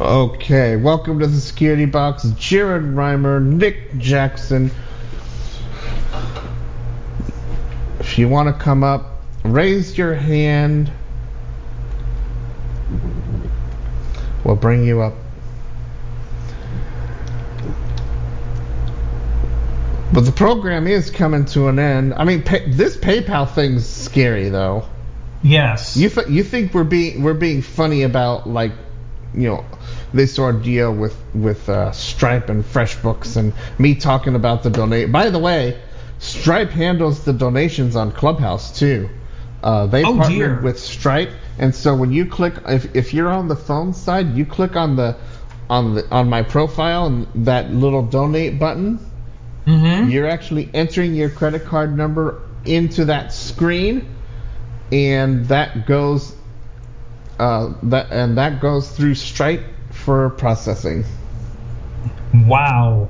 [SPEAKER 1] okay, welcome to the security box. Jared Reimer, Nick Jackson. If you want to come up, raise your hand. We'll bring you up. But the program is coming to an end. I mean, pay, this PayPal thing's scary, though.
[SPEAKER 3] Yes.
[SPEAKER 1] You th- you think we're being we're being funny about like you know this ordeal with with uh, Stripe and FreshBooks and me talking about the donate. By the way, Stripe handles the donations on Clubhouse too. Uh, they
[SPEAKER 3] Oh,
[SPEAKER 1] partnered
[SPEAKER 3] dear.
[SPEAKER 1] with Stripe, and so when you click, if if you're on the phone side, you click on the on the on my profile and that little donate button.
[SPEAKER 3] mm-hmm.
[SPEAKER 1] You're actually entering your credit card number into that screen, and that goes uh, that and that goes through Stripe for processing.
[SPEAKER 3] Wow.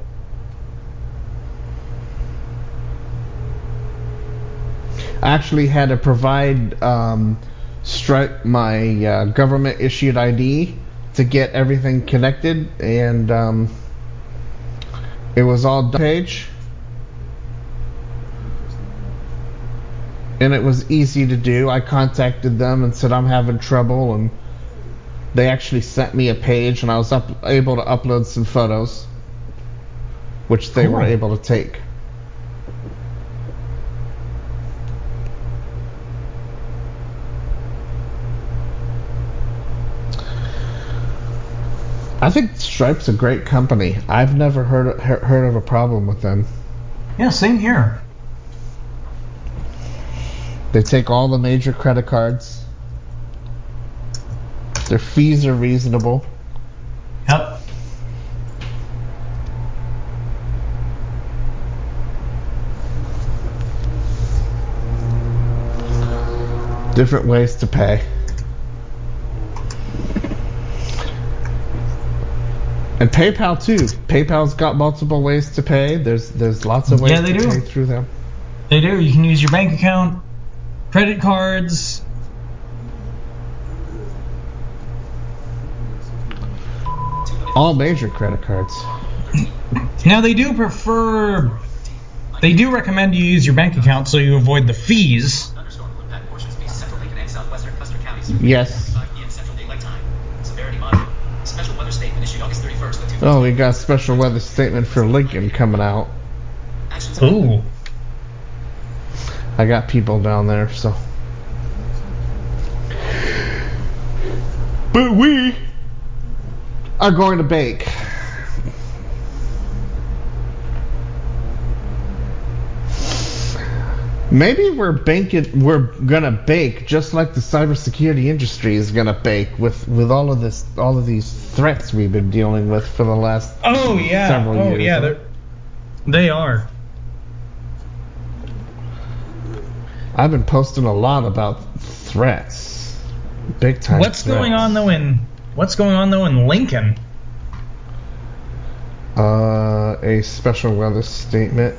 [SPEAKER 1] I actually had to provide um, Stripe my uh, government issued ID to get everything connected, and um, it was all done page. and it was easy to do. I contacted them and said I'm having trouble, and they actually sent me a page, and I was up, able to upload some photos, which they were able to take. I think Stripe's a great company. I've never heard he- heard of a problem with them.
[SPEAKER 3] Yeah, same here.
[SPEAKER 1] They take all the major credit cards. Their fees are reasonable.
[SPEAKER 3] Yep.
[SPEAKER 1] Different ways to pay. And PayPal too. PayPal's got multiple ways to pay. There's there's lots of ways
[SPEAKER 3] Yeah, they
[SPEAKER 1] to
[SPEAKER 3] do.
[SPEAKER 1] pay through them.
[SPEAKER 3] They do. You can use your bank account, credit cards.
[SPEAKER 1] All major credit cards.
[SPEAKER 3] Now they do prefer. They do recommend you use your bank account so you avoid the fees.
[SPEAKER 6] Thunderstorm will impact portions of East Central Lincoln and Southwestern Custer counties.
[SPEAKER 1] Yes.
[SPEAKER 6] 5 p.m. Central Daylight Time. Severity moderate. Special weather statement issued August 31st of 2000.
[SPEAKER 1] Oh, we got a special weather statement for Lincoln coming out.
[SPEAKER 3] Ooh.
[SPEAKER 1] I got people down there, so. But we are going to bake. Maybe we're banking. We're gonna bake just like the cybersecurity industry is gonna bake with with all of this, all of these threats we've been dealing with for the last
[SPEAKER 3] Oh yeah.
[SPEAKER 1] Several
[SPEAKER 3] oh
[SPEAKER 1] years,
[SPEAKER 3] yeah. They are.
[SPEAKER 1] I've been posting a lot about threats. Big time.
[SPEAKER 3] What's going on though in What's going on though in Lincoln?
[SPEAKER 1] Uh, a special weather statement.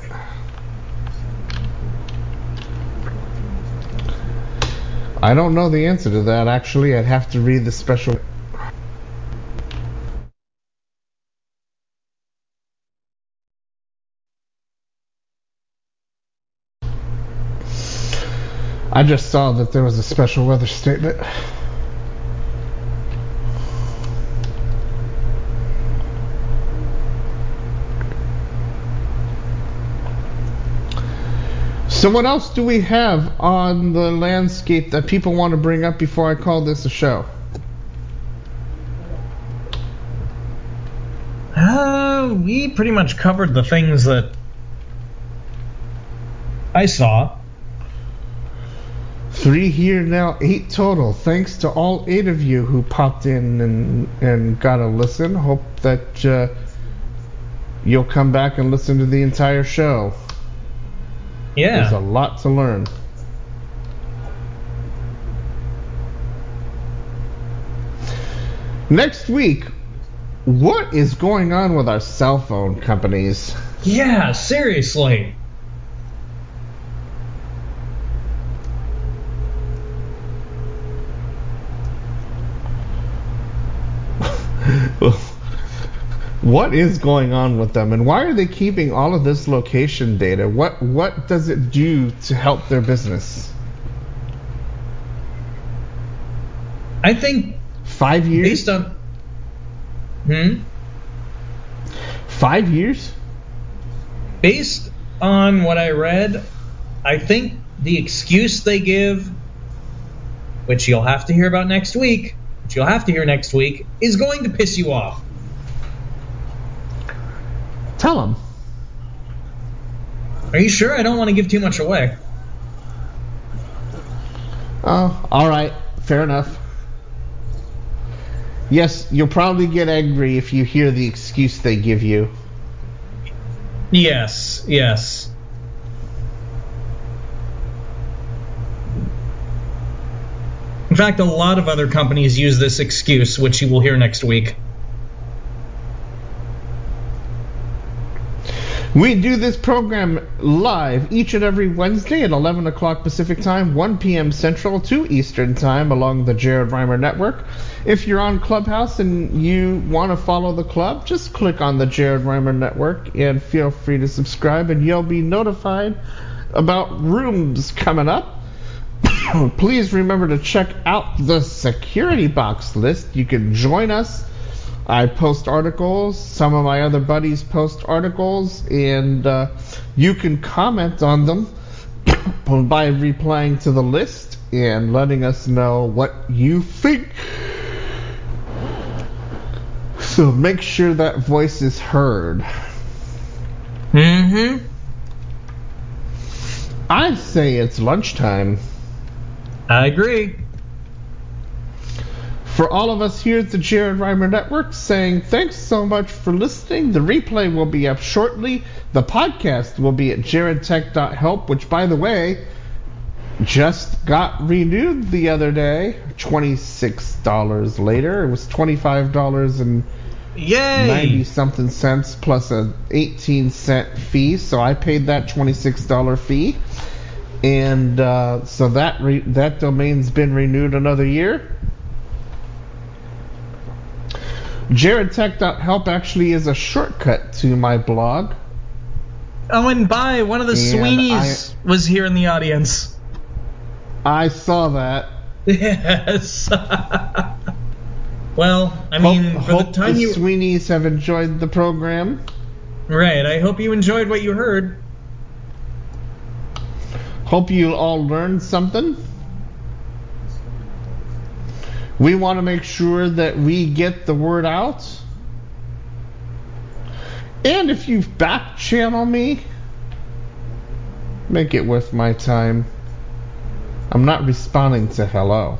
[SPEAKER 1] I don't know the answer to that. Actually, I'd have to read the special. I just saw that there was a special weather statement. So what else do we have on the landscape that people want to bring up before I call this a show?
[SPEAKER 3] Uh, we pretty much covered the things that I saw.
[SPEAKER 1] Three here now, eight total. Thanks to all eight of you who popped in and and got a listen. Hope that uh, you'll come back and listen to the entire show. There's a lot to learn. Next week, what is going on with our cell phone companies?
[SPEAKER 3] Yeah, seriously.
[SPEAKER 1] what is going on with them and why are they keeping all of this location data? What what does it do to help their business?
[SPEAKER 3] I think
[SPEAKER 1] 5 years?
[SPEAKER 3] based on Hmm?
[SPEAKER 1] 5 years?
[SPEAKER 3] Based on what I read, I think the excuse they give, which you'll have to hear about next week, which you'll have to hear next week, is going to piss you off.
[SPEAKER 1] Tell them.
[SPEAKER 3] Are you sure? I don't want to give too much away.
[SPEAKER 1] Oh, all right. Fair enough. Yes, you'll probably get angry if you hear the excuse they give you.
[SPEAKER 3] Yes, yes. In fact, a lot of other companies use this excuse, which you will hear next week.
[SPEAKER 1] We do this program live each and every Wednesday at 11 o'clock Pacific Time, 1 p.m. Central, 2 Eastern Time along the Jared Rimer Network. If you're on Clubhouse and you want to follow the club, just click on the Jared Rimer Network and feel free to subscribe, and you'll be notified about rooms coming up. please remember to check out the security box list. You can join us. I post articles. Some of my other buddies post articles, and uh, you can comment on them by replying to the list and letting us know what you think. So make sure that voice is heard.
[SPEAKER 3] Mm-hmm.
[SPEAKER 1] I say it's lunchtime.
[SPEAKER 3] I agree.
[SPEAKER 1] For all of us here at the Jared Rimer Network, saying thanks so much for listening. The replay will be up shortly. The podcast will be at jaredtech.help, which, by the way, just got renewed the other day. $26 later. It was $25 and
[SPEAKER 3] Yay!
[SPEAKER 1] 90 something cents plus a 18 cent fee. So I paid that $26 fee. And uh, so that re- that domain's been renewed another year. JaredTech.help actually is a shortcut to my blog.
[SPEAKER 3] Oh, and by one of the
[SPEAKER 1] And
[SPEAKER 3] Sweeneys was here in the audience.
[SPEAKER 1] I saw that.
[SPEAKER 3] Yes. well, I mean,
[SPEAKER 1] hope,
[SPEAKER 3] for the
[SPEAKER 1] hope
[SPEAKER 3] time
[SPEAKER 1] the
[SPEAKER 3] you
[SPEAKER 1] Sweeneys have enjoyed the program.
[SPEAKER 3] right, I hope you enjoyed what you heard.
[SPEAKER 1] Hope you all learned something. We want to make sure that we get the word out. And if you back channel me, make it worth my time. I'm not responding to hello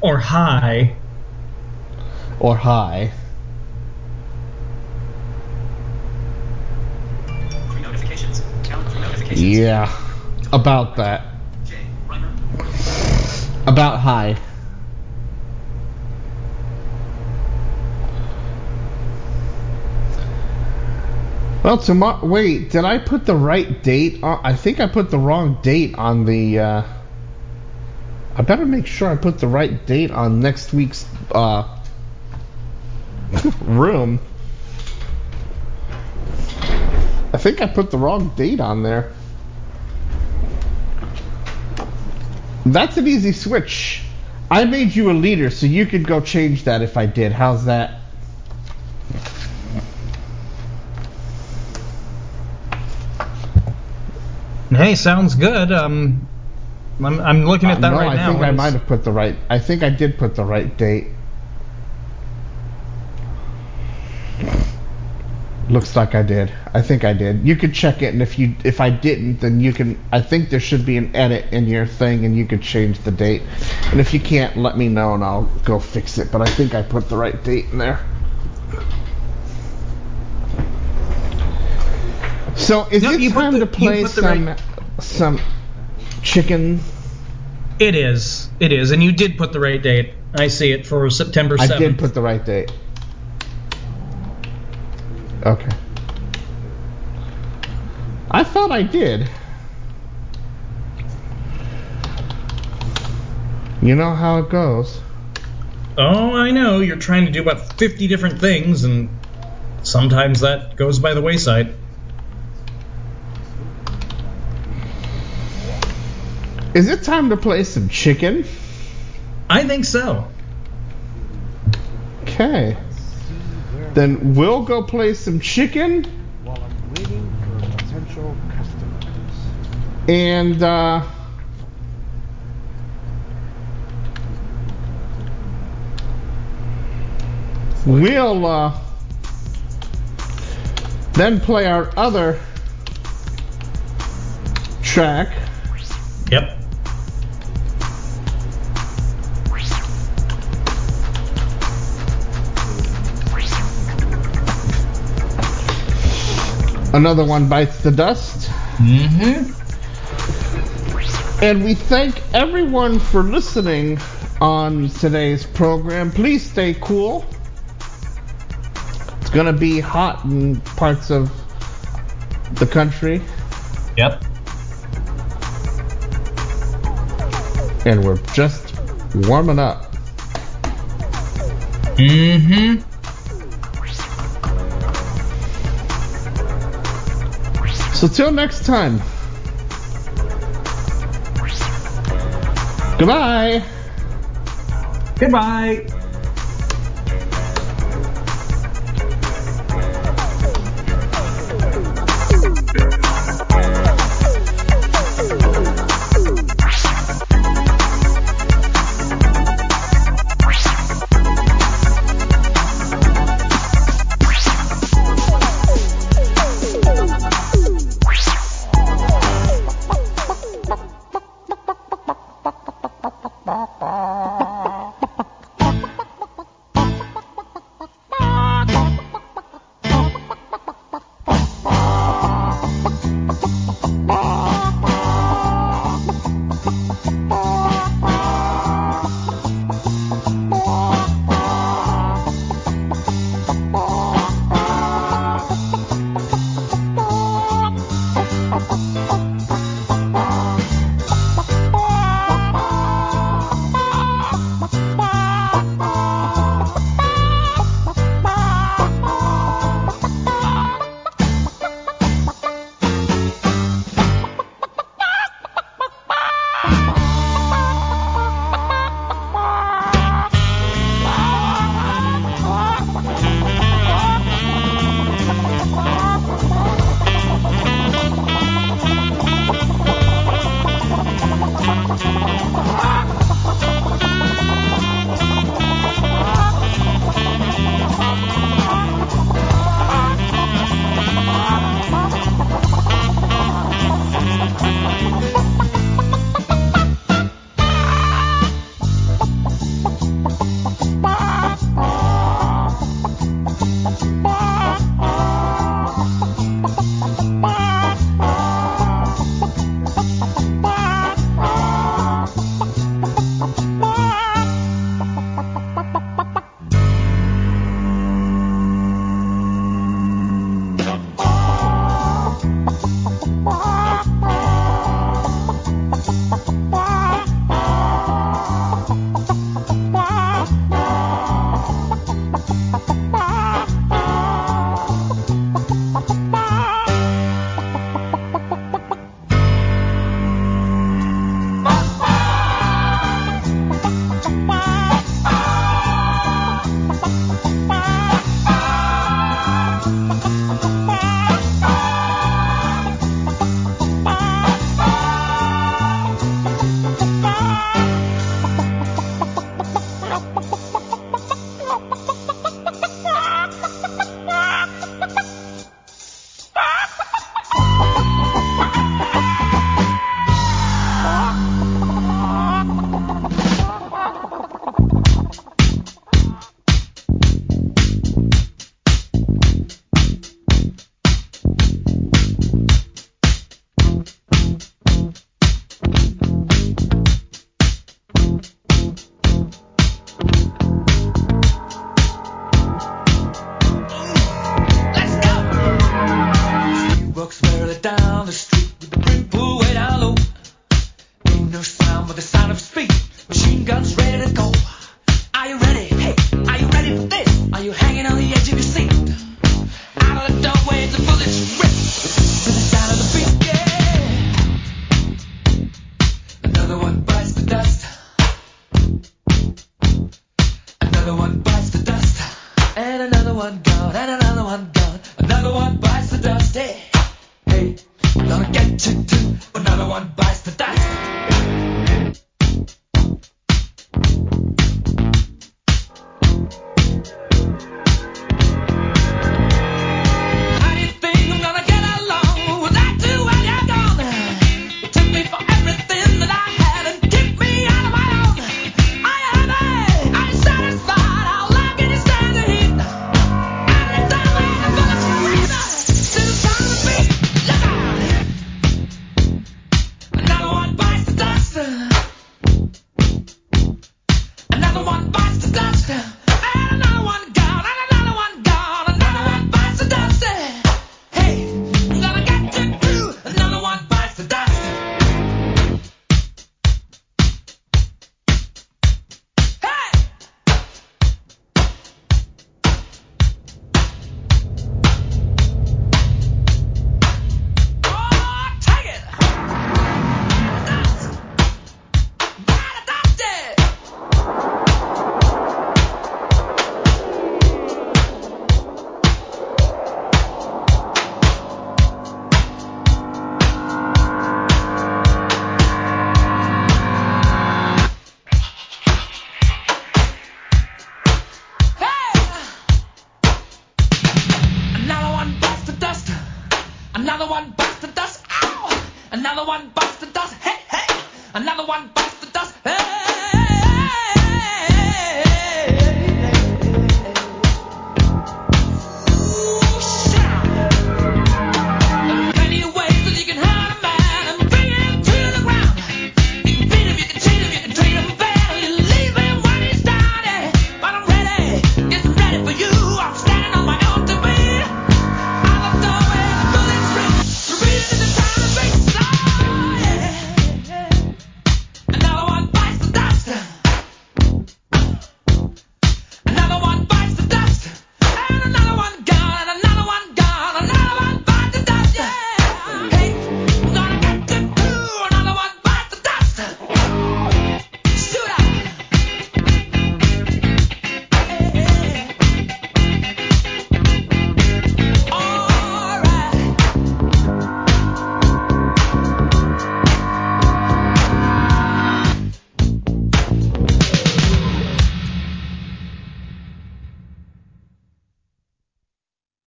[SPEAKER 3] Or hi.
[SPEAKER 1] or hi.
[SPEAKER 6] Notifications. Notifications.
[SPEAKER 1] Yeah, about that. About hi. Well, tomorrow. Wait, did I put the right date on? I think I put the wrong date on the. Uh, I better make sure I put the right date on next week's uh, room. I think I put the wrong date on there. That's an easy switch. I made you a leader, so you could go change that if I did. How's that?
[SPEAKER 3] Hey, sounds good. Um, I'm, I'm looking at that
[SPEAKER 1] Uh, no,
[SPEAKER 3] right
[SPEAKER 1] I
[SPEAKER 3] now.
[SPEAKER 1] think I might have put the right. I think I did put the right date. Looks like I did. I think I did. You could check it, and if you if I didn't, then you can. I think there should be an edit in your thing, and you could change the date. And if you can't, let me know, and I'll go fix it. But I think I put the right date in there. So is
[SPEAKER 3] No,
[SPEAKER 1] it
[SPEAKER 3] you put
[SPEAKER 1] time
[SPEAKER 3] the-
[SPEAKER 1] to
[SPEAKER 3] you
[SPEAKER 1] play
[SPEAKER 3] put the
[SPEAKER 1] some
[SPEAKER 3] right-
[SPEAKER 1] some chicken?
[SPEAKER 3] It is. It is. And you did put the right date. I see it for September 7th.
[SPEAKER 1] I did put the right date. Okay. I thought I did. You know how it goes.
[SPEAKER 3] Oh, I know. You're trying to do about 50 different things, and sometimes that goes by the wayside.
[SPEAKER 1] Is it time to play some chicken?
[SPEAKER 3] I think so.
[SPEAKER 1] Okay. Then we'll go play some chicken.
[SPEAKER 10] while I'm waiting for potential customers.
[SPEAKER 1] And uh, we'll uh, then play our other track.
[SPEAKER 3] Yep.
[SPEAKER 1] Another one bites the dust.
[SPEAKER 3] Mm-hmm.
[SPEAKER 1] And we thank everyone for listening on today's program. Please stay cool. It's going to be hot in parts of the country,
[SPEAKER 3] Yep.
[SPEAKER 1] and we're just warming up.
[SPEAKER 3] Mm-hmm.
[SPEAKER 1] So, till next time, Goodbye.
[SPEAKER 11] Goodbye.